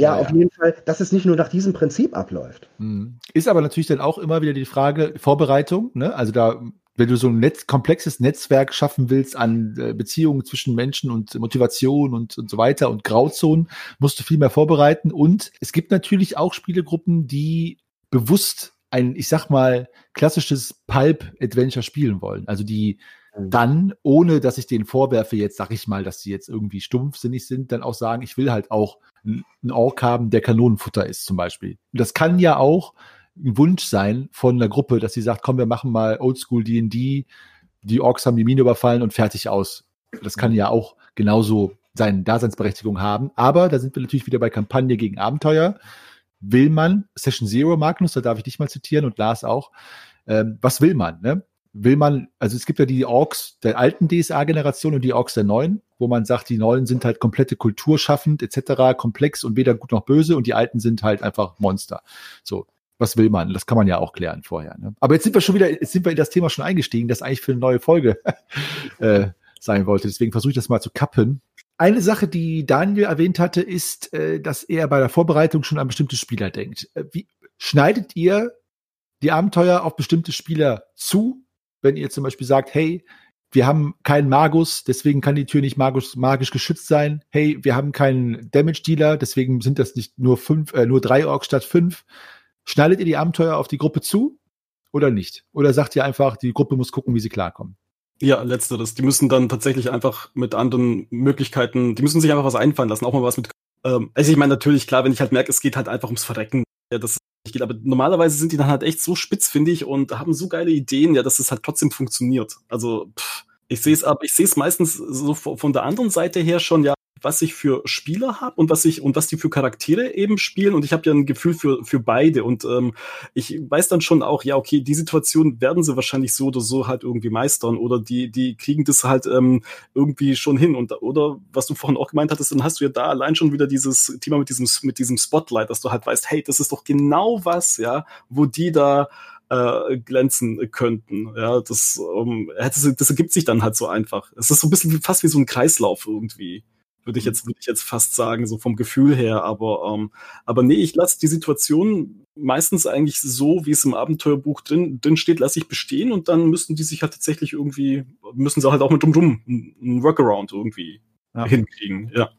Ja, auf jeden Fall, dass es nicht nur nach diesem Prinzip abläuft. Mhm. Ist aber natürlich dann auch immer wieder die Frage Vorbereitung. Ne? Also da, wenn du so ein Netz, komplexes Netzwerk schaffen willst an äh, Beziehungen zwischen Menschen und Motivation und, und so weiter und Grauzonen, musst du viel mehr vorbereiten. Und es gibt natürlich auch Spielegruppen, die bewusst ein, ich sag mal, klassisches Pulp-Adventure spielen wollen. Also die. Dann, ohne dass ich denen vorwerfe, jetzt sag ich mal, dass sie jetzt irgendwie stumpfsinnig sind, dann auch sagen, ich will halt auch einen Ork haben, der Kanonenfutter ist, zum Beispiel. Und das kann ja auch ein Wunsch sein von einer Gruppe, dass sie sagt, komm, wir machen mal Oldschool D&D, die Orks haben die Mine überfallen und fertig aus. Das kann ja auch genauso seine Daseinsberechtigung haben. Aber da sind wir natürlich wieder bei Kampagne gegen Abenteuer. Will man, Session Zero, Magnus, da darf ich dich mal zitieren und Lars auch, ähm, was will man? Ne? Will man, also es gibt ja die Orks der alten DSA-Generation und die Orks der neuen, wo man sagt, die neuen sind halt komplette kulturschaffend etc., komplex und weder gut noch böse und die alten sind halt einfach Monster. So, was will man? Das kann man ja auch klären vorher. Ne? Aber jetzt sind wir schon wieder, jetzt sind wir in das Thema schon eingestiegen, das eigentlich für eine neue Folge <laughs> äh, sein wollte. Deswegen versuche ich das mal zu kappen. Eine Sache, die Daniel erwähnt hatte, ist, äh, dass er bei der Vorbereitung schon an bestimmte Spieler denkt. Äh, wie schneidet ihr die Abenteuer auf bestimmte Spieler zu wenn ihr zum Beispiel sagt, hey, wir haben keinen Magus, deswegen kann die Tür nicht magisch, magisch geschützt sein. Hey, wir haben keinen Damage Dealer, deswegen sind das nicht nur fünf, äh, nur drei Orks statt fünf. Schneidet ihr die Abenteuer auf die Gruppe zu oder nicht? Oder sagt ihr einfach, die Gruppe muss gucken, wie sie klarkommen? Ja, letzteres. Die müssen dann tatsächlich einfach mit anderen Möglichkeiten, die müssen sich einfach was einfallen lassen, auch mal was mit. Ähm, also ich meine natürlich klar, wenn ich halt merke, es geht halt einfach ums Verrecken. Ja, das geht. Aber normalerweise sind die dann halt echt so spitz, finde ich, und haben so geile Ideen, ja, dass es halt trotzdem funktioniert. Also, pff, ich sehe es aber, ich sehe es meistens so von der anderen Seite her schon, ja, was ich für Spieler habe und was ich und was die für Charaktere eben spielen und ich habe ja ein Gefühl für für beide und ähm, ich weiß dann schon auch ja okay die Situation werden sie wahrscheinlich so oder so halt irgendwie meistern oder die die kriegen das halt ähm, irgendwie schon hin und oder was du vorhin auch gemeint hattest dann hast du ja da allein schon wieder dieses Thema mit diesem mit diesem Spotlight dass du halt weißt hey das ist doch genau was ja wo die da äh, glänzen könnten. Ja, das, um, das ergibt sich dann halt so einfach. Es ist so ein bisschen fast wie so ein Kreislauf irgendwie. Würde ich jetzt, würde ich jetzt fast sagen, so vom Gefühl her. Aber, ähm, aber nee, ich lasse die Situation meistens eigentlich so, wie es im Abenteuerbuch drin, drin steht, lasse ich bestehen und dann müssen die sich halt tatsächlich irgendwie, müssen sie halt auch mit drumrum einen Workaround irgendwie ja. hinkriegen, ja.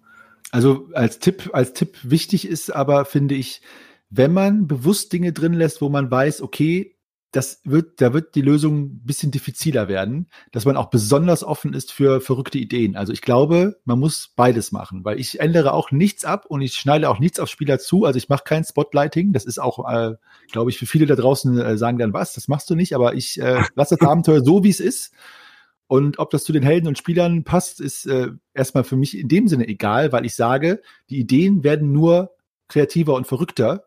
Also als Tipp, als Tipp wichtig ist aber, finde ich, wenn man bewusst Dinge drin lässt, wo man weiß, okay, das wird, da wird die Lösung ein bisschen diffiziler werden, dass man auch besonders offen ist für verrückte Ideen. Also ich glaube, man muss beides machen, weil ich ändere auch nichts ab und ich schneide auch nichts auf Spieler zu. Also ich mache kein Spotlighting. Das ist auch, äh, glaube ich, für viele da draußen äh, sagen dann was, das machst du nicht, aber ich äh, <laughs> lasse das Abenteuer so, wie es ist. Und ob das zu den Helden und Spielern passt, ist äh, erstmal für mich in dem Sinne egal, weil ich sage, die Ideen werden nur kreativer und verrückter,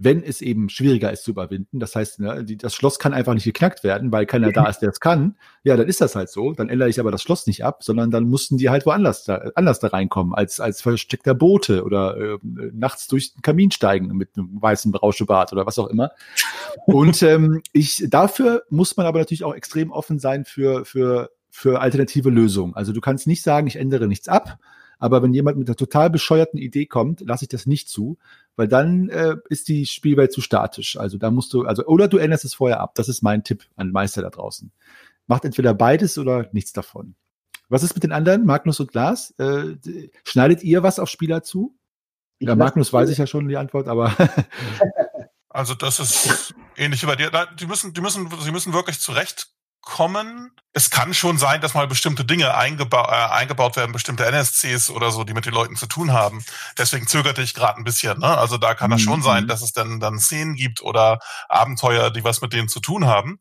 wenn es eben schwieriger ist zu überwinden. Das heißt, ne, die, das Schloss kann einfach nicht geknackt werden, weil keiner da ist, der es kann. Ja, dann ist das halt so. Dann ändere ich aber das Schloss nicht ab, sondern dann mussten die halt woanders da, anders da reinkommen, als, als versteckter Bote oder äh, nachts durch den Kamin steigen mit einem weißen Rauschebart oder was auch immer. Und ähm, ich, dafür muss man aber natürlich auch extrem offen sein für, für, für alternative Lösungen. Also du kannst nicht sagen, ich ändere nichts ab, aber wenn jemand mit einer total bescheuerten Idee kommt, lasse ich das nicht zu, weil dann äh, ist die Spielwelt zu statisch. Also da musst du, also oder du änderst es vorher ab. Das ist mein Tipp an Meister da draußen. Macht entweder beides oder nichts davon. Was ist mit den anderen, Magnus und Lars? Äh, schneidet ihr was auf Spieler zu? Ja, Magnus weiß ich ja schon die Antwort, aber <laughs> <laughs> Also das ist ähnlich wie bei dir. Die müssen, die müssen, sie müssen wirklich zurecht kommen. Es kann schon sein, dass mal bestimmte Dinge eingeba äh, eingebaut werden, bestimmte NSCs oder so, die mit den Leuten zu tun haben. Deswegen zögerte ich gerade ein bisschen. Ne? Also da kann es mhm. schon sein, mhm. dass es dann, dann Szenen gibt oder Abenteuer, die was mit denen zu tun haben.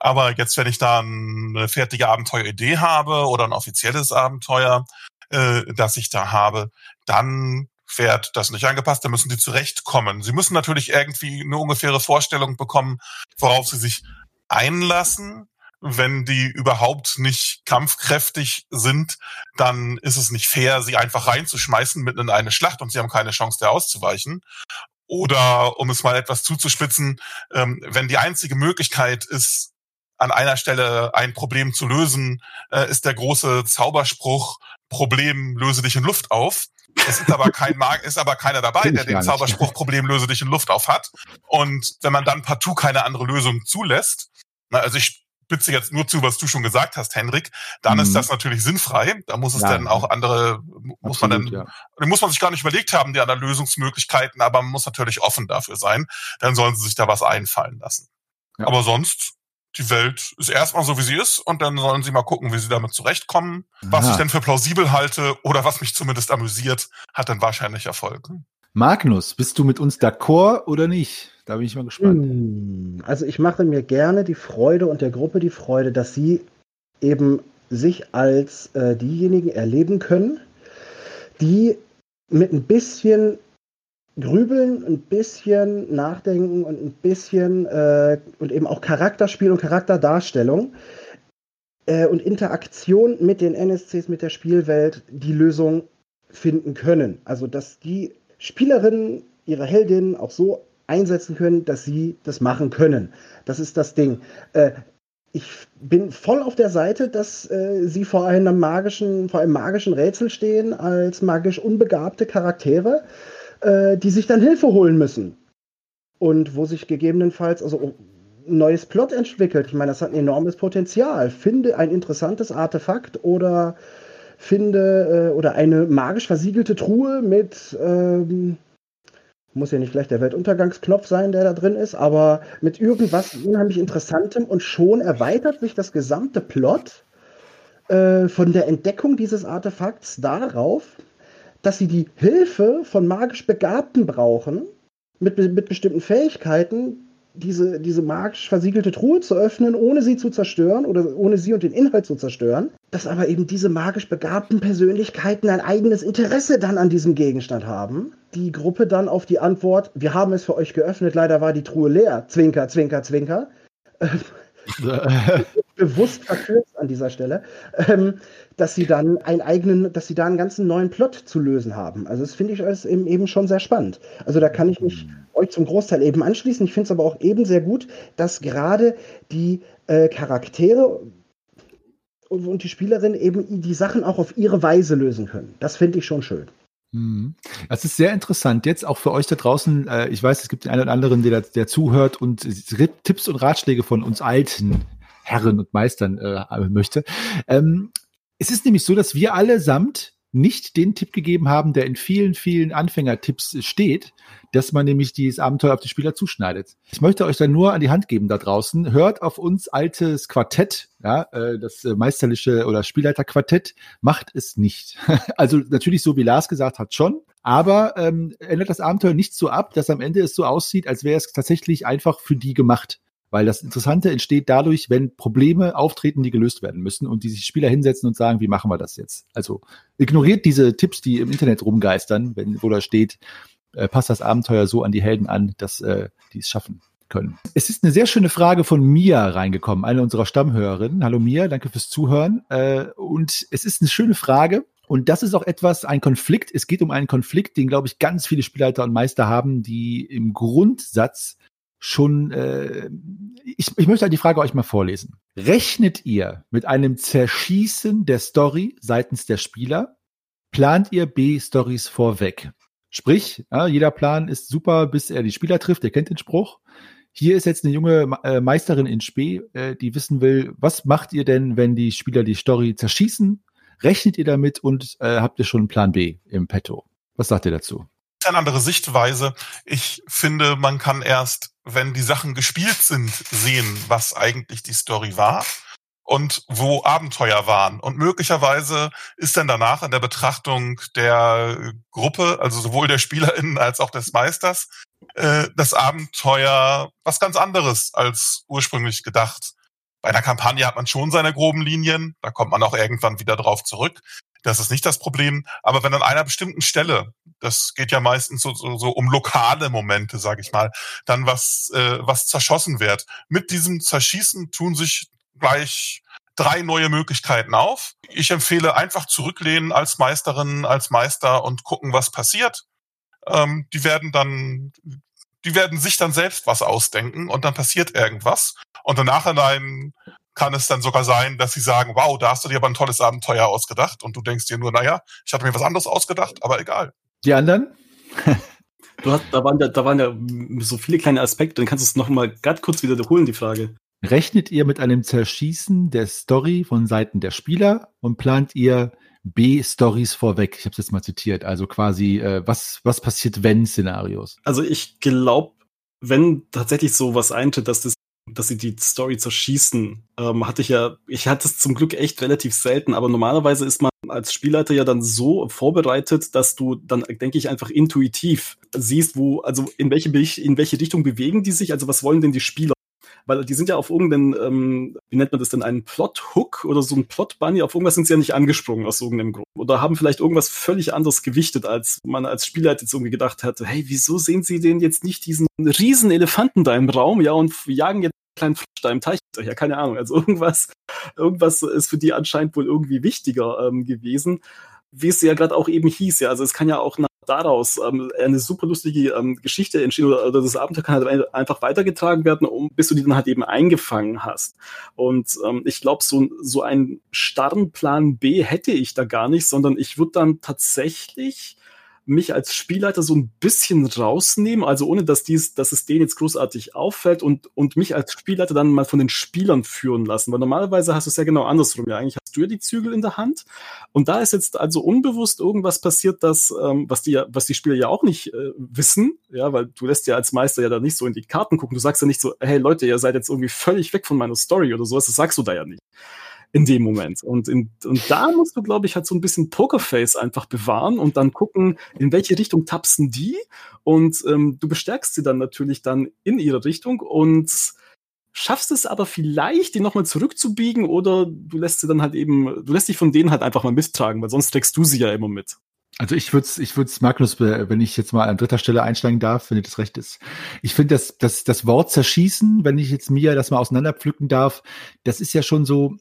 Aber jetzt, wenn ich da eine fertige Abenteueridee habe oder ein offizielles Abenteuer, äh, das ich da habe, dann wird das nicht angepasst, dann müssen die zurechtkommen. Sie müssen natürlich irgendwie eine ungefähre Vorstellung bekommen, worauf sie sich einlassen wenn die überhaupt nicht kampfkräftig sind, dann ist es nicht fair, sie einfach reinzuschmeißen mitten in eine Schlacht und sie haben keine Chance, da auszuweichen. Oder, um es mal etwas zuzuspitzen, ähm, wenn die einzige Möglichkeit ist, an einer Stelle ein Problem zu lösen, äh, ist der große Zauberspruch, Problem löse dich in Luft auf. Es ist aber kein Mag ist aber keiner dabei, der den Zauberspruch Problem löse dich in Luft auf hat. Und wenn man dann partout keine andere Lösung zulässt, na, also ich spitze jetzt nur zu, was du schon gesagt hast, Henrik, dann mhm. ist das natürlich sinnfrei. Da muss es ja, dann auch andere, muss Absolut, man dann, ja. muss man sich gar nicht überlegt haben, die anderen Lösungsmöglichkeiten, aber man muss natürlich offen dafür sein. Dann sollen sie sich da was einfallen lassen. Ja. Aber sonst, die Welt ist erstmal so, wie sie ist und dann sollen sie mal gucken, wie sie damit zurechtkommen. Was Aha. ich denn für plausibel halte oder was mich zumindest amüsiert, hat dann wahrscheinlich Erfolg. Magnus, bist du mit uns d'accord oder nicht? Da bin ich mal gespannt. Hm, also ich mache mir gerne die Freude und der Gruppe die Freude, dass sie eben sich als äh, diejenigen erleben können, die mit ein bisschen Grübeln, ein bisschen Nachdenken und ein bisschen äh, und eben auch Charakterspiel und Charakterdarstellung äh, und Interaktion mit den NSCs, mit der Spielwelt die Lösung finden können. Also dass die Spielerinnen ihre Heldinnen auch so einsetzen können, dass sie das machen können. Das ist das Ding. Äh, ich bin voll auf der Seite, dass äh, sie vor einem magischen, vor einem magischen Rätsel stehen als magisch unbegabte Charaktere, äh, die sich dann Hilfe holen müssen. Und wo sich gegebenenfalls also ein neues Plot entwickelt. Ich meine, das hat ein enormes Potenzial. Finde ein interessantes Artefakt oder finde äh, oder eine magisch versiegelte Truhe mit ähm, muss ja nicht gleich der Weltuntergangsknopf sein, der da drin ist, aber mit irgendwas unheimlich Interessantem und schon erweitert sich das gesamte Plot äh, von der Entdeckung dieses Artefakts darauf, dass sie die Hilfe von magisch Begabten brauchen, mit, mit bestimmten Fähigkeiten, diese, diese magisch versiegelte Truhe zu öffnen, ohne sie zu zerstören oder ohne sie und den Inhalt zu zerstören, dass aber eben diese magisch begabten Persönlichkeiten ein eigenes Interesse dann an diesem Gegenstand haben. Die Gruppe dann auf die Antwort, wir haben es für euch geöffnet, leider war die Truhe leer, zwinker, zwinker, zwinker. <laughs> bewusst verkürzt an dieser Stelle, ähm, dass sie dann einen eigenen, dass sie da einen ganzen neuen Plot zu lösen haben. Also das finde ich als eben, eben schon sehr spannend. Also da kann ich mich mhm. Euch zum Großteil eben anschließen. Ich finde es aber auch eben sehr gut, dass gerade die äh, Charaktere und die Spielerin eben die Sachen auch auf ihre Weise lösen können. Das finde ich schon schön. Mhm. Das ist sehr interessant. Jetzt auch für euch da draußen. Äh, ich weiß, es gibt den einen oder anderen, der, der zuhört und Tipps und Ratschläge von uns alten Herren und Meistern äh, möchte. Ähm, es ist nämlich so, dass wir allesamt nicht den Tipp gegeben haben, der in vielen, vielen Anfängertipps steht, dass man nämlich dieses Abenteuer auf die Spieler zuschneidet. Ich möchte euch dann nur an die Hand geben da draußen. Hört auf uns altes Quartett, ja, äh, das äh, meisterliche oder Spielleiterquartett macht es nicht. <laughs> also natürlich so wie Lars gesagt hat schon, aber ähm, ändert das Abenteuer nicht so ab, dass am Ende es so aussieht, als wäre es tatsächlich einfach für die gemacht. Weil das Interessante entsteht dadurch, wenn Probleme auftreten, die gelöst werden müssen und die sich Spieler hinsetzen und sagen, wie machen wir das jetzt? Also ignoriert diese Tipps, die im Internet rumgeistern, wenn, wo da steht, äh, passt das Abenteuer so an die Helden an, dass äh, die es schaffen können. Es ist eine sehr schöne Frage von Mia reingekommen, eine unserer Stammhörerinnen. Hallo Mia, danke fürs Zuhören. Äh, und es ist eine schöne Frage. Und das ist auch etwas, ein Konflikt. Es geht um einen Konflikt, den, glaube ich, ganz viele Spielleiter und Meister haben, die im Grundsatz schon, äh, ich, ich möchte halt die Frage euch mal vorlesen. Rechnet ihr mit einem Zerschießen der Story seitens der Spieler? Plant ihr B-Stories vorweg? Sprich, ja, jeder Plan ist super, bis er die Spieler trifft, der kennt den Spruch. Hier ist jetzt eine junge äh, Meisterin in Spee, äh, die wissen will, was macht ihr denn, wenn die Spieler die Story zerschießen? Rechnet ihr damit und äh, habt ihr schon einen Plan B im Petto? Was sagt ihr dazu? eine andere Sichtweise. Ich finde, man kann erst, wenn die Sachen gespielt sind, sehen, was eigentlich die Story war und wo Abenteuer waren. Und möglicherweise ist dann danach in der Betrachtung der Gruppe, also sowohl der SpielerInnen als auch des Meisters, äh, das Abenteuer was ganz anderes als ursprünglich gedacht. Bei einer Kampagne hat man schon seine groben Linien, da kommt man auch irgendwann wieder drauf zurück. Das ist nicht das Problem. Aber wenn an einer bestimmten Stelle, das geht ja meistens so, so, so um lokale Momente, sage ich mal, dann was, äh, was zerschossen wird. Mit diesem Zerschießen tun sich gleich drei neue Möglichkeiten auf. Ich empfehle einfach zurücklehnen als Meisterin, als Meister und gucken, was passiert. Ähm, die werden dann, die werden sich dann selbst was ausdenken und dann passiert irgendwas. Und im Nachhinein kann es dann sogar sein, dass sie sagen, wow, da hast du dir aber ein tolles Abenteuer ausgedacht und du denkst dir nur, naja, ich hatte mir was anderes ausgedacht, aber egal. Die anderen? <laughs> du hast, da waren ja, da waren ja so viele kleine Aspekte, dann kannst du es noch mal ganz kurz wiederholen, die Frage. Rechnet ihr mit einem Zerschießen der Story von Seiten der Spieler und plant ihr B-Stories vorweg? Ich habe es jetzt mal zitiert. Also quasi, äh, was, was passiert, wenn Szenarios? Also ich glaube, wenn tatsächlich so was eintritt, dass das dass sie die Story zerschießen, ähm, hatte ich ja, ich hatte es zum Glück echt relativ selten, aber normalerweise ist man als Spielleiter ja dann so vorbereitet, dass du dann, denke ich, einfach intuitiv siehst, wo, also in welche, in welche Richtung bewegen die sich, also was wollen denn die Spieler? Weil die sind ja auf irgendeinen, ähm, wie nennt man das denn, einen Plot-Hook oder so ein Plot-Bunny, auf irgendwas sind sie ja nicht angesprungen aus irgendeinem Grund. Oder haben vielleicht irgendwas völlig anderes gewichtet, als man als Spieler jetzt irgendwie gedacht hätte, hey, wieso sehen sie denn jetzt nicht diesen riesen Elefanten da im Raum, ja, und jagen jetzt einen kleinen Frosch da im Teich Ja, keine Ahnung. Also irgendwas, irgendwas ist für die anscheinend wohl irgendwie wichtiger ähm, gewesen wie es ja gerade auch eben hieß, ja, also es kann ja auch daraus ähm, eine super lustige ähm, Geschichte entstehen oder, oder, das Abenteuer kann halt einfach weitergetragen werden, um, bis du die dann halt eben eingefangen hast. Und ähm, ich glaube, so, so einen starren Plan B hätte ich da gar nicht, sondern ich würde dann tatsächlich mich als Spielleiter so ein bisschen rausnehmen, also ohne dass dies, dass es denen jetzt großartig auffällt und, und mich als Spielleiter dann mal von den Spielern führen lassen. Weil normalerweise hast du es ja genau andersrum. Ja, eigentlich hast du ja die Zügel in der Hand. Und da ist jetzt also unbewusst irgendwas passiert, das, ähm, was die was die Spieler ja auch nicht äh, wissen, ja, weil du lässt ja als Meister ja da nicht so in die Karten gucken. Du sagst ja nicht so, hey Leute, ihr seid jetzt irgendwie völlig weg von meiner Story oder sowas. Das sagst du da ja nicht in dem Moment. Und, in, und da musst du, glaube ich, halt so ein bisschen Pokerface einfach bewahren und dann gucken, in welche Richtung tapsen die. Und ähm, du bestärkst sie dann natürlich dann in ihre Richtung und schaffst es aber vielleicht, die nochmal zurückzubiegen oder du lässt sie dann halt eben, du lässt dich von denen halt einfach mal mittragen, weil sonst trägst du sie ja immer mit. Also ich würde es, ich würde Magnus, wenn ich jetzt mal an dritter Stelle einsteigen darf, wenn ihr das recht ist. Ich finde das, das, das Wort zerschießen, wenn ich jetzt Mia das mal auseinanderpflücken darf, das ist ja schon so,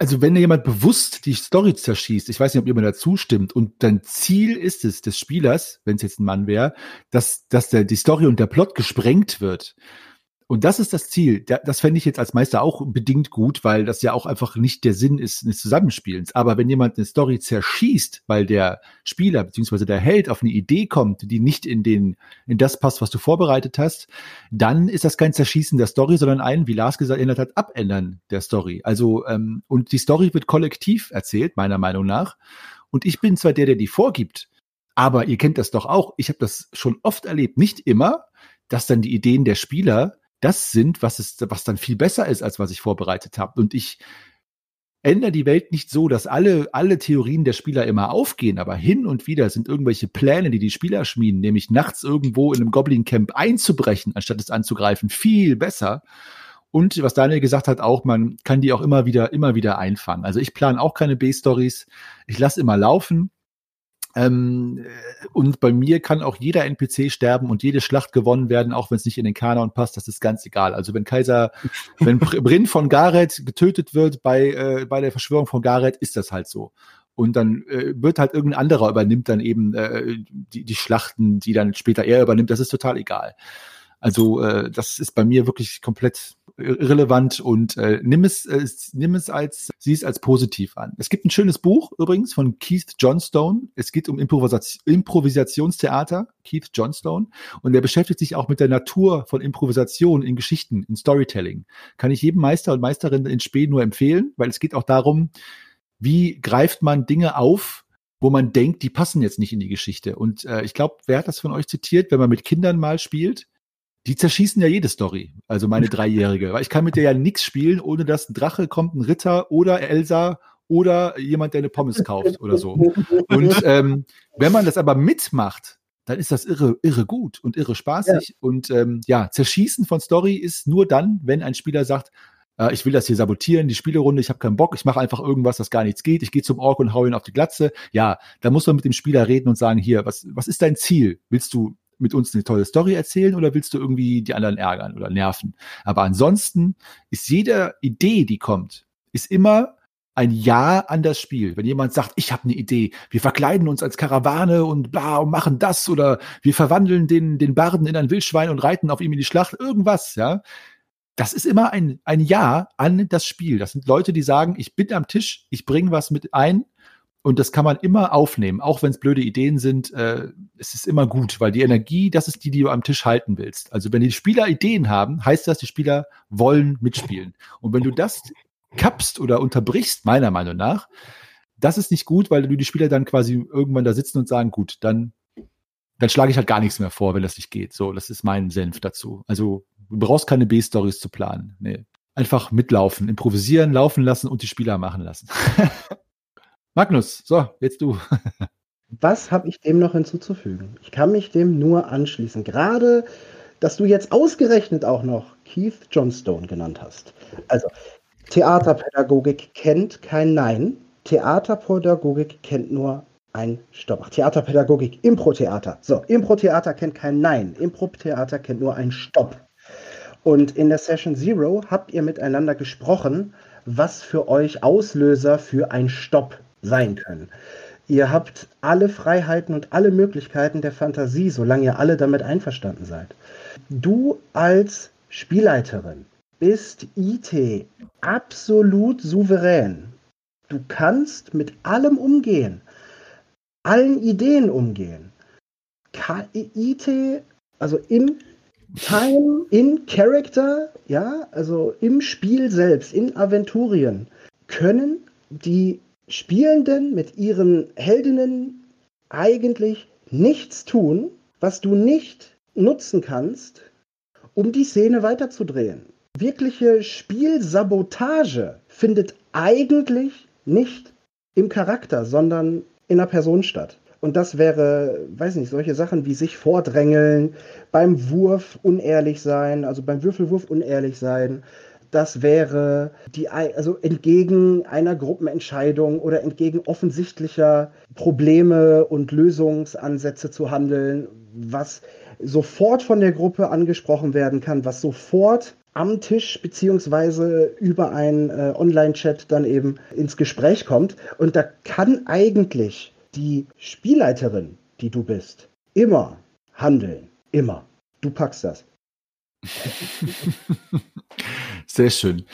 also wenn jemand bewusst die Story zerschießt, ich weiß nicht, ob jemand dazu stimmt, und dein Ziel ist es des Spielers, wenn es jetzt ein Mann wäre, dass, dass der, die Story und der Plot gesprengt wird. Und das ist das Ziel. Das fände ich jetzt als Meister auch bedingt gut, weil das ja auch einfach nicht der Sinn ist des Zusammenspielens. Aber wenn jemand eine Story zerschießt, weil der Spieler bzw. der Held auf eine Idee kommt, die nicht in den, in das passt, was du vorbereitet hast, dann ist das kein Zerschießen der Story, sondern ein, wie Lars gesagt hat, Abändern der Story. Also, ähm, und die Story wird kollektiv erzählt, meiner Meinung nach. Und ich bin zwar der, der die vorgibt, aber ihr kennt das doch auch. Ich habe das schon oft erlebt, nicht immer, dass dann die Ideen der Spieler das sind, was es, was dann viel besser ist, als was ich vorbereitet habe. Und ich ändere die Welt nicht so, dass alle, alle Theorien der Spieler immer aufgehen, aber hin und wieder sind irgendwelche Pläne, die die Spieler schmieden, nämlich nachts irgendwo in einem Goblin Camp einzubrechen, anstatt es anzugreifen, viel besser. Und was Daniel gesagt hat, auch, man kann die auch immer wieder, immer wieder einfangen. Also ich plane auch keine B-Stories. Ich lasse immer laufen. Ähm, und bei mir kann auch jeder NPC sterben und jede Schlacht gewonnen werden, auch wenn es nicht in den Kanon passt. Das ist ganz egal. Also wenn Kaiser, <laughs> wenn Brin von Gareth getötet wird bei, äh, bei der Verschwörung von Gareth, ist das halt so. Und dann äh, wird halt irgendein anderer übernimmt dann eben äh, die, die Schlachten, die dann später er übernimmt. Das ist total egal. Also äh, das ist bei mir wirklich komplett irrelevant und äh, nimm es, äh, nimm es als, sieh es als positiv an. Es gibt ein schönes Buch übrigens von Keith Johnstone. Es geht um Improvisation, Improvisationstheater, Keith Johnstone, und er beschäftigt sich auch mit der Natur von Improvisation in Geschichten, in Storytelling. Kann ich jedem Meister und Meisterin in Spee nur empfehlen, weil es geht auch darum, wie greift man Dinge auf, wo man denkt, die passen jetzt nicht in die Geschichte. Und äh, ich glaube, wer hat das von euch zitiert, wenn man mit Kindern mal spielt? Die zerschießen ja jede Story, also meine Dreijährige. Weil ich kann mit der ja nichts spielen, ohne dass ein Drache kommt, ein Ritter oder Elsa oder jemand, der eine Pommes <laughs> kauft oder so. Und ähm, wenn man das aber mitmacht, dann ist das irre, irre gut und irre spaßig. Ja. Und ähm, ja, Zerschießen von Story ist nur dann, wenn ein Spieler sagt, äh, ich will das hier sabotieren, die Spielerunde, ich habe keinen Bock, ich mache einfach irgendwas, das gar nichts geht, ich gehe zum Ork und hau ihn auf die Glatze. Ja, da muss man mit dem Spieler reden und sagen, hier, was, was ist dein Ziel? Willst du mit uns eine tolle Story erzählen oder willst du irgendwie die anderen ärgern oder nerven? Aber ansonsten ist jede Idee, die kommt, ist immer ein Ja an das Spiel. Wenn jemand sagt, ich habe eine Idee, wir verkleiden uns als Karawane und bla und machen das oder wir verwandeln den, den Barden in ein Wildschwein und reiten auf ihm in die Schlacht, irgendwas, ja. Das ist immer ein, ein Ja an das Spiel. Das sind Leute, die sagen, ich bin am Tisch, ich bringe was mit ein und das kann man immer aufnehmen, auch wenn es blöde Ideen sind. Äh, es ist immer gut, weil die Energie, das ist die, die du am Tisch halten willst. Also wenn die Spieler Ideen haben, heißt das, die Spieler wollen mitspielen. Und wenn du das kappst oder unterbrichst, meiner Meinung nach, das ist nicht gut, weil du die Spieler dann quasi irgendwann da sitzen und sagen, gut, dann, dann schlage ich halt gar nichts mehr vor, wenn das nicht geht. So, das ist mein Senf dazu. Also du brauchst keine B-Stories zu planen. Nee. Einfach mitlaufen, improvisieren, laufen lassen und die Spieler machen lassen. <laughs> Magnus, so, jetzt du. Was habe ich dem noch hinzuzufügen? Ich kann mich dem nur anschließen. Gerade, dass du jetzt ausgerechnet auch noch Keith Johnstone genannt hast. Also, Theaterpädagogik kennt kein Nein. Theaterpädagogik kennt nur ein Stopp. Ach, Theaterpädagogik, Impro-Theater. So, Impro-Theater kennt kein Nein. Impro-Theater kennt nur ein Stopp. Und in der Session Zero habt ihr miteinander gesprochen, was für euch Auslöser für ein Stopp sein können. Ihr habt alle Freiheiten und alle Möglichkeiten der Fantasie, solange ihr alle damit einverstanden seid. Du als Spielleiterin bist IT absolut souverän. Du kannst mit allem umgehen, allen Ideen umgehen. IT, also im Time, in Character, ja, also im Spiel selbst, in Aventurien, können die Spielenden mit ihren Heldinnen eigentlich nichts tun, was du nicht nutzen kannst, um die Szene weiterzudrehen. Wirkliche Spielsabotage findet eigentlich nicht im Charakter, sondern in der Person statt. Und das wäre, weiß nicht, solche Sachen wie sich vordrängeln, beim Wurf unehrlich sein, also beim Würfelwurf unehrlich sein, das wäre die, also entgegen einer Gruppenentscheidung oder entgegen offensichtlicher Probleme und Lösungsansätze zu handeln, was sofort von der Gruppe angesprochen werden kann, was sofort am Tisch beziehungsweise über einen äh, Online-Chat dann eben ins Gespräch kommt. Und da kann eigentlich die Spielleiterin, die du bist, immer handeln. Immer. Du packst das. <laughs> Sehr schön.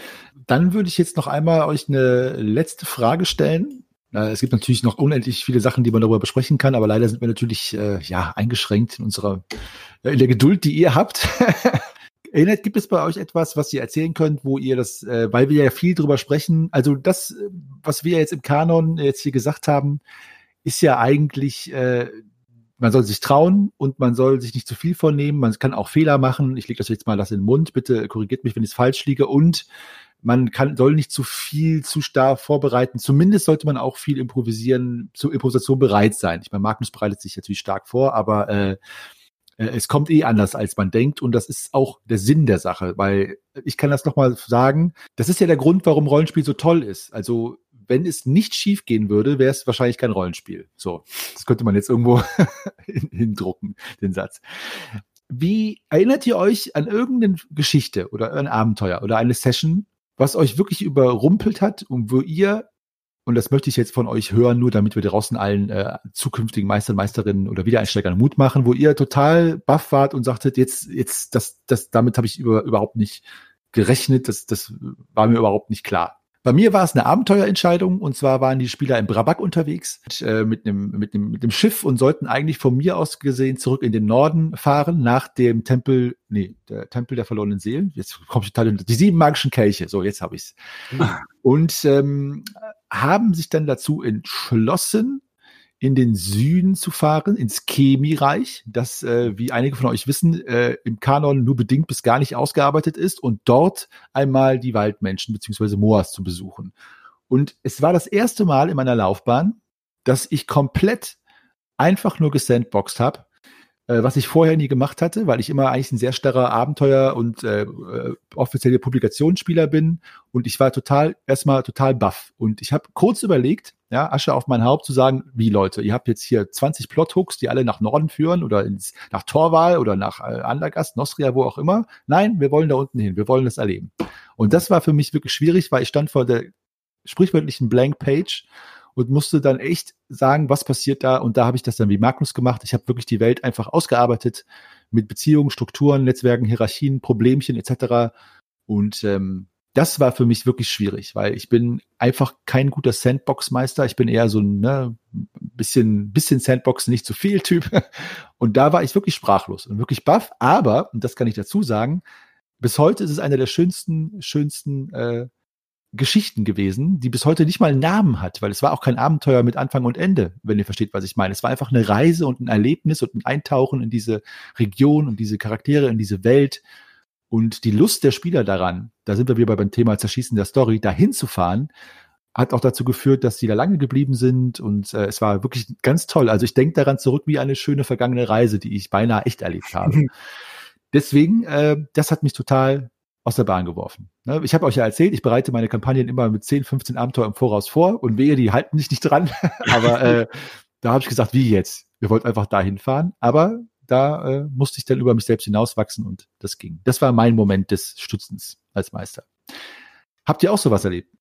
Dann würde ich jetzt noch einmal euch eine letzte Frage stellen. Es gibt natürlich noch unendlich viele Sachen, die man darüber besprechen kann, aber leider sind wir natürlich äh, ja eingeschränkt in unserer äh, in der Geduld, die ihr habt. <laughs> Erinnert, gibt es bei euch etwas, was ihr erzählen könnt, wo ihr das, äh, weil wir ja viel drüber sprechen, also das, was wir jetzt im Kanon jetzt hier gesagt haben, ist ja eigentlich, äh, man soll sich trauen und man soll sich nicht zu viel vornehmen, man kann auch Fehler machen. Ich lege das jetzt mal das in den Mund, bitte korrigiert mich, wenn ich es falsch liege. Und man kann, soll nicht zu viel, zu starr vorbereiten. Zumindest sollte man auch viel improvisieren, zur Improvisation bereit sein. Ich meine, Magnus bereitet sich natürlich stark vor, aber äh, äh, es kommt eh anders, als man denkt. Und das ist auch der Sinn der Sache, weil ich kann das nochmal sagen, das ist ja der Grund, warum Rollenspiel so toll ist. Also wenn es nicht schief gehen würde, wäre es wahrscheinlich kein Rollenspiel. So, das könnte man jetzt irgendwo <laughs> hindrucken, den Satz. Wie erinnert ihr euch an irgendeine Geschichte oder ein Abenteuer oder eine Session, was euch wirklich überrumpelt hat und wo ihr, und das möchte ich jetzt von euch hören, nur damit wir draußen allen äh, zukünftigen Meistern, Meisterinnen oder Wiedereinsteigern Mut machen, wo ihr total baff wart und sagtet, jetzt, jetzt, das, das, damit habe ich über, überhaupt nicht gerechnet, das, das war mir überhaupt nicht klar. Bei mir war es eine Abenteuerentscheidung und zwar waren die Spieler im Brabak unterwegs äh, mit, einem, mit, einem, mit einem Schiff und sollten eigentlich von mir aus gesehen zurück in den Norden fahren nach dem Tempel, nee, der Tempel der verlorenen Seelen. Jetzt komme ich total die sieben magischen Kelche. So, jetzt habe ich's. Mhm. Und ähm, haben sich dann dazu entschlossen, in den Süden zu fahren, ins Chemiereich, das, äh, wie einige von euch wissen, äh, im Kanon nur bedingt bis gar nicht ausgearbeitet ist und dort einmal die Waldmenschen bzw. Moas zu besuchen. Und es war das erste Mal in meiner Laufbahn, dass ich komplett einfach nur gesandboxt habe äh, was ich vorher nie gemacht hatte, weil ich immer eigentlich ein sehr starrer Abenteuer- und äh, äh, offizielle Publikationsspieler bin. Und ich war total, erstmal total baff. Und ich habe kurz überlegt, ja, Asche auf mein Haupt zu sagen, wie Leute, ihr habt jetzt hier 20 Plothooks, die alle nach Norden führen oder ins, nach Torwal oder nach äh, Andergast, Nostria, wo auch immer. Nein, wir wollen da unten hin, wir wollen das erleben. Und das war für mich wirklich schwierig, weil ich stand vor der sprichwörtlichen Blank Page und musste dann echt sagen, was passiert da. Und da habe ich das dann wie Magnus gemacht. Ich habe wirklich die Welt einfach ausgearbeitet mit Beziehungen, Strukturen, Netzwerken, Hierarchien, Problemchen etc. Und ähm, das war für mich wirklich schwierig, weil ich bin einfach kein guter Sandbox-Meister. Ich bin eher so ein ne, bisschen, bisschen Sandbox, nicht zu viel Typ. <laughs> Und da war ich wirklich sprachlos und wirklich baff. Aber, und das kann ich dazu sagen, bis heute ist es einer der schönsten, schönsten äh, Geschichten gewesen, die bis heute nicht mal einen Namen hat, weil es war auch kein Abenteuer mit Anfang und Ende, wenn ihr versteht, was ich meine. Es war einfach eine Reise und ein Erlebnis und ein Eintauchen in diese Region und diese Charaktere, in diese Welt und die Lust der Spieler daran, da sind wir wieder beim Thema Zerschießen der Story, dahin zu fahren, hat auch dazu geführt, dass die da lange geblieben sind und äh, es war wirklich ganz toll. Also ich denke daran zurück wie eine schöne vergangene Reise, die ich beinahe echt erlebt habe. <laughs> Deswegen, äh, das hat mich total aus der Bahn geworfen. Ne? Ich habe euch ja erzählt, ich bereite meine Kampagnen immer mit 10, 15 Abenteuer im Voraus vor und wehe, die halten sich nicht dran. <laughs> Aber äh, da habe ich gesagt, wie jetzt? Wir wollten einfach dahin fahren. Aber da äh, musste ich dann über mich selbst hinauswachsen und das ging. Das war mein Moment des Stützens als Meister. Habt ihr auch sowas erlebt?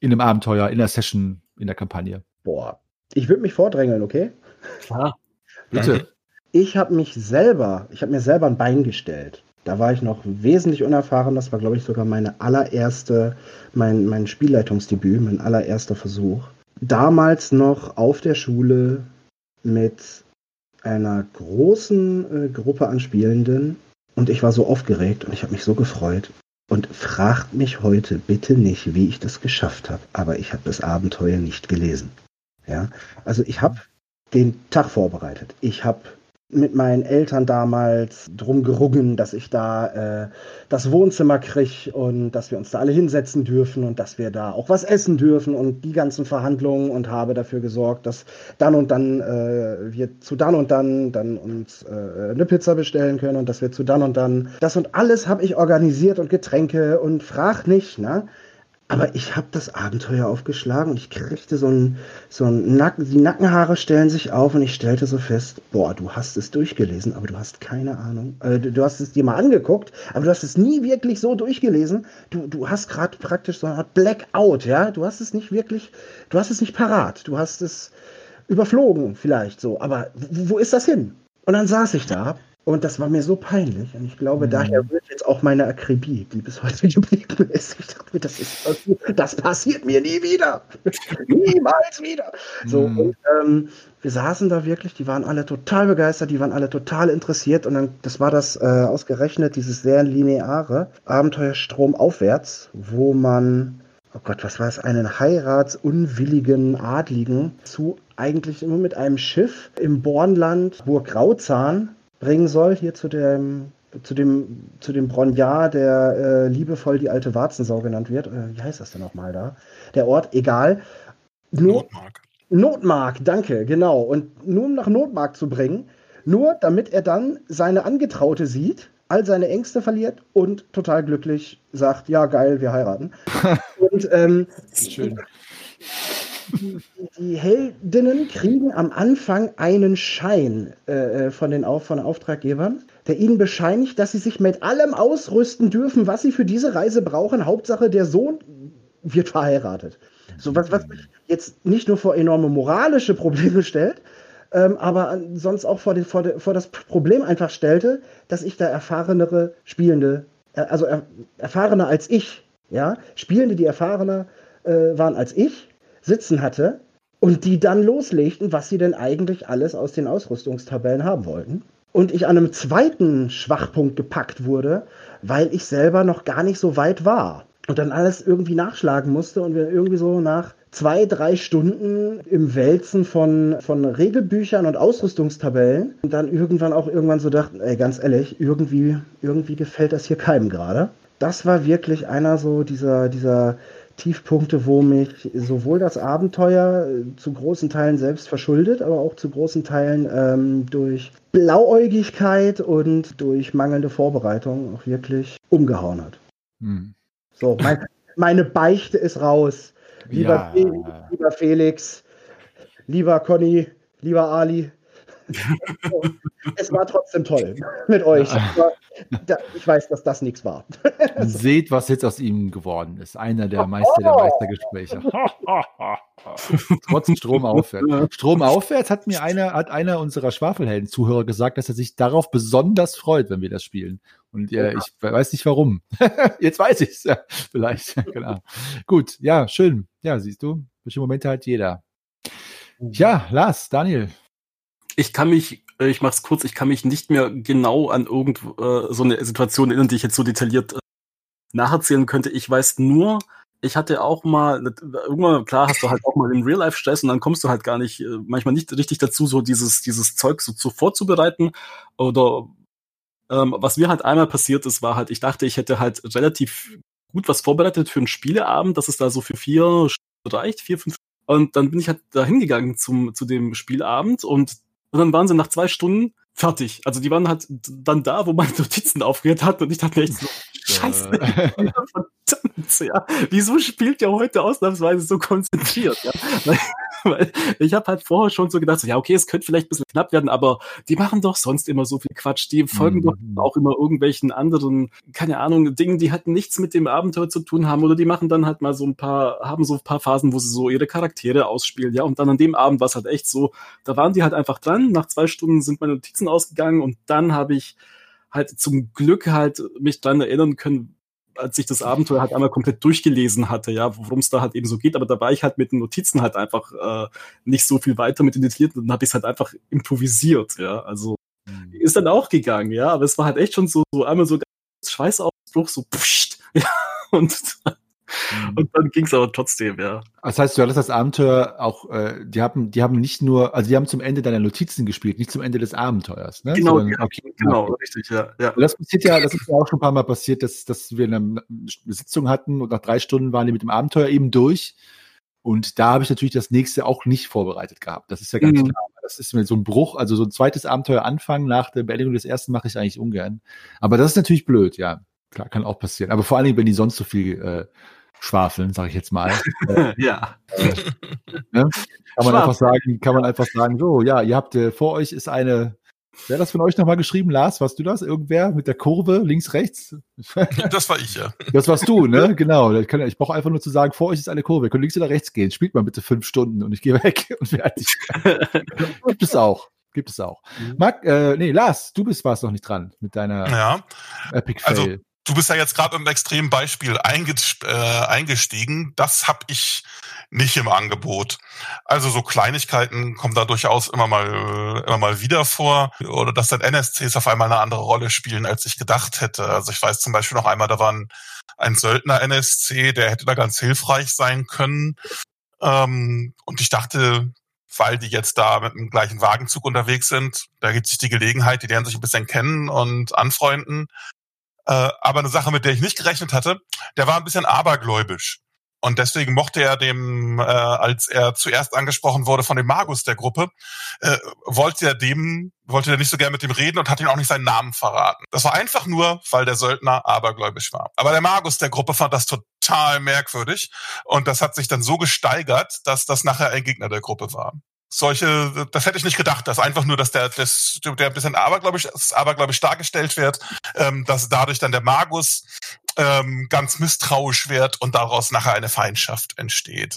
In einem Abenteuer, in der Session, in der Kampagne? Boah, ich würde mich vordrängeln, okay? Klar. Bitte. Ich habe mich selber, ich habe mir selber ein Bein gestellt. Da war ich noch wesentlich unerfahren. Das war, glaube ich, sogar meine allererste, mein, mein Spielleitungsdebüt, mein allererster Versuch. Damals noch auf der Schule mit einer großen äh, Gruppe an Spielenden und ich war so aufgeregt und ich habe mich so gefreut. Und fragt mich heute bitte nicht, wie ich das geschafft habe, aber ich habe das Abenteuer nicht gelesen. Ja, also ich habe den Tag vorbereitet. Ich habe mit meinen Eltern damals drum gerungen, dass ich da äh, das Wohnzimmer kriege und dass wir uns da alle hinsetzen dürfen und dass wir da auch was essen dürfen und die ganzen Verhandlungen und habe dafür gesorgt, dass dann und dann äh, wir zu dann und dann dann uns äh, eine Pizza bestellen können und dass wir zu dann und dann das und alles habe ich organisiert und Getränke und frag nicht, ne? Aber ich habe das Abenteuer aufgeschlagen und ich kriegte so ein, so ein Nacken, die Nackenhaare stellen sich auf und ich stellte so fest, boah, du hast es durchgelesen, aber du hast keine Ahnung. Äh, du, du, hast es dir mal angeguckt, aber du hast es nie wirklich so durchgelesen. Du, du hast gerade praktisch so eine Art Blackout, ja? Du hast es nicht wirklich, du hast es nicht parat. Du hast es überflogen vielleicht so, aber wo ist das hin? Und dann saß ich da Und das war mir so peinlich. Und ich glaube, mhm. daher rührt jetzt auch meine Akribie, die bis heute <laughs> geblieben ist. Ich dachte mir, das, ist, das passiert mir nie wieder. <laughs> Niemals wieder. So, mhm. und ähm, wir saßen da wirklich, die waren alle total begeistert, die waren alle total interessiert. Und dann, das war das äh, ausgerechnet, dieses sehr lineare Abenteuerstrom aufwärts, wo man oh Gott, was war es, einen heiratsunwilligen Adligen zu eigentlich nur mit einem Schiff im Bornland Burg Grauzahn bringen soll, hier zu dem, zu dem, zu dem Bronjar, der äh, liebevoll die alte Warzensau genannt wird. Äh, wie heißt das denn nochmal da? Der Ort, egal. Nur, Notmark. Notmark, danke, genau. Und nur um nach Notmark zu bringen, nur damit er dann seine Angetraute sieht, all seine Ängste verliert und total glücklich sagt, ja geil, wir heiraten. <laughs> und ähm, schön die, die, Heldinnen kriegen am Anfang einen Schein äh, äh, von den von Auftraggebern, der ihnen bescheinigt, dass sie sich mit allem ausrüsten dürfen, was sie für diese Reise brauchen. Hauptsache, der Sohn wird verheiratet. So was, was mich jetzt nicht nur vor enorme moralische Probleme stellt, ähm, aber sonst auch vor, den, vor, de, vor, das Problem einfach stellte, dass ich da erfahrenere Spielende, äh, also er, erfahrener als ich, ja, Spielende, die erfahrener äh, waren als ich, sitzen hatte und die dann loslegten, was sie denn eigentlich alles aus den Ausrüstungstabellen haben wollten. Und ich an einem zweiten Schwachpunkt gepackt wurde, weil ich selber noch gar nicht so weit war. Und dann alles irgendwie nachschlagen musste und wir irgendwie so nach zwei, drei Stunden im Wälzen von, von Regelbüchern und Ausrüstungstabellen und dann irgendwann auch irgendwann so dachten, ey, ganz ehrlich, irgendwie, irgendwie gefällt das hier keinem gerade. Das war wirklich einer so dieser, dieser Tiefpunkte, wo mich sowohl das Abenteuer äh, zu großen Teilen selbst verschuldet, aber auch zu großen Teilen ähm, durch Blauäugigkeit und durch mangelnde Vorbereitung auch wirklich umgehauen hat. Hm. So, mein, meine Beichte ist raus. Lieber, ja. Felix, lieber Felix, lieber Conny, lieber Ali, <laughs> es war trotzdem toll mit euch. Da, ich weiß, dass das nichts war. <laughs> Seht, was jetzt aus ihm geworden ist. Einer der Meister der Meistergespräche. <laughs> Trotz Strom aufwärts. Strom aufwärts hat mir einer, hat einer unserer Schwafelhelden-Zuhörer gesagt, dass er sich darauf besonders freut, wenn wir das spielen. Und äh, ich weiß nicht warum. jetzt weiß ich es. Ja, vielleicht. genau. Gut, ja, schön. Ja, siehst du, welche Momente hat jeder. Ja, Lars, Daniel, ich kann mich, äh, ich mach's kurz, ich kann mich nicht mehr genau an irgend äh, so eine Situation erinnern, die ich jetzt so detailliert äh, nacherzählen könnte. Ich weiß nur, ich hatte auch mal, irgendwann, klar, hast du halt auch mal im Real-Life Stress und dann kommst du halt gar nicht, äh, manchmal nicht richtig dazu, so dieses, dieses Zeug so, so vorzubereiten. Oder ähm, was mir halt einmal passiert ist, war halt, ich dachte, ich hätte halt relativ gut was vorbereitet für einen Spieleabend, dass es da so für vier reicht, vier, fünf. Und dann bin ich halt da hingegangen zum, zu dem Spielabend und und dann waren sie nach zwei Stunden fertig. Also die waren halt dann da, wo meine <laughs> Notizen aufgehört hatten und ich dachte echt so, scheiße, <laughs> verdammt, ja. Wieso spielt ihr heute ausnahmsweise so konzentriert? Ja? <laughs> Weil ich habe halt vorher schon so gedacht, so, ja, okay, es könnte vielleicht ein bisschen knapp werden, aber die machen doch sonst immer so viel Quatsch. Die folgen mhm. doch auch immer irgendwelchen anderen, keine Ahnung, Dingen, die halt nichts mit dem Abenteuer zu tun haben. Oder die machen dann halt mal so ein paar, haben so ein paar Phasen, wo sie so ihre Charaktere ausspielen, ja. Und dann an dem Abend war es halt echt so, da waren die halt einfach dran. Nach zwei Stunden sind meine Notizen ausgegangen und dann habe ich halt zum Glück halt mich dran erinnern können, als ich das Abenteuer halt einmal komplett durchgelesen hatte, ja, worum es da halt eben so geht, aber da war ich halt mit den Notizen halt einfach äh, nicht so viel weiter mit den Detaillierten und dann habe ich es halt einfach improvisiert, ja, also mhm. ist dann auch gegangen, ja, aber es war halt echt schon so, so einmal so Schweißausbruch, so pssst, <laughs> ja, und Mhm. Und dann ging es aber trotzdem, ja. Das heißt, du hattest das Abenteuer auch, äh, die haben, die haben nicht nur, also die haben zum Ende deiner Notizen gespielt, nicht zum Ende des Abenteuers, ne? Genau, Sondern, okay, genau, genau, richtig, ja. ja. Das passiert ja, das ist ja auch schon ein paar Mal passiert, dass, dass wir eine Sitzung hatten und nach drei Stunden waren die mit dem Abenteuer eben durch. Und da habe ich natürlich das nächste auch nicht vorbereitet gehabt. Das ist ja ganz mhm. klar. Das ist mir so ein Bruch, also so ein zweites Abenteuer anfangen nach der Beendigung des ersten mache ich eigentlich ungern. Aber das ist natürlich blöd, ja. Klar, kann auch passieren. Aber vor allen Dingen, wenn die sonst so viel äh, schwafeln, sage ich jetzt mal. <laughs> ja. Äh, ne? Kann man einfach sagen, kann man einfach sagen, so, ja, ihr habt äh, vor euch ist eine, wer hat das von euch nochmal geschrieben, Lars? Warst du das? Irgendwer mit der Kurve links, rechts? <laughs> das war ich, ja. Das warst du, ne? Genau. Ich, ich brauche einfach nur zu sagen, vor euch ist eine Kurve. Ihr könnt links oder rechts gehen. Spielt mal bitte fünf Stunden und ich gehe <laughs> weg und fertig. Gibt es auch. Gibt es auch. Mhm. Marc, äh, nee, Lars, du bist warst noch nicht dran mit deiner ja. Epic Fail. Also, du bist ja jetzt gerade im extremen Beispiel äh, eingestiegen. Das habe ich nicht im Angebot. Also so Kleinigkeiten kommen da durchaus immer mal immer mal wieder vor oder dass dann NSCs auf einmal eine andere Rolle spielen, als ich gedacht hätte. Also ich weiß zum Beispiel noch einmal, da war ein, ein Söldner NSC, der hätte da ganz hilfreich sein können. Ähm, und ich dachte, weil die jetzt da mit dem gleichen Wagenzug unterwegs sind, da gibt sich die Gelegenheit, die lernen sich ein bisschen kennen und anfreunden. Äh, aber eine Sache, mit der ich nicht gerechnet hatte, der war ein bisschen abergläubisch. Und deswegen mochte er dem, äh, als er zuerst angesprochen wurde von dem Magus der Gruppe, äh, wollte er dem, wollte er nicht so gern mit dem reden und hat ihn auch nicht seinen Namen verraten. Das war einfach nur, weil der Söldner abergläubisch war. Aber der Magus der Gruppe fand das total merkwürdig und das hat sich dann so gesteigert, dass das nachher ein Gegner der Gruppe war solche, das hätte ich nicht gedacht, dass einfach nur, dass der, das, der ein bisschen abergläubisch, abergläubisch dargestellt wird, ähm, dass dadurch dann der Magus ähm, ganz misstrauisch wird und daraus nachher eine Feindschaft entsteht.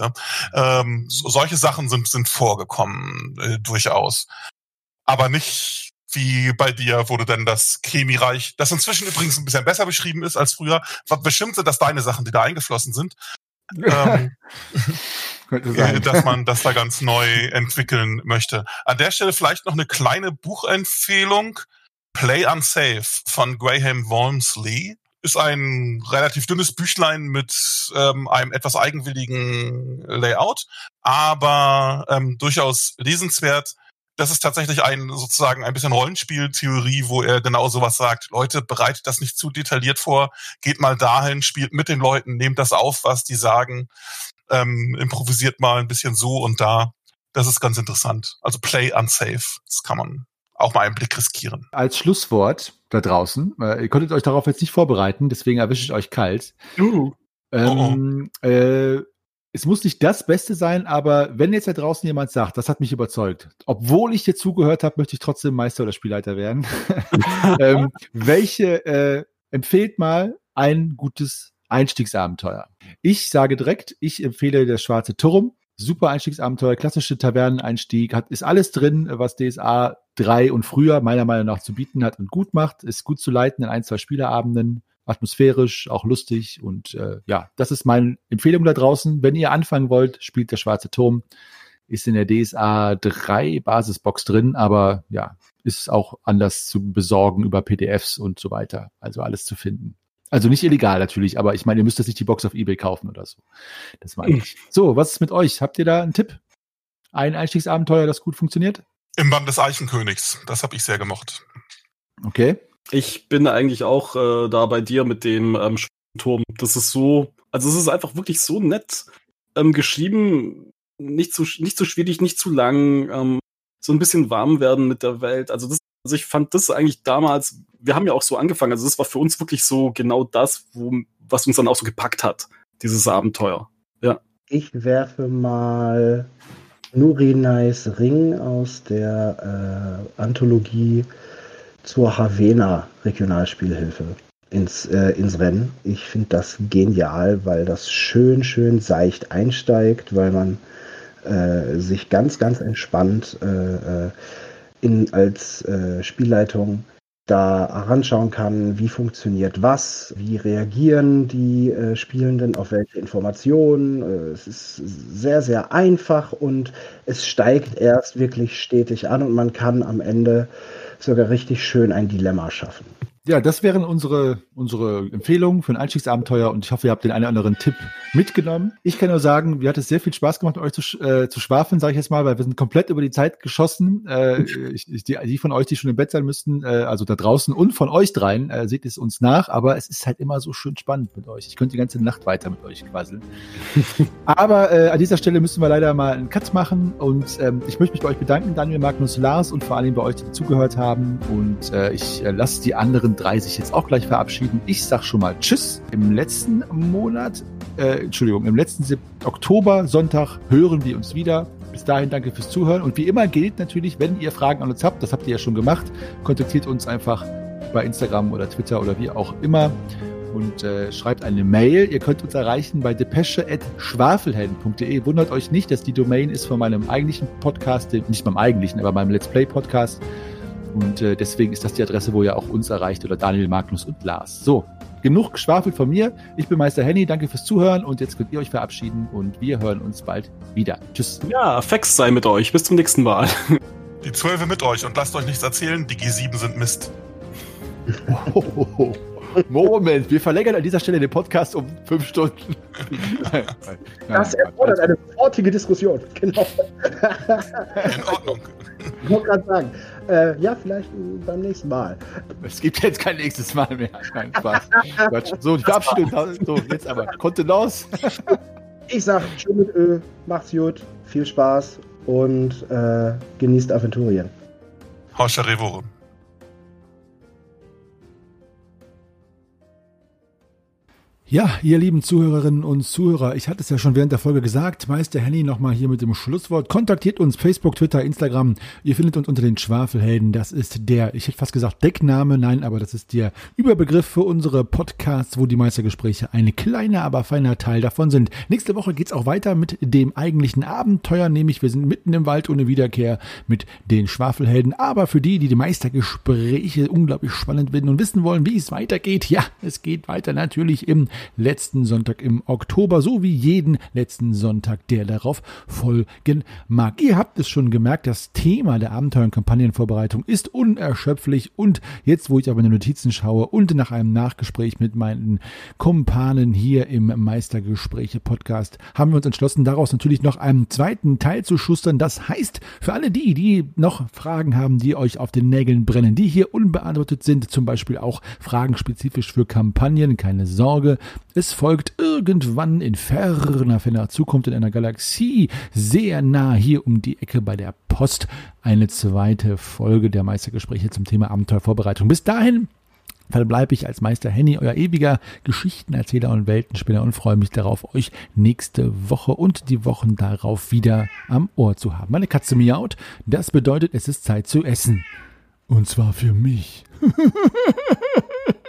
Ähm, so, solche Sachen sind, sind vorgekommen, äh, durchaus. Aber nicht wie bei dir, wo du denn das Chemiereich, das inzwischen übrigens ein bisschen besser beschrieben ist als früher. Bestimmt sind das deine Sachen, die da eingeflossen sind. <laughs> ähm, dass man <laughs> das da ganz neu entwickeln möchte. An der Stelle vielleicht noch eine kleine Buchempfehlung. Play Unsafe von Graham Walmsley ist ein relativ dünnes Büchlein mit ähm, einem etwas eigenwilligen Layout, aber ähm, durchaus lesenswert. Das ist tatsächlich ein sozusagen ein bisschen Rollenspieltheorie, wo er genau sowas sagt. Leute, bereitet das nicht zu detailliert vor, geht mal dahin, spielt mit den Leuten, nehmt das auf, was die sagen ähm, improvisiert mal ein bisschen so und da. Das ist ganz interessant. Also Play Unsafe, das kann man auch mal einen Blick riskieren. Als Schlusswort da draußen, äh, ihr konntet euch darauf jetzt nicht vorbereiten, deswegen erwische ich euch kalt. Uh. Ähm, oh oh. Äh, es muss nicht das Beste sein, aber wenn jetzt da draußen jemand sagt, das hat mich überzeugt, obwohl ich dir zugehört habe, möchte ich trotzdem Meister oder Spielleiter werden. <laughs> ähm, welche äh, empfehlt mal ein gutes Einstiegsabenteuer. Ich sage direkt, ich empfehle der Schwarze Turm. Super Einstiegsabenteuer, klassische Taverneneinstieg, hat, ist alles drin, was DSA 3 und früher meiner Meinung nach zu bieten hat und gut macht, ist gut zu leiten in ein, zwei Spieleabenden, atmosphärisch, auch lustig und äh, ja, das ist meine Empfehlung da draußen. Wenn ihr anfangen wollt, spielt der Schwarze Turm, ist in der DSA 3 Basisbox drin, aber ja, ist auch anders zu besorgen über PDFs und so weiter, also alles zu finden. Also nicht illegal natürlich, aber ich meine, ihr müsst jetzt nicht die Box auf Ebay kaufen oder so. Das meine ich. So, was ist mit euch? Habt ihr da einen Tipp? Ein Einstiegsabenteuer, das gut funktioniert? Im Band des Eichenkönigs. Das habe ich sehr gemocht. Okay. Ich bin eigentlich auch äh, da bei dir mit dem ähm, Turm. Das ist so, also es ist einfach wirklich so nett ähm, geschrieben, nicht zu, nicht zu schwierig, nicht zu lang, ähm, so ein bisschen warm werden mit der Welt. Also das also ich fand das eigentlich damals, wir haben ja auch so angefangen, also das war für uns wirklich so genau das, wo, was uns dann auch so gepackt hat, dieses Abenteuer. Ja. Ich werfe mal Nurinais Ring aus der äh, Anthologie zur Havena Regionalspielhilfe ins, äh, ins Rennen. Ich finde das genial, weil das schön, schön seicht einsteigt, weil man äh, sich ganz, ganz entspannt äh, äh in, als äh, Spielleitung da heranschauen kann, wie funktioniert was, wie reagieren die äh, Spielenden auf welche Informationen. Äh, es ist sehr, sehr einfach und es steigt erst wirklich stetig an und man kann am Ende sogar richtig schön ein Dilemma schaffen. Ja, das wären unsere, unsere Empfehlungen für ein Einstiegsabenteuer und ich hoffe, ihr habt den einen oder anderen Tipp mitgenommen. Ich kann nur sagen, mir hat es sehr viel Spaß gemacht, euch zu, äh, zu schwafeln, sage ich jetzt mal, weil wir sind komplett über die Zeit geschossen. Äh, ich, die, die von euch, die schon im Bett sein müssten, äh, also da draußen und von euch dreien, äh, seht es uns nach, aber es ist halt immer so schön spannend mit euch. Ich könnte die ganze Nacht weiter mit euch quasseln. <laughs> aber äh, an dieser Stelle müssen wir leider mal einen Cut machen und ähm, ich möchte mich bei euch bedanken, Daniel, Magnus, Lars und vor allem bei euch, die zugehört haben und äh, ich äh, lasse die anderen drei sich jetzt auch gleich verabschieden. Ich sag schon mal Tschüss. Im letzten Monat, äh, Entschuldigung, im letzten Oktober, Sonntag, hören wir uns wieder. Bis dahin danke fürs Zuhören. Und wie immer gilt natürlich, wenn ihr Fragen an uns habt, das habt ihr ja schon gemacht, kontaktiert uns einfach bei Instagram oder Twitter oder wie auch immer. und äh, schreibt eine Mail. Ihr könnt uns erreichen bei depesche.schwafelhelden.de. Wundert euch nicht, dass die Domain ist von meinem eigentlichen Podcast, nicht meinem eigentlichen, aber meinem Let's Play Podcast. Und äh, deswegen ist das die Adresse, wo ihr auch uns erreicht oder Daniel, Magnus und Lars. So, genug geschwafelt von mir. Ich bin Meister Henny, danke fürs Zuhören und jetzt könnt ihr euch verabschieden und wir hören uns bald wieder. Tschüss. Ja, Fex sei mit euch. Bis zum nächsten Mal. <laughs> Die Zwölfe mit euch und lasst euch nichts erzählen, die G7 sind Mist. <laughs> Moment, wir verlängern an dieser Stelle den Podcast um fünf Stunden. <laughs> Das erfordert eine sofortige Diskussion. Genau. In Ordnung. Ich wollte gerade sagen, äh, ja, vielleicht beim nächsten Mal. Es gibt jetzt kein nächstes Mal mehr. Kein Spaß. <laughs> so, die Verabschiedung. So, jetzt aber. Kontenance. ich sag, schön mit Ö, macht's gut, viel Spaß und äh, genießt Aventurien. Hauscher Revorum. Ja, ihr lieben Zuhörerinnen und Zuhörer, ich hatte es ja schon während der Folge gesagt, Meister Henny nochmal hier mit dem Schlusswort. Kontaktiert uns Facebook, Twitter, Instagram. Ihr findet uns unter den Schwafelhelden. Das ist der, ich hätte fast gesagt Deckname, nein, aber das ist der Überbegriff für unsere Podcasts, wo die Meistergespräche ein kleiner, aber feiner Teil davon sind. Nächste Woche geht's auch weiter mit dem eigentlichen Abenteuer, nämlich wir sind mitten im Wald ohne Wiederkehr mit den Schwafelhelden. Aber für die, die die Meistergespräche unglaublich spannend finden und wissen wollen, wie es weitergeht, ja, es geht weiter natürlich im letzten Sonntag im Oktober, so wie jeden letzten Sonntag, der darauf folgen mag. Ihr habt es schon gemerkt, das Thema der Abenteuer- und Kampagnenvorbereitung ist unerschöpflich und jetzt, wo ich auf meine Notizen schaue und nach einem Nachgespräch mit meinen Kumpanen hier im Meistergespräche-Podcast haben wir uns entschlossen, daraus natürlich noch einen zweiten Teil zu schustern. Das heißt, für alle die, die noch Fragen haben, die euch auf den Nägeln brennen, die hier unbeantwortet sind, zum Beispiel auch Fragen spezifisch für Kampagnen, keine Sorge, es folgt irgendwann in ferner, ferner Zukunft in einer Galaxie sehr nah hier um die Ecke bei der Post eine zweite Folge der Meistergespräche zum Thema Abenteuervorbereitung. Bis dahin verbleibe ich als Meister Henny, euer ewiger Geschichtenerzähler und Weltenspinner und freue mich darauf, euch nächste Woche und die Wochen darauf wieder am Ohr zu haben. Meine Katze miaut, das bedeutet, es ist Zeit zu essen. Und zwar für mich. <laughs>